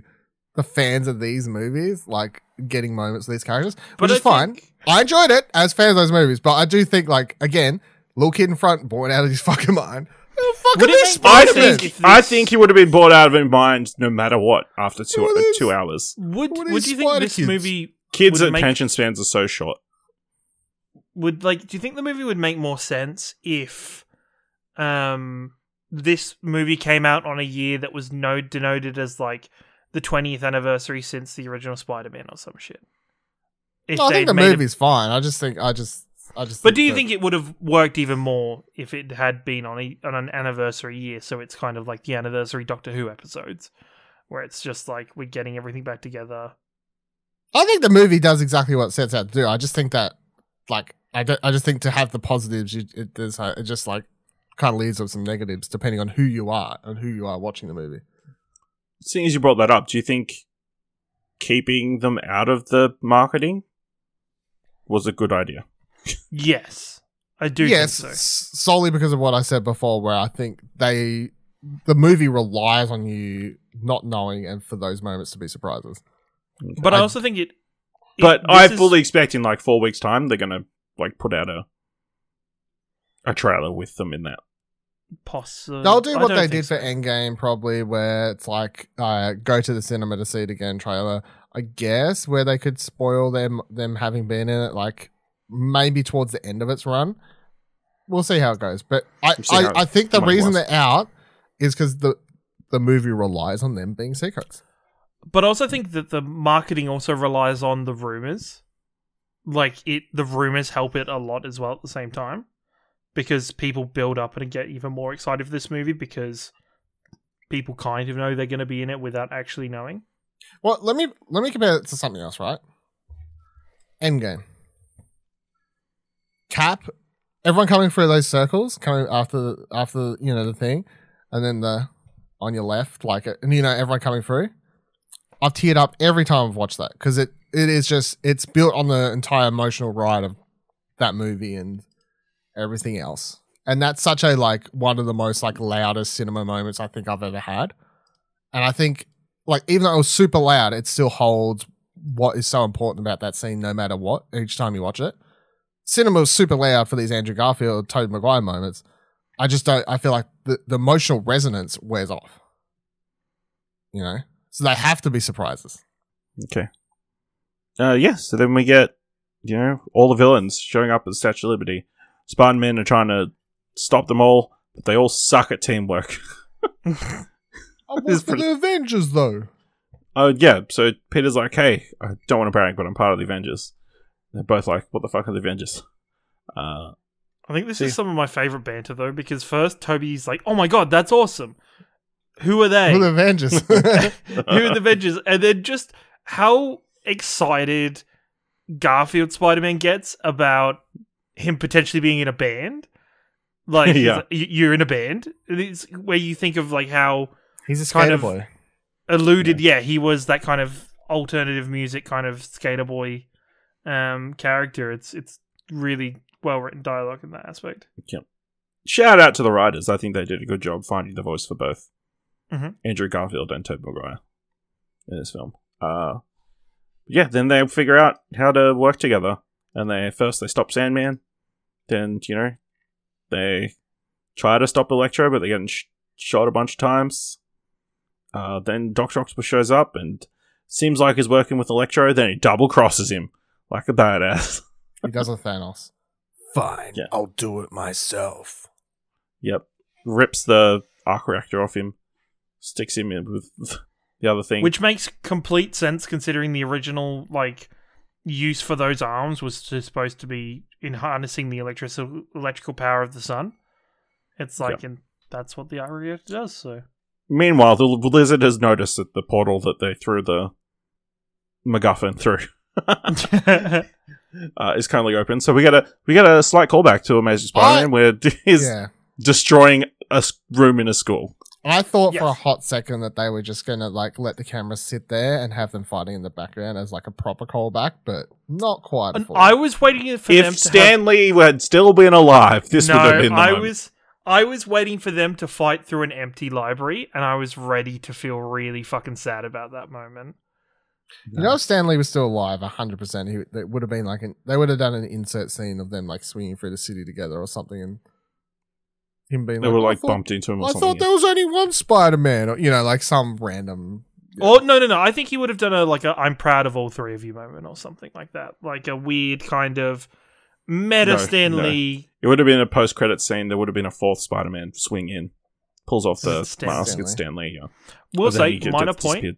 the fans of these movies, like getting moments with these characters, But which I is fine. think- I enjoyed it as fans of those movies, but I do think, like, again, little kid in front, born out of his fucking mind. Oh, fucking What do you this I think if I think he would have been bored out of his mind no matter what after two What is- two hours. Would Would you think Spider this Kids? movie Kids' would make- attention spans are so short. would like? Do you think the movie would make more sense if, um, this movie came out on a year that was no denoted as like the twentieth anniversary since the original Spider-Man or some shit? If No, I think the made a- movie's fine. I just think, I just, I just. But do you that- think it would have worked even more if it had been on a, on an anniversary year? So it's kind of like the anniversary Doctor Who episodes, where it's just like we're getting everything back together. I think the movie does exactly what it sets out to do. I just think that, like, I, don't, I just think to have the positives, you, it, uh, it just like kind of leaves with some negatives depending on who you are and who you are watching the movie. Seeing as you brought that up, do you think keeping them out of the marketing was a good idea? Yes, I do yes, think so. solely because of what I said before, where I think they, the movie relies on you not knowing and for those moments to be surprises. But I, I- also think it. it- But this I is- fully expect in like four weeks' time they're gonna like put out a a trailer with them in that. Possi- They'll do what they did so. for Endgame, probably, where it's like uh, go to the cinema to see it again trailer. I guess where they could spoil them them having been in it, like maybe towards the end of its run. We'll see how it goes, but I We'll see how I, I think the reason was. they're out is because the the movie relies on them being secrets. But I also think that the marketing also relies on the rumors. Like it, the rumors help it a lot as well at the same time, because people build up and get even more excited for this movie because people kind of know they're going to be in it without actually knowing. Well, let me let me compare it to something else, right? Endgame. Cap, everyone coming through those circles, coming after after you know the thing, and then the on your left, like uh, and you know everyone coming through. I've teared up every time I've watched that because it it is just it's built on the entire emotional ride of that movie and everything else, and that's such a like one of the most like loudest cinema moments I think I've ever had, and I think like even though it was super loud, it still holds what is so important about that scene, no matter what. Each time you watch it, cinema was super loud for these Andrew Garfield, Tobey Maguire moments. I just don't. I feel like the, the emotional resonance wears off. You know, so they have to be surprises. Okay. Uh, yeah. So then we get you know all the villains showing up at the Statue of Liberty. Spartan men are trying to stop them all, but they all suck at teamwork. I It's for pretty- the Avengers, though. Oh yeah, so Peter's like, "Hey, I don't want to brag, but I'm part of the Avengers." They're both like, "What the fuck are the Avengers?" Uh, I think this See- is some of my favorite banter though, because first Tobey's like, "Oh my god, that's awesome! Who are they? For the Avengers. Who are the Avengers?" And then just how excited Garfield Spider Man gets about him potentially being in a band. Like, Yeah. like, "You- you're in a band. It's where you think of like how He's a Kind skater of- boy. alluded. Yeah. he was that kind of alternative music kind of skater boy um, character. It's it's really well written dialogue in that aspect. Shout out to the writers. I think they did a good job finding the voice for both Mhm. Andrew Garfield and Tobey Maguire in this film. Uh, yeah, then they figure out how to work together, and they first they stop Sandman, then you know they try to stop Electro, but they're getting sh- shot a bunch of times. Uh, then Doctor Octopus shows up and seems like he's working with Electro. Then he double crosses him like a badass. He does with Thanos. Fine, Yeah. I'll do it myself. Yep. Rips the arc reactor off him, sticks him in with the other thing. Which makes complete sense considering the original like use for those arms was supposed to be in harnessing the electric electrical power of the sun. It's like, and that's what the arc reactor does. So Meanwhile, the lizard has noticed that the portal that they threw the MacGuffin through uh, is currently open. So we get a we get a slight callback to Amazing Spider-Man, where he's Yeah. destroying a room in a school. I thought for a hot second that they were just gonna like let the camera sit there and have them fighting in the background as like a proper callback, but not quite. And. I was waiting for them If to Stan Lee had still been alive, this have, would have been the I moment. was I was waiting for them to fight through an empty library, and I was ready to feel really fucking sad about that moment. You know, if Stan Lee was still alive, hundred percent, he it would have been like an, they would have done an insert scene of them like swinging through the city together or something, and him being They like, were like thought- bumped into him or I something. thought there was only one Spider Man, or you know, like some random. Or no, no, no. I think he would have done a like a "I'm proud of all three of you" moment or something like that, like a weird kind of meta No, Stan Lee. It would have been a post-credit scene. There would have been a fourth Spider-Man swing in, pulls off the Stan- mask. Stan Lee. It's Stan Lee. Yeah. We'll But then say minor disappeared. point.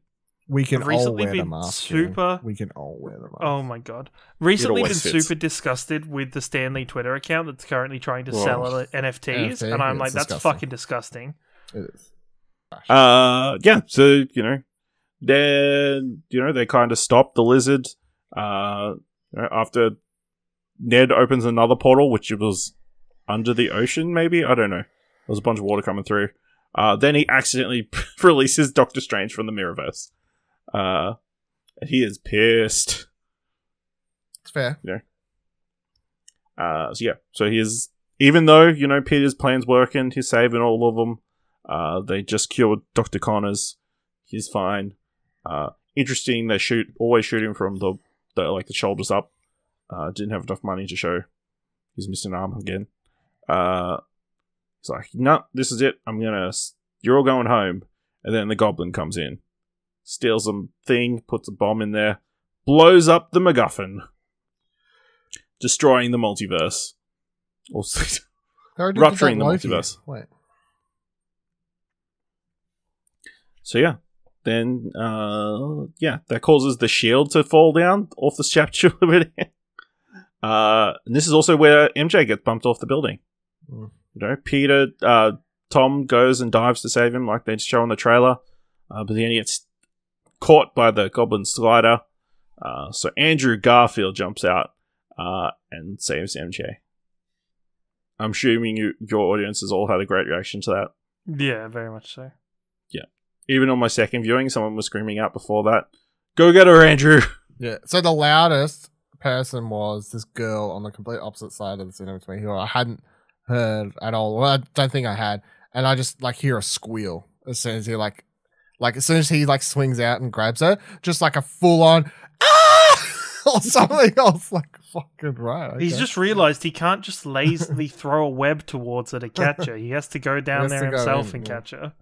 We can I've all recently wear the mask. super- Jimmy. We can all wear the mask. Oh my god! Recently, been fits. super disgusted with the Stan Lee Twitter account that's currently trying to Whoa. sell NFTs, NFT, and I'm yeah, like, it's that's disgusting. fucking disgusting. It is. Uh, yeah. So you know, then you know they kind of stop the lizard. Uh, you know, after Ned opens another portal, which was under the ocean, maybe I don't know. There was a bunch of water coming through. Uh, then he accidentally releases Doctor Strange from the Mirrorverse. Uh, and he is pissed. It's fair. Yeah. Uh, so yeah, so he's even though you know Peter's plan's working, he's saving all of them. Uh, they just cured Doctor Connors. He's fine. Uh, interesting. They shoot always shoot him from the, the like the shoulders up. Uh, didn't have enough money to show He's missing an arm again. Uh, he's like, no, this is it. I'm gonna. You're all going home. And then the Goblin comes in, steals a thing, puts a bomb in there, blows up the MacGuffin destroying the multiverse. Or Rupturing the multiverse. Wait. so yeah, then uh yeah, that causes the shield to fall down off the Statue of Liberty. Uh, and this is also where MJ gets bumped off the building. Mm. You know, Peter, uh, Tom goes and dives to save him, like they show in the trailer. Uh, but then he gets caught by the Goblin Glider. Uh, so Andrew Garfield jumps out uh, and saves MJ. I'm assuming you, your audience has all had a great reaction to that. Yeah, very much so. Yeah. Even on my second viewing, someone was screaming out before that, "Go get her, Andrew!" Yeah. So the loudest person was this girl on the complete opposite side of the cinema to me, who I hadn't heard at all. Well, I don't think I had, and I just like hear a squeal as soon as he like, like as soon as he like swings out and grabs her, just like a full on ah or something else. Like fucking right. He's just realized he can't just lazily throw a web towards her to catch her. He has to go down there himself in, and yeah. catch her.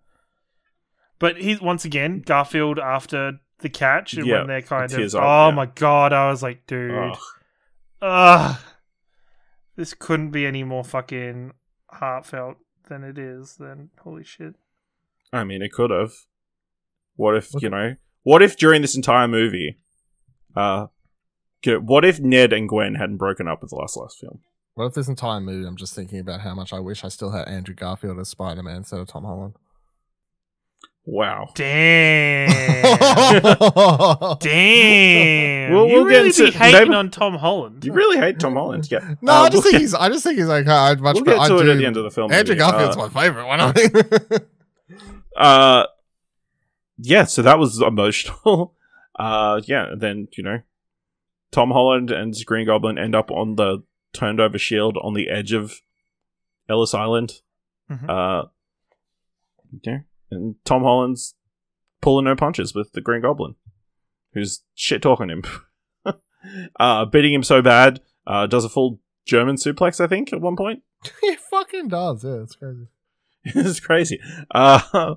But he's once again Garfield after the catch and Yeah, when they're kind of tears up, oh yeah. my god, I was like, dude, Ugh. ugh, this couldn't be any more fucking heartfelt than it is. Then holy shit. I mean, it could have. What if Look you know? What if during this entire movie, uh, get- what if Ned and Gwen hadn't broken up with the last last film? What if this entire movie? I'm just thinking about how much I wish I still had Andrew Garfield as Spider Man instead of Tom Holland. Wow. Damn. Damn. Well, you we'll get really into- be hating maybe- on Tom Holland. You really hate Tom Holland, yeah? No, Uh, I just we'll think get- he's. I just think he's like. I'd much. We'll pre- get I to it do- at the end of the film. Andrew maybe. Garfield's Uh, my favorite one. I think. Uh, yeah, so that was emotional. uh, yeah, then you know, Tom Holland and Green Goblin end up on the turned over shield on the edge of Ellis Island. Mhm. Uh, yeah, and Tom Holland's pulling no punches with the Green Goblin, who's shit talking him, uh, beating him so bad. Uh, does a full German suplex, I think, at one point. he fucking does. Yeah, it's crazy. it's crazy. Uh,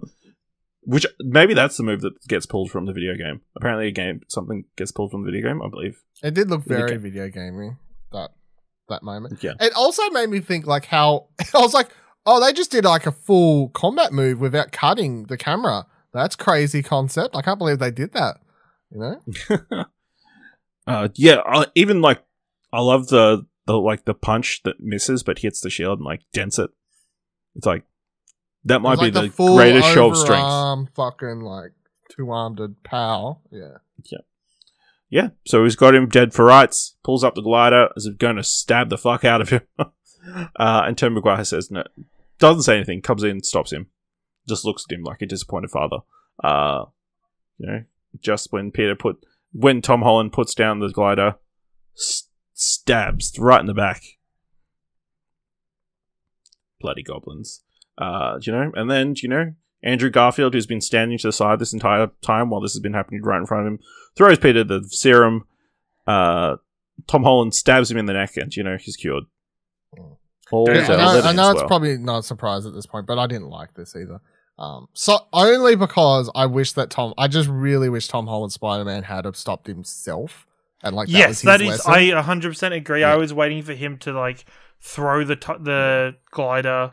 which maybe that's the move that gets pulled from the video game. Apparently, a game something gets pulled from the video game. I believe. It did look Video very game. video gamey that that moment. Yeah. It also made me think like how I was like, oh, they just did like a full combat move without cutting the camera. That's crazy concept. I can't believe they did that. You know? uh, yeah. I, even like, I love the the like the punch that misses but hits the shield and like dents it. It's like that might be like the, full greatest show of strength. Fucking like two armed power. Yeah. Yeah. Yeah. So he's got him dead for rights. Pulls up the glider as if going to stab the fuck out of him. uh, and Tom Maguire says no, doesn't say anything. Comes in, stops him. Just looks at him like a disappointed father. Uh, you know, just when Peter put when Tom Holland puts down the glider, s- stabs right in the back. Bloody goblins. Uh, you know, and then you know Andrew Garfield, who's been standing to the side this entire time while this has been happening right in front of him, throws Peter the serum. Uh, Tom Holland stabs him in the neck, and you know he's cured. All Yeah, well I know, I know it's well. probably not a surprise at this point, but I didn't like this either. Um, so only because I wish that Tom, I just really wish Tom Holland Spider Man had have stopped himself, and like that was yes, his that is. lesson. I 100 percent agree. I was waiting for him to like throw the t- the glider.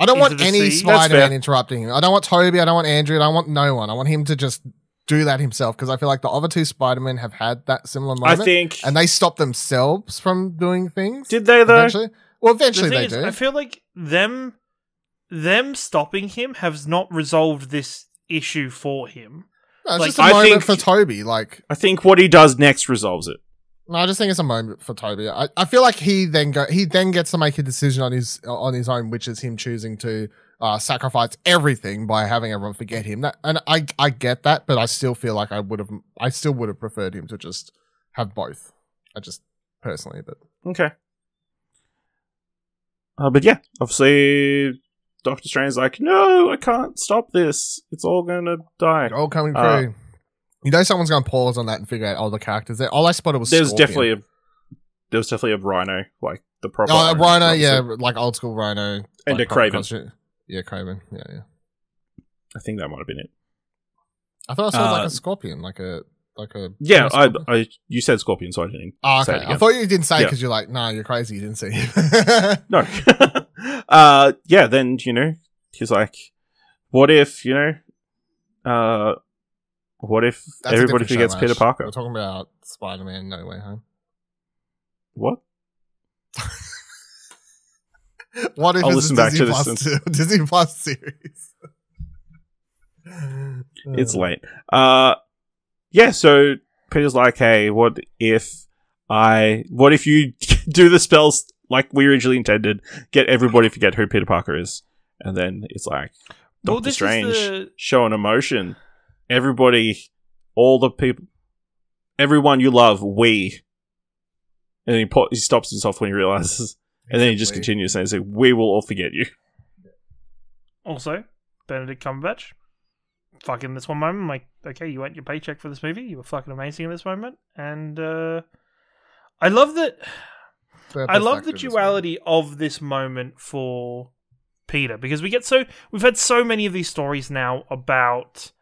I don't want any Spider Man interrupting him. I don't want Tobey. I don't want Andrew. I don't want no one. I want him to just do that himself because I feel like the other two Spider Men have had that similar I moment, think. and they stop themselves from doing things. did they though? eventually? Well, eventually thing they is, do. I feel like them them stopping him has not resolved this issue for him. no, it's like, just a I moment think- for Tobey. Like I think what he does next resolves it. No, I just think it's a moment for Tobey. I, I feel like he then go he then gets to make a decision on his on his own, which is him choosing to uh, sacrifice everything by having everyone forget him. That, and I I get that, but I still feel like I would have I still would have preferred him to just have both. I just personally, but Okay. Uh, but yeah, obviously, Doctor Strange's like, no, I can't stop this. It's all gonna die. all coming through. Uh, you know, someone's going to pause on that and figure out all the characters there. All I spotted was There's Scorpion. definitely a there was definitely a Rhino, like the proper oh, a Rhino, obviously. yeah, like old school Rhino, And like, a Kraven. costume. Yeah, Kraven. Yeah, yeah. I think that might have been it. I thought I saw like Uh, a scorpion, like a like a Yeah, I. I you said Scorpion, so I didn't. Oh, say okay. it I thought you didn't say Yeah. because you're like, nah, you're crazy. You didn't see it. No. uh, yeah. Then you know he's like, what if you know, uh, what if That's everybody different show, forgets Peter Parker? We're talking about Spider-Man: No Way Home. What? What if I'll it's listen a back Disney to this Plus, Disney Plus series? It's Uh, late. Uh, yeah. So Peter's like, hey, what if I? What if you do the spells like we originally intended? Get everybody to forget who Peter Parker is, and then it's like Well, Doctor this Strange the- showing emotion. Everybody, all the people, everyone you love, we. And he po- he stops himself when he realizes, and then he just continues saying, like, "We will all forget you." Also, Benedict Cumberbatch. Fucking this one moment, I'm like, okay, you want your paycheck for this movie. You were fucking amazing in this moment, and uh, I love that. I love the this week. duality of this moment for Peter because we get so we've had so many of these stories now about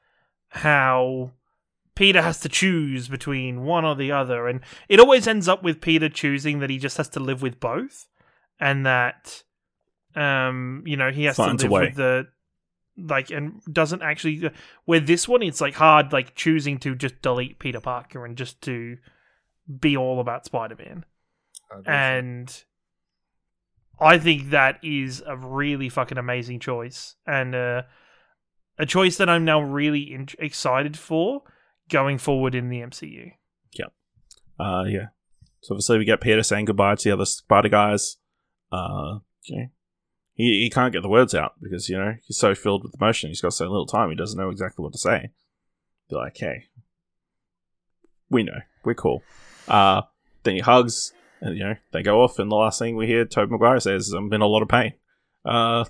how Peter has to choose between one or the other, and it always ends up with Peter choosing that he just has to live with both, and that um you know he has Finds to live way. with the like and doesn't actually where this one it's like hard like choosing to just delete Peter Parker and just to be all about Spider-Man and I think that is a really fucking amazing choice, and uh, a choice that I'm now really in- excited for going forward in the MCU. Uh, yeah. So obviously we get Peter saying goodbye to the other Spider guys. Uh, know, he, he can't get the words out because you know he's so filled with emotion. He's got so little time. He doesn't know exactly what to say. Be like, hey, we know we're cool. Uh, then he hugs, and you know they go off, and the last thing we hear, Tobey Maguire says, "I'm in a lot of pain." Uh,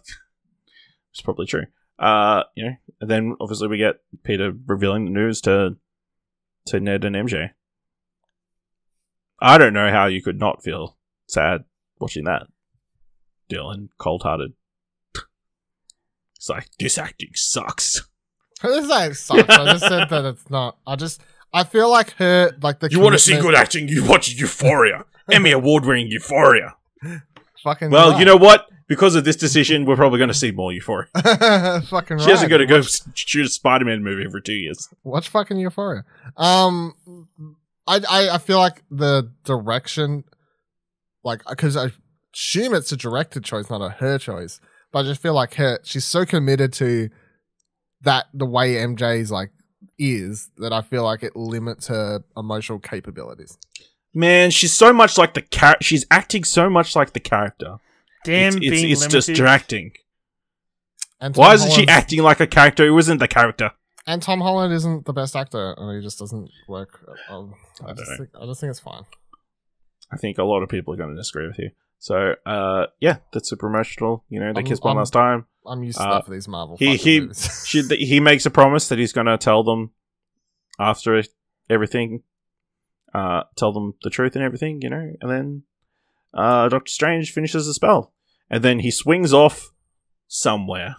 it's probably true. Uh, you know, and then obviously we get Peter revealing the news to to Ned and MJ. I don't know how you could not feel sad watching that. Dylan, cold hearted. It's like this acting sucks. Say it sucks. I just said that it's not. I just I feel like her like the You want to see good acting? You watch Euphoria, Emmy award winning Euphoria. Fucking Well, right. you know what? Because of this decision, we're probably going to see more Euphoria. fucking She hasn't got to go shoot a Spider-Man movie every two years. Watch fucking Euphoria. Um, I I, I feel like the direction, like, because I assume it's a directed choice, not a her choice. But I just feel like her, she's so committed to that the way MJ's like is that I feel like it limits her emotional capabilities. Man, she's so much like the character. She's acting so much like the character. Damn, it's it's, being it's limited. distracting. And Why isn't she acting like a character who isn't the character? And Tom Holland isn't the best actor, and he just doesn't work. Um, I, I don't just know. think, I just think it's fine. I think a lot of people are going to disagree with you. So, uh, yeah, that's super emotional. You know, they I'm- kissed one I'm- last time. I'm used to Uh, that for these Marvel. He fucking he movies. she, he makes a promise that he's going to tell them after everything, uh, tell them the truth and everything. You know, and then uh, Doctor Strange finishes the spell, and then he swings off somewhere.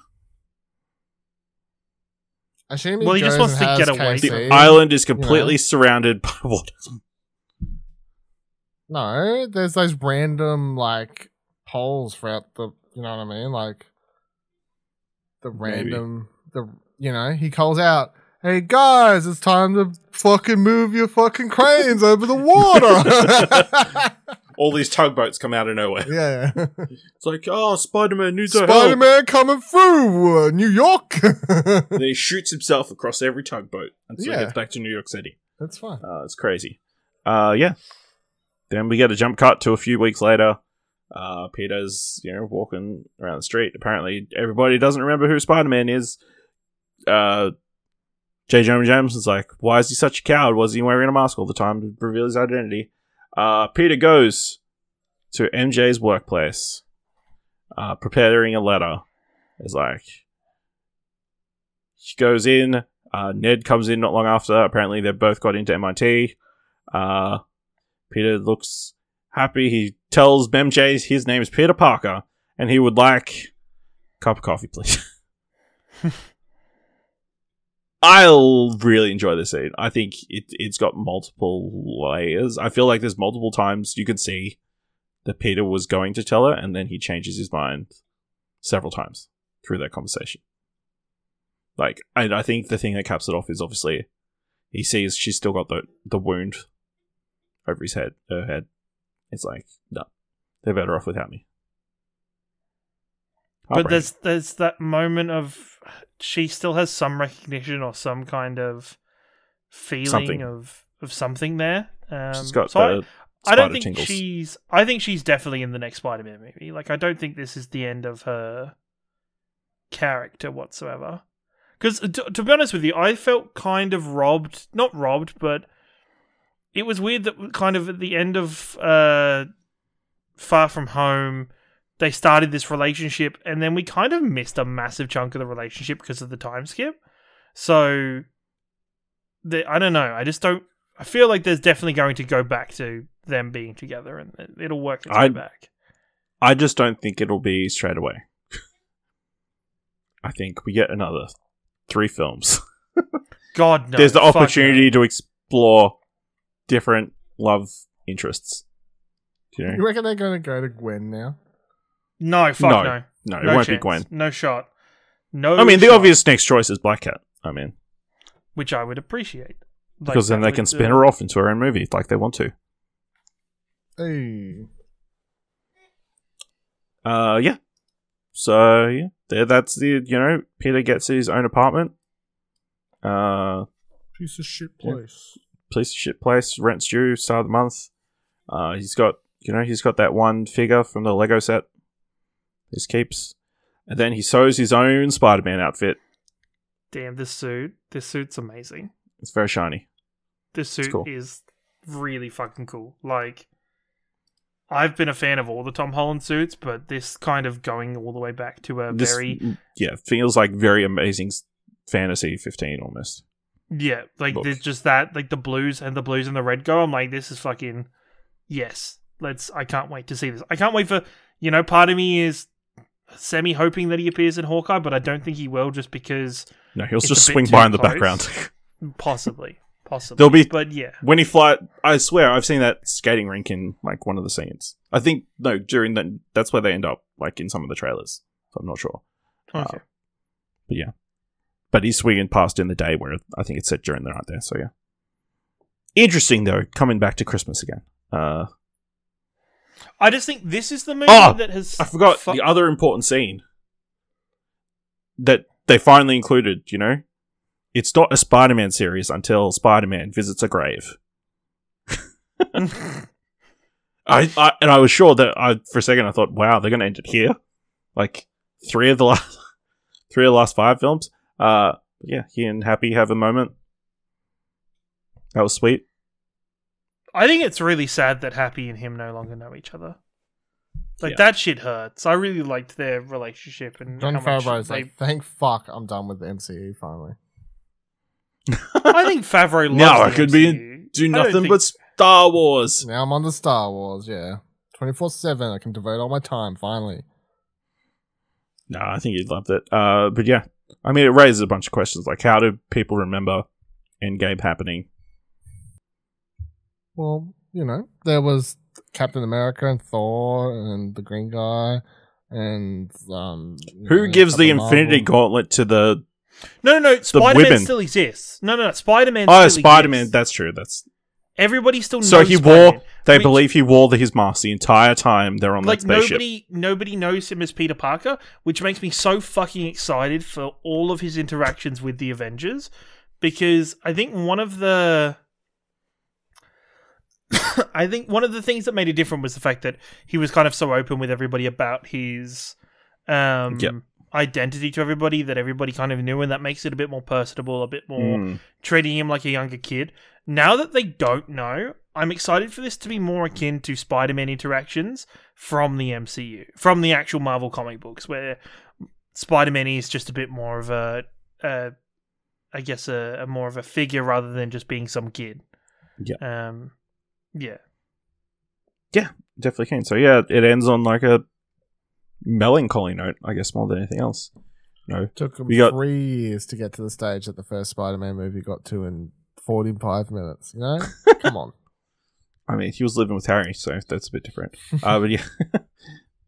I assume Well, he just wants to has get away The island is completely surrounded by water. No, there's those random like poles throughout the. You know what I mean? Like the Maybe. random the. You know, he calls out, "Hey guys, it's time to fucking move your fucking cranes over the water." All these tugboats come out of nowhere. yeah, It's like, oh, Spider Man needs our Spider help. Man coming through uh, New York. Then he shoots himself across every tugboat until Yeah. he gets back to New York City. That's fine. Uh, it's crazy. Uh, yeah. Then we get a jump cut to a few weeks later. Uh, Peter's, you know, walking around the street. Apparently, everybody doesn't remember who Spider Man is. Uh, J. Jonah Jameson's like, why is he such a coward? Was he wearing a mask all the time to reveal his identity? Uh, Peter goes to MJ's workplace, uh, preparing a letter. It's like, she goes in. Uh, Ned comes in not long after. Apparently, they've both got into MIT. Uh, Peter looks happy. He tells MJ his name is Peter Parker, and he would like a cup of coffee, please. I'll really enjoy this scene. I think it, it's got multiple layers. I feel like there's multiple times you could see that Peter was going to tell her, and then he changes his mind several times through that conversation. Like, and I think the thing that caps it off is obviously he sees she's still got the the wound over his head, her head. It's like, no, they're better off without me. But there's there's that moment of she still has some recognition or some kind of feeling Something. of of something there. Um, she's got so I- the I don't think tingles. she's. I think she's definitely in the next Spider-Man movie. Like, I don't think this is the end of her character whatsoever. Because to, to be honest with you, I felt kind of robbed. Not robbed, but it was weird that kind of at the end of uh, Far From Home, they started this relationship, and then we kind of missed a massive chunk of the relationship because of the time skip. So, the, I don't know. I just don't. I feel like there's definitely going to go back to them being together, and it- it'll work its way I- back. I just don't think it'll be straight away. I think we get another three films. God no. There's the fuck no. opportunity to explore different love interests. You know? You reckon they're going to go to Gwen now? No, fuck No. no. No, it No won't be. Gwen. No shot. No. I mean, the obvious next choice is Black Cat. I mean, which I would appreciate, Like, because then they can spin uh, her off into her own movie like they want to. Hey. Uh, yeah. So yeah, there. That's the you know Peter gets his own apartment. Uh, Piece of shit Yeah. place. piece of shit place. Rent's due. Start of the month. Uh, he's got you know he's got that one figure from the Lego set. His keeps. And then he sews his own Spider Man outfit. Damn, this suit. This suit's amazing. It's very shiny. This suit cool. is really fucking cool. Like, I've been a fan of all the Tom Holland suits, but this kind of going all the way back to a This, very mm, yeah, feels like very amazing fantasy 15 almost. yeah, like look. there's just that like the blues and the blues and the red go. I'm like, this is fucking yes. Let's. I can't wait to see this. I can't wait for you know. Part of me is semi hoping that he appears in Hawkeye, but I don't think he will, just because No, he'll just swing by in the close. background. possibly, possibly There'll be- but yeah. when he fly, I swear I've seen that skating rink in like one of the scenes. I think no, during that that's where they end up, like in some of the trailers. So I'm not sure, Okay. but yeah. But he's swinging past in the day where I think it's set during the night there. So yeah, interesting though. Coming back to Christmas again. Uh, I just think this is the movie Oh, that has. I forgot fu- the other important scene that they finally included. You know, it's not a Spider-Man series until Spider-Man visits a grave. I, I and I was sure that I for a second I thought, wow, they're going to end it here, like three of the last three of the last five films. Uh, yeah, he and Happy have a moment. That was sweet. I think it's really sad that Happy and him no longer know each other. Like Yeah. that shit hurts. I really liked their relationship and Jon how much Favreau's they- like, thank fuck, I'm done with the MCU finally. I think Favreau loves Now I could be MCU. do I don't nothing think- but Star Wars. Now I'm on the Star Wars, yeah. 24 7, I can devote all my time finally. No, I think you'd loved it. Uh, but yeah, I mean, it raises a bunch of questions like how do people remember Endgame happening? Well, you know, there was Captain America and Thor and the Green Guy and um Who know, gives the Infinity Marvel. Gauntlet to the No, no, no. Spider Man women. still exists. No, no, no. Spider Man. oh Spider Man? That's true. That's everybody still knows. so he Spider-Man, wore. They which- believe he wore the, his mask the entire time they're on like that spaceship. nobody nobody knows him as Peter Parker, which makes me so fucking excited for all of his interactions with the Avengers because I think one of the I think one of the things that made it different was the fact that he was kind of so open with everybody about his um Yep. identity to everybody that everybody kind of knew and that makes it a bit more personable, a bit more Mm. treating him like a younger kid. Now that they don't know, I'm excited for this to be more akin to Spider-Man interactions from the MCU, from the actual Marvel comic books, where Spider-Man is just a bit more of a, a I guess, a, a more of a figure rather than just being some kid. Yeah. Um. Yeah. Yeah, definitely can. So yeah, it ends on like a melancholy note, I guess, more than anything else. No, Took them We got- three years to get to the stage that the first Spider Man movie got to in 45 minutes, you know? Come on. I mean he was living with Harry, so that's a bit different. uh, but yeah,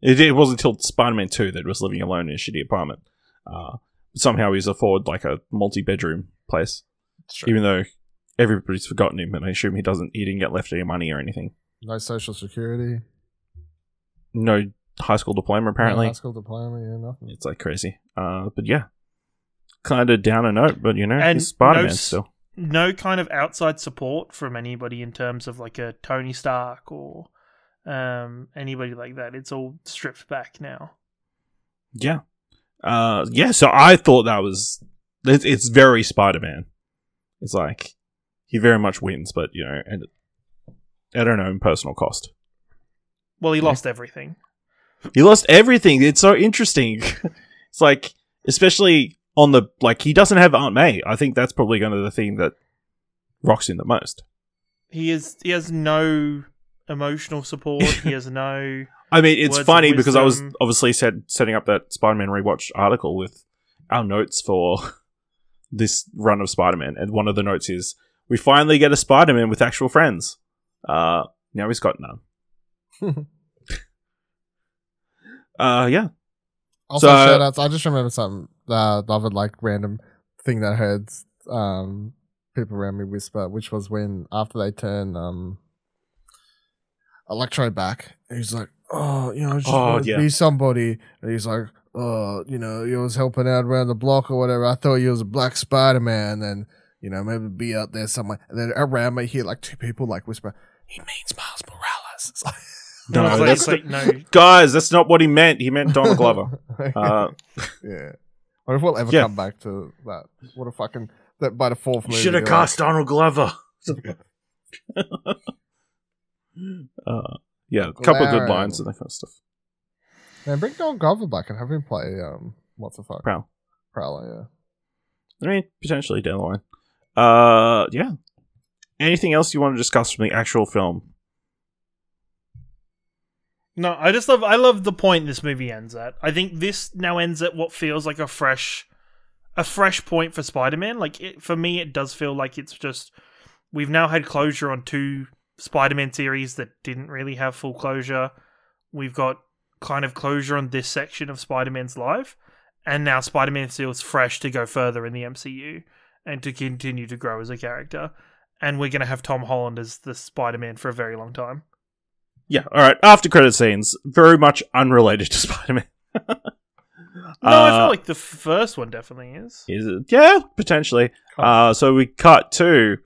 it, it wasn't until Spider-Man Two that was living alone in a shitty apartment. Uh, somehow he's afforded like a multi-bedroom place, even though everybody's forgotten him, and I assume he doesn't. He didn't get left any money or anything. No social security. No high school diploma No apparently. high school diploma, yeah, nothing. It's like crazy. Uh, but yeah, kind of down a note, but you know, And he's Spider Man no still. No kind of outside support from anybody in terms of like a Tony Stark or um anybody like that. It's all stripped back now. Yeah, uh, yeah. So I thought that was it's, it's very Spider Man. It's like he very much wins, but you know, and at an own personal cost. Well, he lost everything. He lost everything. It's so interesting. it's like, especially on the like, he doesn't have Aunt May. I think that's probably going to be the thing that rocks him the most. He is he has no emotional support. he has no I mean, it's Words funny because I was obviously said setting up that Spider-Man rewatch article with our notes for this run of Spider-Man, and one of the notes is we finally get a Spider-Man with actual friends. Uh, now he's got none. uh, yeah, Also, So- shout outs. I just remember something, uh, the other like random thing that I heard um, people around me whisper, which was when after they turn um, Electro back, he's like, "Oh, you know, I just Oh, want to yeah. be somebody," and he's like, "Oh, you know, you was helping out around the block or whatever. I thought you was a Black Spider Man, and you know, maybe be out there somewhere." And then around me, hear like two people like whisper, "He means Miles Morales." It's like, No, like- that's like, no. guys. That's not what he meant. He meant Donald Glover. Uh, yeah. Or if we'll ever Yeah. come back to that. What a fucking that by the fourth movie. should have cast Donald Glover. uh, yeah, a couple of good lines and that kind of stuff. Man, bring Donald Glover back and have him play um what's the fuck? Prowl. Prowler, yeah. I mean, potentially down the line. Uh, yeah. Anything else you want to discuss from the actual film? No, I just love I love the point this movie ends at. I think this now ends at what feels like a fresh a fresh point for Spider-Man. Like it, for me it does feel like it's just we've now had closure on two Spider-Man series that didn't really have full closure. We've got kind of closure on this section of Spider-Man's life and now Spider-Man feels fresh to go further in the MCU and to continue to grow as a character. And we're going to have Tom Holland as the Spider-Man for a very long time. Yeah, all right. After credit scenes, very much unrelated to Spider-Man. No, I Uh, feel like the first one definitely is. Is it? Yeah, potentially. Uh, so we cut to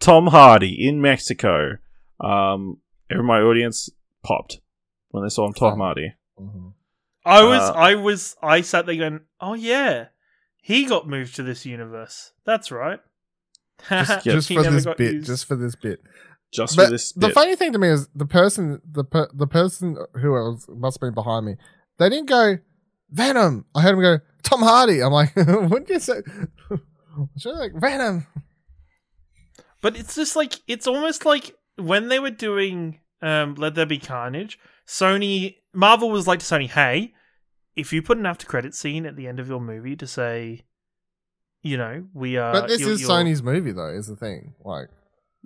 Tom Hardy in Mexico. Um, every my audience popped when they saw him, Tom Fun. Hardy. Mhm. I was, Uh, I was, I sat there going, "Oh yeah, he got moved to this universe. That's right." Just, just for this bit, used. just for this bit. Just But for this Bit. the funny thing to me is the person, the per, the person who was must have been behind me. They didn't go Venom. I heard him go Tom Hardy. I'm like, what did you say? Should I like Venom? But it's just like it's almost like when they were doing um, Let There Be Carnage, Sony Marvel was like to Sony, "Hey, if you put an after credit scene at the end of your movie to say, you know, we are." but this you're- is you're- Sony's movie, though. Is the thing like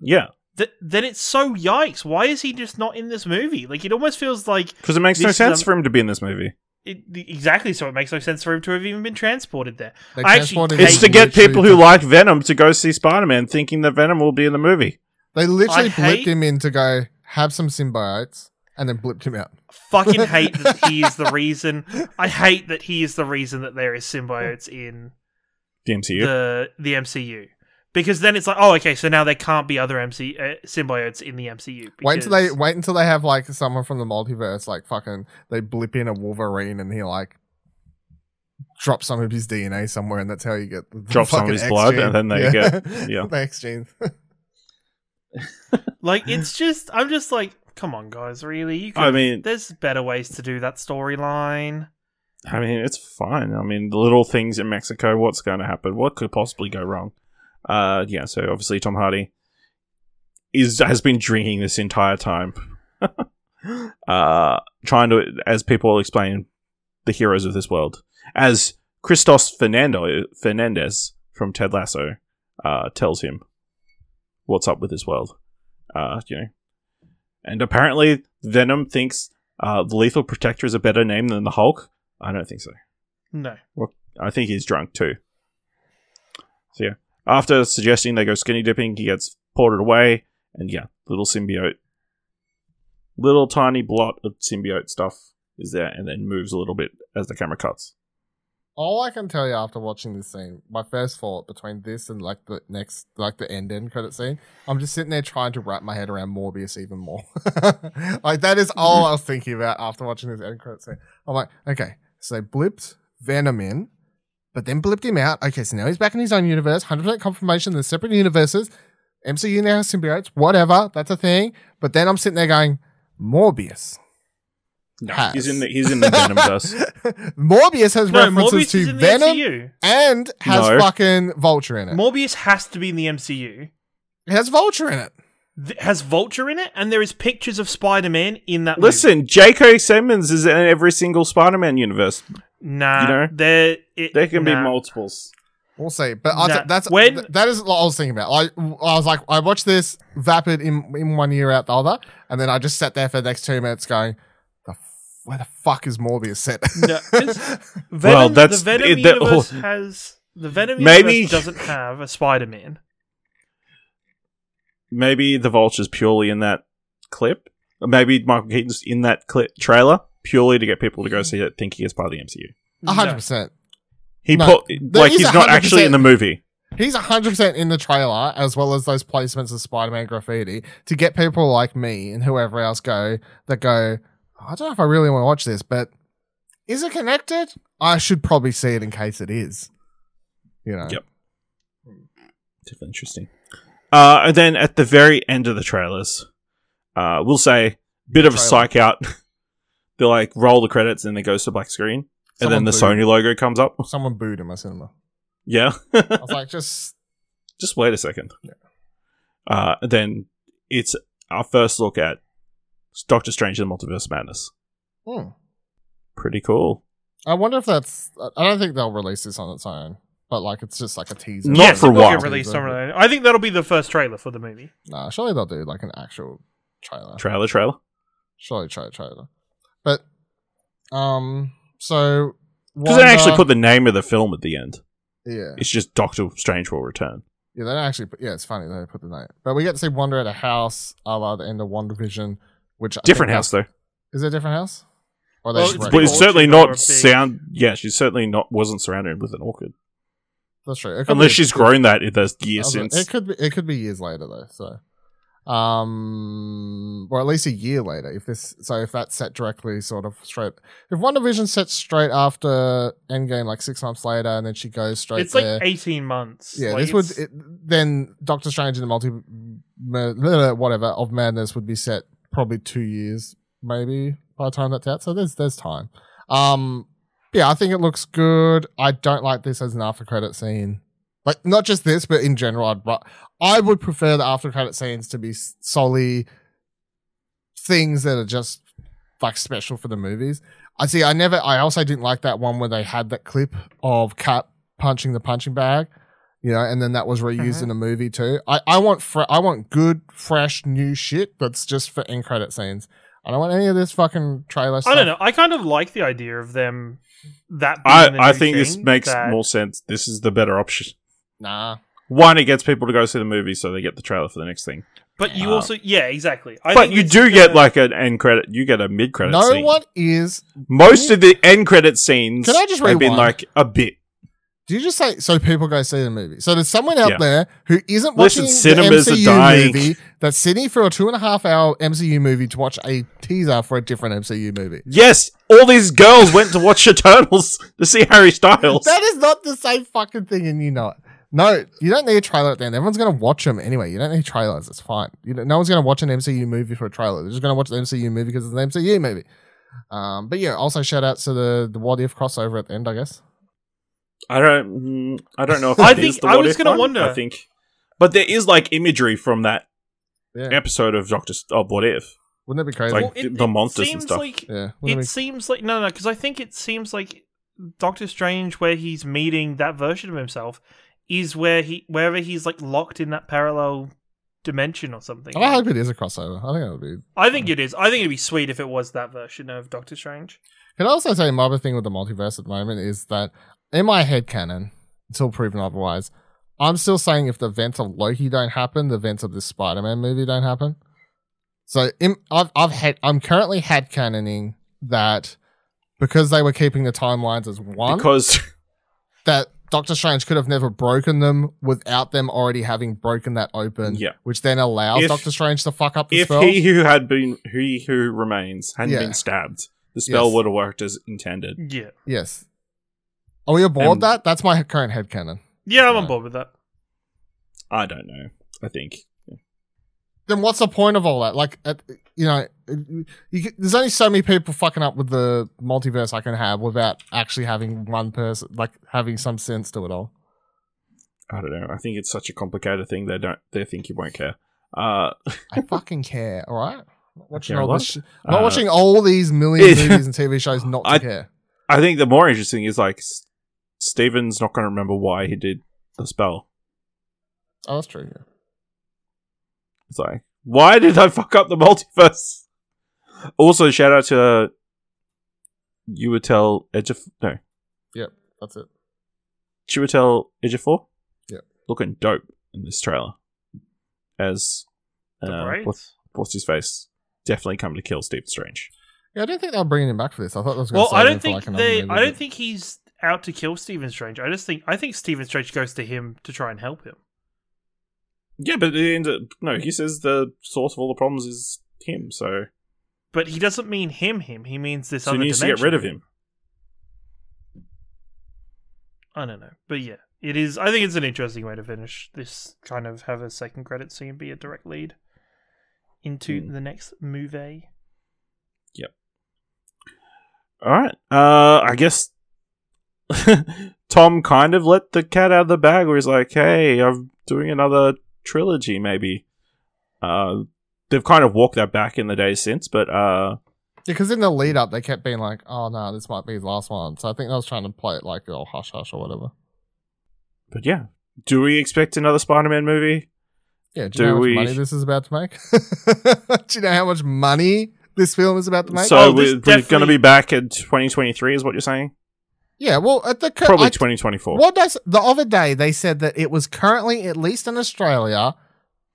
yeah, Th- then it's so yikes. Why is he just not in this movie? Like it almost feels like because it makes no sense um, for him to be in this movie. it, exactly. So it makes no sense for him to have even been transported there. they I actually It's to get people who like Venom to go see Spider-Man, thinking that Venom will be in the movie. They literally I blipped hate- him in to go have some symbiotes, and then blipped him out. Fucking hate that he is the reason. I hate that he is the reason that there is symbiotes in The MCU. the the MCU. Because then it's like, oh, okay, so now there can't be other MC uh, symbiotes in the MCU. Wait until they wait until they have like someone from the multiverse, like fucking they blip in a Wolverine, and he like drops some of his DNA somewhere, and that's how you get the, the Drop some of his X blood, gene. and then they yeah. get- yeah. the X gene. like it's just, I'm just like, come on, guys, really? You could, I mean- there's better ways to do that storyline. I mean, it's fine. I mean, the little things in Mexico. What's going to happen? What could possibly go wrong? Uh, yeah. So obviously, Tom Hardy is has been drinking this entire time, uh, trying to, as people explain, the heroes of this world, as Christos Fernando Fernandez from Ted Lasso uh, tells him what's up with this world. Uh, you know, and apparently Venom thinks uh, the Lethal Protector is a better name than the Hulk. I don't think so. No. I think he's drunk too. So yeah, after suggesting they go skinny dipping, he gets ported away, and yeah, little symbiote, little tiny blot of symbiote stuff is there, and then moves a little bit as the camera cuts. All I can tell you after watching this scene, my first thought between this and like the next, like the end end credit scene, I'm just sitting there trying to wrap my head around Morbius even more. like that is all I was thinking about after watching this end credit scene. I'm like, okay, so blipped Venom in, but then blipped him out. Okay, so now he's back in his own universe. 100% confirmation. There's separate universes. MCU now has symbiotes. Whatever, that's a thing. But then I'm sitting there going, Morbius. No, has. he's in the he's in the Venomverse. Morbius has No, references Morbius to is in the Venom MCU. and has No. fucking Vulture in it. Morbius has to be in the MCU. it has Vulture in it. Th- has Vulture in it, and there is pictures of Spider-Man in that. Listen, J.K. Simmons is in every single Spider-Man universe. movie. nah, you know, there it, There can be multiples. We'll see, but I Nah, that's when- th- that is what I was thinking about. Like I was like, I watched this vapid in in one year out the other, and then I just sat there for the next two minutes going, "The f- where the fuck is Morbius set?" No, 'cause Venom, Well, that's- the Venom it- that- universe oh. has the Venom Maybe- universe doesn't have a Spider-Man. Maybe the Vulture's purely in that clip. Maybe Michael Keaton's in that clip trailer purely to get people to go mm-hmm. see it, thinking it's part of the MCU. A hundred No. percent. He No, put like he's not actually in the movie. He's 100% in the trailer, as well as those placements of Spider Man graffiti, to get people like me and whoever else go that go, I don't know if I really want to watch this, but is it connected? I should probably see it in case it is. You know? Yep. Definitely interesting. Uh, and then at the very end of the trailers, uh, we'll say bit of a psych out. They'll like roll the credits and then it goes to black screen, and then the. Sony logo comes up. Someone booed in my cinema. Yeah. I was like, just. Just wait a second. Yeah. Uh, then it's our first look at Doctor Strange and the Multiverse of Madness. Hmm. Pretty cool. I wonder if that's. I don't think they'll release this on its own, but like it's just like a teaser. Not yes, for a will while. get released somewhere. I think that'll be the first trailer for the movie. Nah, surely they'll do like an actual trailer. Trailer, trailer. surely try trailer. But um, so Because they actually put the name of the film at the end. yeah It's just Doctor Strange will return. yeah they don't actually put, yeah it's funny they put the name, but we get to see Wanda at a house a la the end of WandaVision, which I Different think house though. Is it a different house? Or they Well, it's But it's certainly not big- sound. Yeah, she certainly not wasn't surrounded with an orchid. That's true. It Unless be- she's grown that in the I year was since. It could be. It could be years later though. So, um, or at least a year later. If this, so if that's set directly, sort of straight. If WandaVision sets straight after Endgame, like six months later, and then she goes straight It's like 18 months. yeah, Like, this would it, then Doctor Strange in the multi, whatever of madness would be set probably two years, maybe by the time that's out. So there's there's time. Um, yeah, I think it looks good. I don't like this as an after credit scene. Like not just this, but in general, I'd I would prefer the after credit scenes to be solely things that are just like special for the movies. I see. I never. I also didn't like that one where they had that clip of Cat punching the punching bag, you know, and then that was reused in a movie too. I I want fre- I want good, fresh, new shit that's just for end credit scenes. I don't want any of this fucking trailer. Stuff. I don't know. I kind of like the idea of them that. Being the I, I new think this makes that- more sense. This is the better option. Nah. One, it gets people to go see the movie, so they get the trailer for the next thing. But you Uh, also, yeah, exactly. I but you it's do get gonna- like an end credit. You get a mid credit. No scene. one is. Most of the end credit scenes Can I just have been like a bit. Do you just say so people go see the movie? So there's someone out Yeah. there who isn't watching the MCU movie that's sitting for a two and a half hour MCU movie to watch a teaser for a different MCU movie. Yes, all these girls went to watch Eternals to see Harry Styles. That is not the same fucking thing, and you know it. No, you don't need a trailer at the end. Everyone's going to watch them anyway. You don't need trailers. It's fine. You no one's going to watch an MCU movie for a trailer. They're just going to watch the MCU movie because it's an MCU movie. Um, but yeah, also shout out to the the What If crossover at the end, I guess. I don't. mm, I don't know if I that is think- the I was gonna wonder. I think, but there is like imagery from that Yeah, episode of Doctor of What If. wouldn't that be crazy? Like, Well, it- the it monsters and seems stuff. Like, yeah, it wouldn't it seems like no, no, because I think it seems like Doctor Strange, where he's meeting that version of himself, is where he wherever he's like locked in that parallel dimension or something. I hope it is a crossover. I think it would be. I think it is. I think it'd be sweet if it was that version of Doctor Strange. Can I also say my other thing with the multiverse at the moment is that in my head canon, until proven otherwise, I'm still saying if the events of Loki don't happen, the events of this Spider-Man movie don't happen. So in, I've I've had I'm currently head canoning that because they were keeping the timelines as one, Because that Doctor Strange could have never broken them without them already having broken that open. Yeah. Which then allows If- Doctor Strange to fuck up the if spell. he who had been he who remains hadn't Yeah. been stabbed, the spell Yes. would have worked as intended. Yeah, yes. Are we aboard And- that? That's my current head canon. yeah, I'm Yeah. on board with that. I don't know. I think then what's the point of all that? Like, at, you know, you, can- there's only so many people fucking up with the multiverse I can have without actually having one person, like having some sense to it all. I don't know. I think it's such a complicated thing. They don't. They think you won't care. Uh, I fucking care, all right? I'm not watching all lot. this. Sh- I'm not Uh, watching all these million movies and TV shows not to I- care. I think the more interesting is like S- Stephen's not going to remember why he did the spell. Oh, that's true. Yeah. It's like, why did I fuck up the multiverse? Also, shout out to uh, you would tell Edge of no, Yep, that's it. Chiwetel Ejiofor. Yep. looking dope in this trailer. As uh, braids. what, what's his face? Definitely coming to kill Stephen Strange. Yeah, I don't think they're bringing him back for this. I thought that was. Gonna Well, save I don't for, think like, another they. I don't think he's out to kill Stephen Strange. I just think I think Stephen Strange goes to him to try and help him. Yeah, but it ends up, no, he says the source of all the problems is him, so, But he doesn't mean him. Him. He means this so he other needs to get rid of him. I don't know, but yeah, it is. I think it's an interesting way to finish this. Kind of have a second credit scene be a direct lead into Hmm. the next movie. Yep. All right. Uh, I guess Tom kind of let the cat out of the bag where he's like, hey, I'm doing another trilogy, maybe. Uh, they've kind of walked that back in the days since, but uh, Because in the lead up, they kept being like, "Oh no, this might be his last one." So I think I was trying to play it like, "Oh, hush, hush," or whatever. but yeah. Do we expect another Spider Man movie? Yeah. Do you Do know how much we- money this is about to make? do you know how much money this film is about to make? So Oh, we're, we're going to be back in 2023, is what you're saying? Yeah. Well, at the Probably I- 2024. What does the other day they said that it was currently, at least in Australia,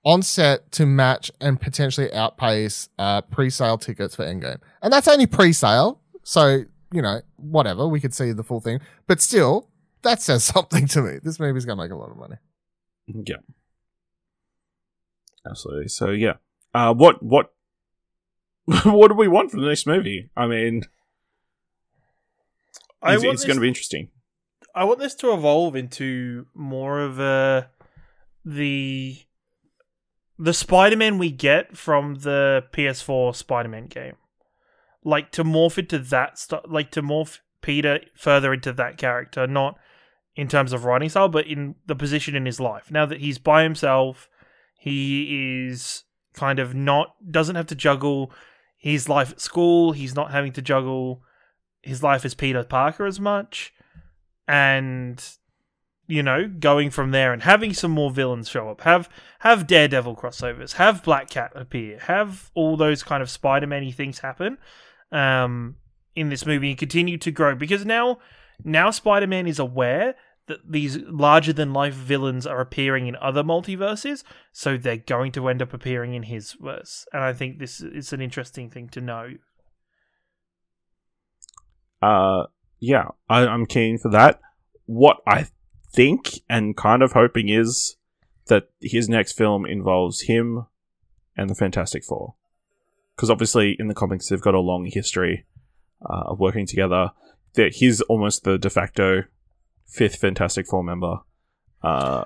on set to match and potentially outpace uh, pre-sale tickets for Endgame, and that's only pre-sale. So you know, whatever, we could see the full thing, but still, that says something to me. This movie's gonna make a lot of money. Yeah. Absolutely. So yeah. Uh what what what do we want from the next movie? I mean I it's, it's going to be interesting. I want this to evolve into more of a the the Spider-Man we get from the PS4 Spider-Man game. Like to morph into that stuff, like to morph Peter further into that character, not in terms of writing style, but in the position in his life. Now that he's by himself, he is kind of not doesn't have to juggle his life at school. He's not having to juggle his life as Peter Parker as much and you know going from there and having some more villains show up. Have have daredevil crossovers. Have black cat appear. Have all those kind of spider-man things happen um in this movie and continue to grow. Because now now spider-man is aware that these larger than life villains are appearing in other multiverses so they're going to end up appearing in his verse. And i think this is an interesting thing to know Uh yeah, I, I'm keen for that. What I think and kind of hoping is that his next film involves him and the Fantastic Four. Because obviously, in the comics, they've got a long history uh, of working together. That he's almost the de facto fifth Fantastic Four member. Uh,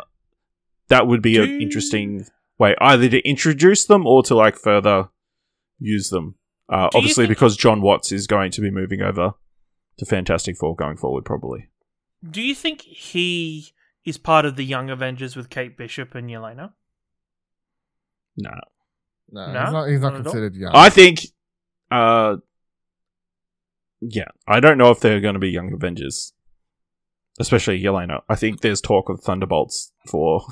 that would be an interesting way either to introduce them or to like further use them. Uh, obviously, think- because Jon Watts is going to be moving over to Fantastic Four going forward, probably. Do you think he is part of the Young Avengers with Kate Bishop and Yelena? No, No, No? he's not. He's Not not considered young. I think. Uh, yeah, I don't know if they're going to be Young Avengers, especially Yelena. I think there's talk of Thunderbolts for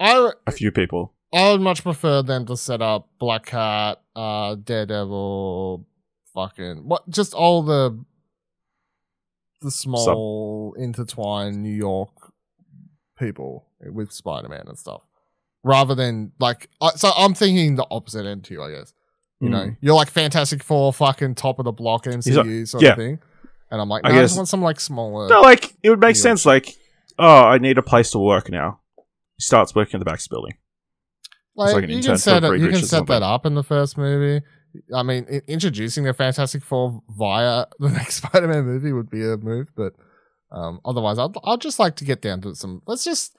I a few people. I would much prefer them to set up Black Cat, uh, Daredevil, fucking what? Just all the the small intertwined New York people with Spider Man and stuff, rather than like. I so I'm thinking the opposite end to you, I guess. You know, Mm. you're like Fantastic Four, fucking top of the block MCU sort yeah. of thing, and I'm like, I no, I, guess- just want some like smaller. No, like it would make New York sense. Like, oh, I need a place to work now. He starts working in the back building. Like, like you can set it, you can set that up in the first movie. I mean, i- introducing the Fantastic Four via the next Spider-Man movie would be a move, but um, otherwise, I'd I'd just like to get down to some. Let's just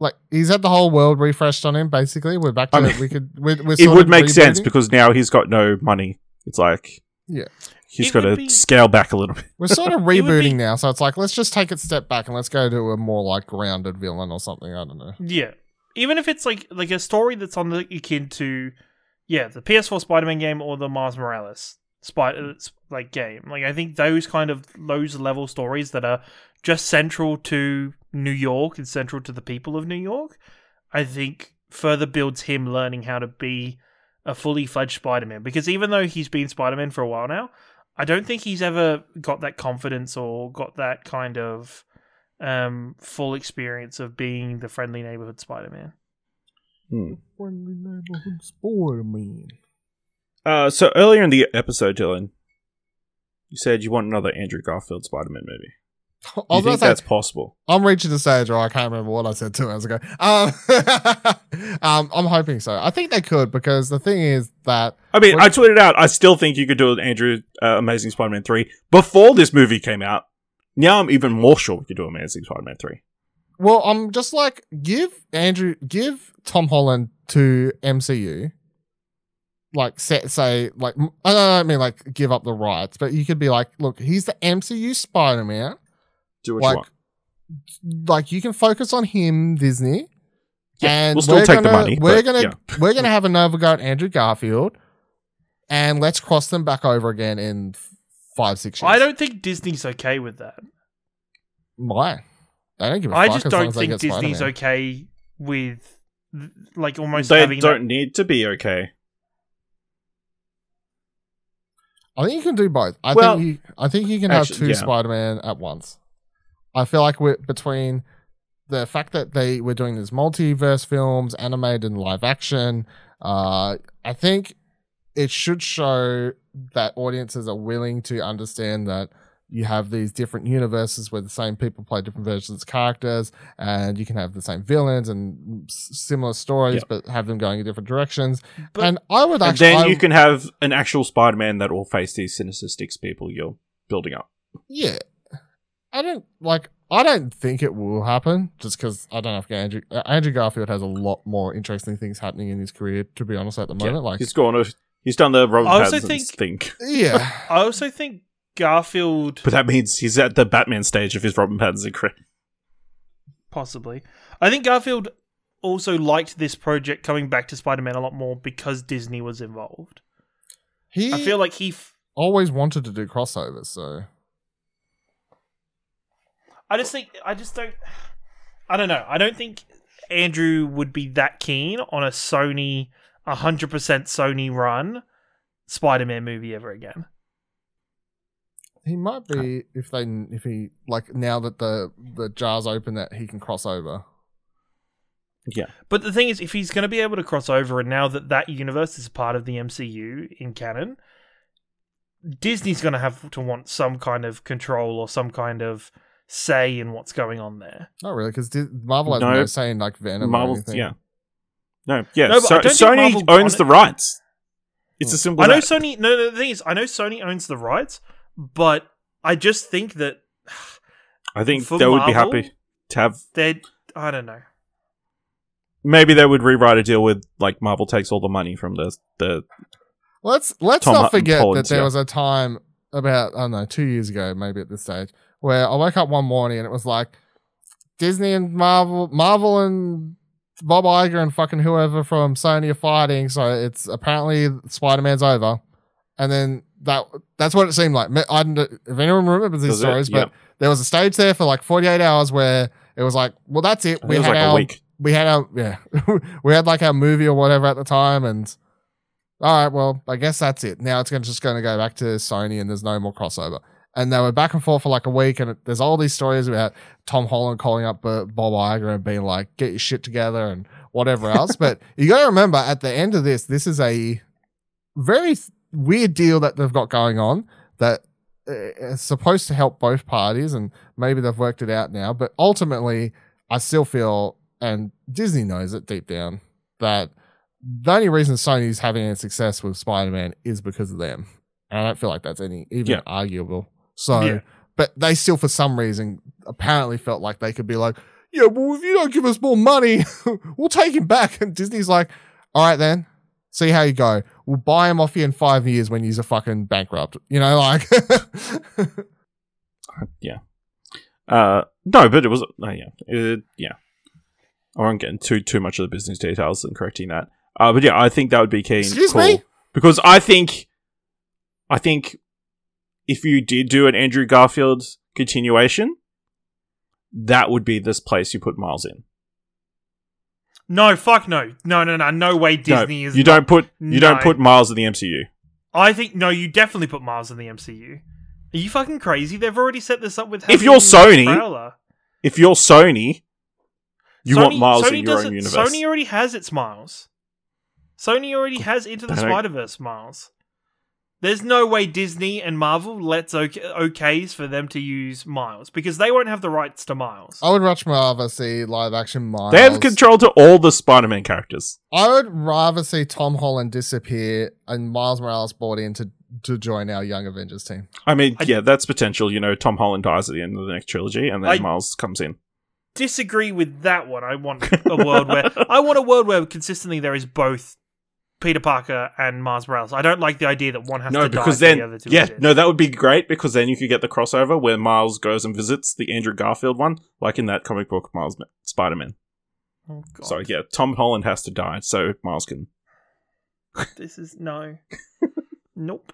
like he's had the whole world refreshed on him. Basically, we're back to I mean, we could we're, we're It would of make sense because now he's got no money. It's like Yeah. he's got to be- scale back a little bit. we're sort of It would be- rebooting now. So it's like let's just take a step back and let's go to a more like grounded villain or something. I don't know. Yeah, even if it's like like a story that's on the akin to, yeah, the PS4 Spider-Man game or the Miles Morales Spider like game. Like I think those kind of those level stories that are just central to New York and central to the people of New York, I think further builds him learning how to be a fully fledged Spider-Man. Because even though he's been Spider-Man for a while now, I don't think he's ever got that confidence or got that kind of um, full experience of being the friendly neighborhood Spider-Man. Hmm. Friendly neighborhood Spider-Man. Uh, so earlier in the episode, Dylan, you said you want another Andrew Garfield Spider-Man movie. I You think say, that's possible? I'm reaching the stage where I can't remember what I said two hours ago. Um, um, I'm hoping so. I think they could because the thing is that I mean, I tweeted out. I still think you could do an Andrew uh, Amazing Spider-Man three before this movie came out. Now I'm even more sure we could do Amazing Spider-Man three. Well, I'm just like give Andrew, give Tom Holland to MCU. Like set, say like I don't mean like give up the rights, but you could be like, look, he's the MCU Spider Man. Do what Like, you want. like you can focus on him, Disney. Yeah, and we'll still we're take the gonna- money, We're but, gonna yeah. we're gonna have another go at Andrew Garfield, and let's cross them back over again in five six years. I don't think Disney's okay with that. why. They don't give a I fuck just as don't as think Disney's Spider-Man. okay with like almost They having don't that- need to be okay. I think you can do both. I Well, think you, I think you can actually, have two yeah. Spider-Man at once. I feel like we're between the fact that they were doing these multiverse films, animated and live action. Uh, I think it should show that audiences are willing to understand that you have these different universes where the same people play different versions of characters, and you can have the same villains and similar stories, Yeah. but have them going in different directions. But- and I would And actually, then I- you can have an actual Spider-Man that will face these Sinister Six people you're building up. Yeah. I don't like. I don't think it will happen just because I don't know if Andrew uh, Andrew Garfield has a lot more interesting things happening in his career. To be honest, at the moment, Yeah, like he's gone. He's done the Robert I also Pattinson thing, yeah, I also think Garfield but that means he's at the Batman stage of his Robert Pattinson career. possibly. I think Garfield also liked this project coming back to Spider-Man a lot more because Disney was involved. he I feel like he f- always wanted to do crossovers. So I just think I just don't I don't know. I don't think Andrew would be that keen on a Sony 100% Sony run Spider-Man movie ever again. He might be if they if he like now that the the jar's open that he can cross over. Yeah, But the thing is if he's going to be able to cross over and now that that universe is part of the MCU in canon, Disney's going to have to want some kind of control or some kind of say in what's going on there. Not really, because Marvel has No. no, say in like Venom. or Marvel. anything. Yeah, no, yeah. No, but so, I don't Sony owns wanted- the rights. It's a oh. simple I know that. Sony. No, no, the thing is, I know Sony owns the rights, but I just think that I think for they would be happy to have. they. I don't know. Maybe they would rewrite a deal with like Marvel takes all the money from the the. Let's let's Tom not Hut- forget Holland's, that there yeah. was a time about I don't know two years ago, maybe at this stage, where I woke up one morning and it was like Disney and Marvel, Marvel and Bob Iger and fucking whoever from Sony are fighting. So it's apparently Spider Man's over, and then that that's what it seemed like. I don't know if anyone remembers these Does it? stories, but Yeah. there was a stage there for like forty eight hours where it was like, well, that's it. We it had like a our week. we had our yeah we had like our movie or whatever at the time and all right well i guess that's it now it's gonna, just going to go back to sony and there's no more crossover and they were back and forth for like a week and there's all these stories about tom holland calling up bob Iger and being like get your shit together and whatever else but you got to remember at the end of this this is a very weird deal that they've got going on that uh, supposed to help both parties and maybe they've worked it out now but ultimately I still feel, and Disney knows it deep down, that the only reason Sony's having any success with Spider Man is because of them. And I don't feel like that's any even Yeah. arguable. So, Yeah. but they still, for some reason, apparently felt like they could be like, yeah, well, if you don't give us more money, we'll take him back. And Disney's like, all right, then, see how you go. We'll buy him off you in five years when you're fucking bankrupt. You know, like, Yeah. Uh, no, but it was. Uh, yeah, it, yeah. I won't get into too much of the business details and correcting that. Uh, but yeah, I think that would be key. Excuse cool. me? because I think, I think, if you did do an Andrew Garfield continuation, that would be this place you put Miles in. No, fuck no, no, no, no, no way. Disney no, is. you not- don't put you don't put Miles in the MCU. I think no. You definitely put Miles in the MCU. Are you fucking crazy? They've already set this up with. If you're Sony. If you're Sony, you want Miles Sony in your own universe. Sony already has its Miles. Sony already has Into the Spider Verse Miles. There's no way Disney and Marvel lets OK- okays for them to use Miles because they won't have the rights to Miles. I would much rather see live action Miles. They have control to all the Spider-Man characters. I would rather see Tom Holland disappear and Miles Morales brought in to, to join our Young Avengers team. I mean, I- yeah, that's potential. You know, Tom Holland dies at the end of the next trilogy, and then I- Miles comes in. Disagree with that one. I want a world where I want a world where consistently there is both Peter Parker and Miles Morales. I don't like the idea that one has No, to die because for then, the other to yeah, no, that would be great because then you could get the crossover where Miles goes and visits the Andrew Garfield one, like in that comic book, Miles Spider-Man. Oh, God. So yeah, Tom Holland has to die so Miles can. This is no. nope.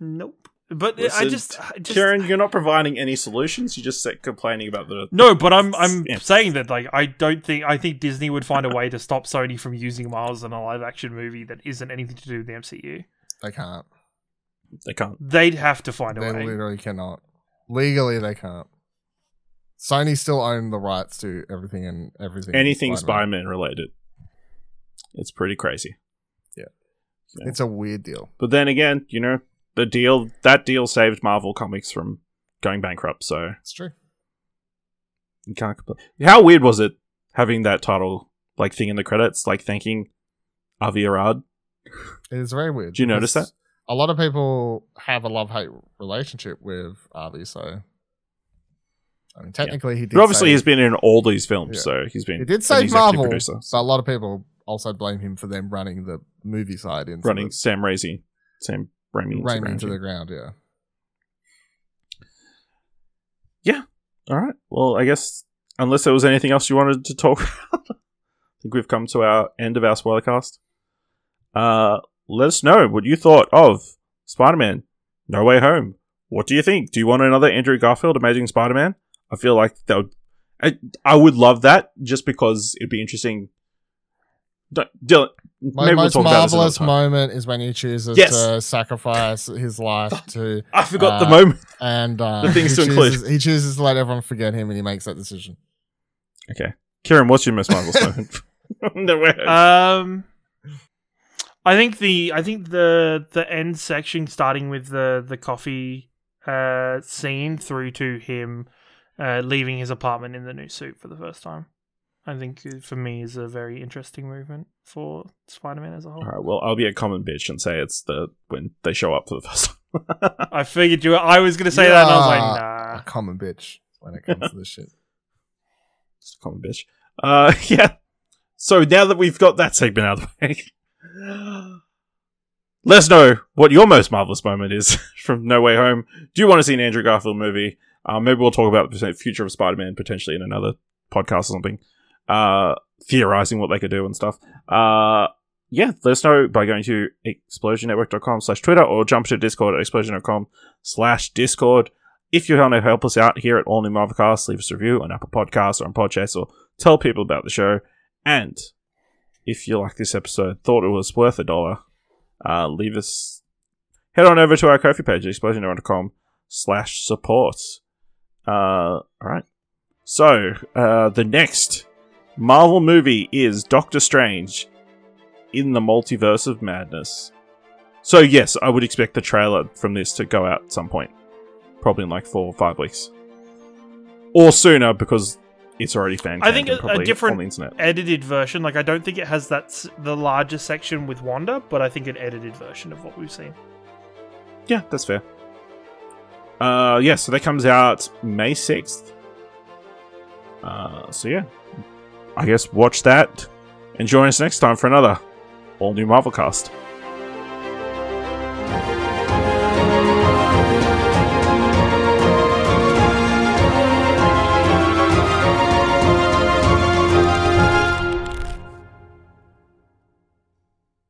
Nope. But uh, I just, I just Ciaran, you're not providing any solutions. You're just sit- complaining about the. No, but I'm I'm Yeah. saying that like I don't think I think Disney would find a way to stop Sony from using Miles in a live action movie that isn't anything to do with the MCU. They can't. They can't. They'd have to find a way. They literally cannot. Legally, they can't. Sony still own the rights to everything and everything. Anything Spider-Man. Spider-Man related. It's pretty crazy. Yeah. It's a weird deal. But then again, you know, the deal that deal saved Marvel Comics from going bankrupt, so It's true. you can't complain. How weird was it having that title like thing in the credits, like thanking Avi Arad? It is very weird. Do you notice that? A lot of people have a love hate relationship with Avi, so. I mean, technically, he did. But obviously, he's been in all these films, Yeah. so he's been He did save Marvel, producer, but a lot of people also blame him for them running the movie side into running Sam Raimi, Sam The Raimi ground, into yeah. the ground. Yeah, All right. Well, I guess unless there was anything else you wanted to talk about, I think we've come to our end of our spoiler cast. Uh, let us know what you thought of Spider-Man: No Way Home. What do you think? Do you want another Andrew Garfield Amazing Spider-Man? I feel like that would. I, I would love that just because it'd be interesting. Don't- Dylan, my maybe we'll most talk about this another marvelous moment is when he chooses Yes. to sacrifice his life to, I forgot the uh, moment. and uh, The things he to include. He chooses to let everyone forget him, and he makes that decision. Okay, Ciaran, what's your most marvelous moment? no way. Um, I think the I think the the end section starting with the the coffee uh scene through to him uh leaving his apartment in the new suit for the first time. I think for me is a very interesting movement for Spider-Man as a whole. All right. Well, I'll be a common bitch and say it's the when they show up for the first time. I figured you. I was gonna say that, and I was like, nah. a common bitch when it comes to this shit. Just a common bitch. Uh, yeah. So now that we've got that segment out of the way, let us know what your most marvelous moment is from No Way Home. Do you want to see an Andrew Garfield movie? Uh, maybe we'll talk about the future of Spider-Man potentially in another podcast or something. Uh, theorizing what they could do and stuff. Uh, yeah, let us know by going to explosionnetwork.com slash Twitter or jump to Discord at explosion.com slash Discord. If you want to help us out here at All New Marvelcast, leave us a review on Apple Podcasts or on Podchaser or tell people about the show. And if you like this episode, thought it was worth a dollar, uh, leave us head on over to our Ko-fi page, explosionnetwork.com slash support. Uh, alright. So, uh, the next Marvel movie is Doctor Strange in the Multiverse of Madness. So, yes, I would expect the trailer from this to go out at some point. Probably in like four or five weeks. Or sooner because it's already fan I think a, a different edited version. Like I don't think it has that s- the larger section with Wanda, but I think an edited version of what we've seen. Yeah, that's fair. Uh, yeah, so that comes out May 6th. Uh, so yeah, I guess watch that and join us next time for another all new Marvel cast.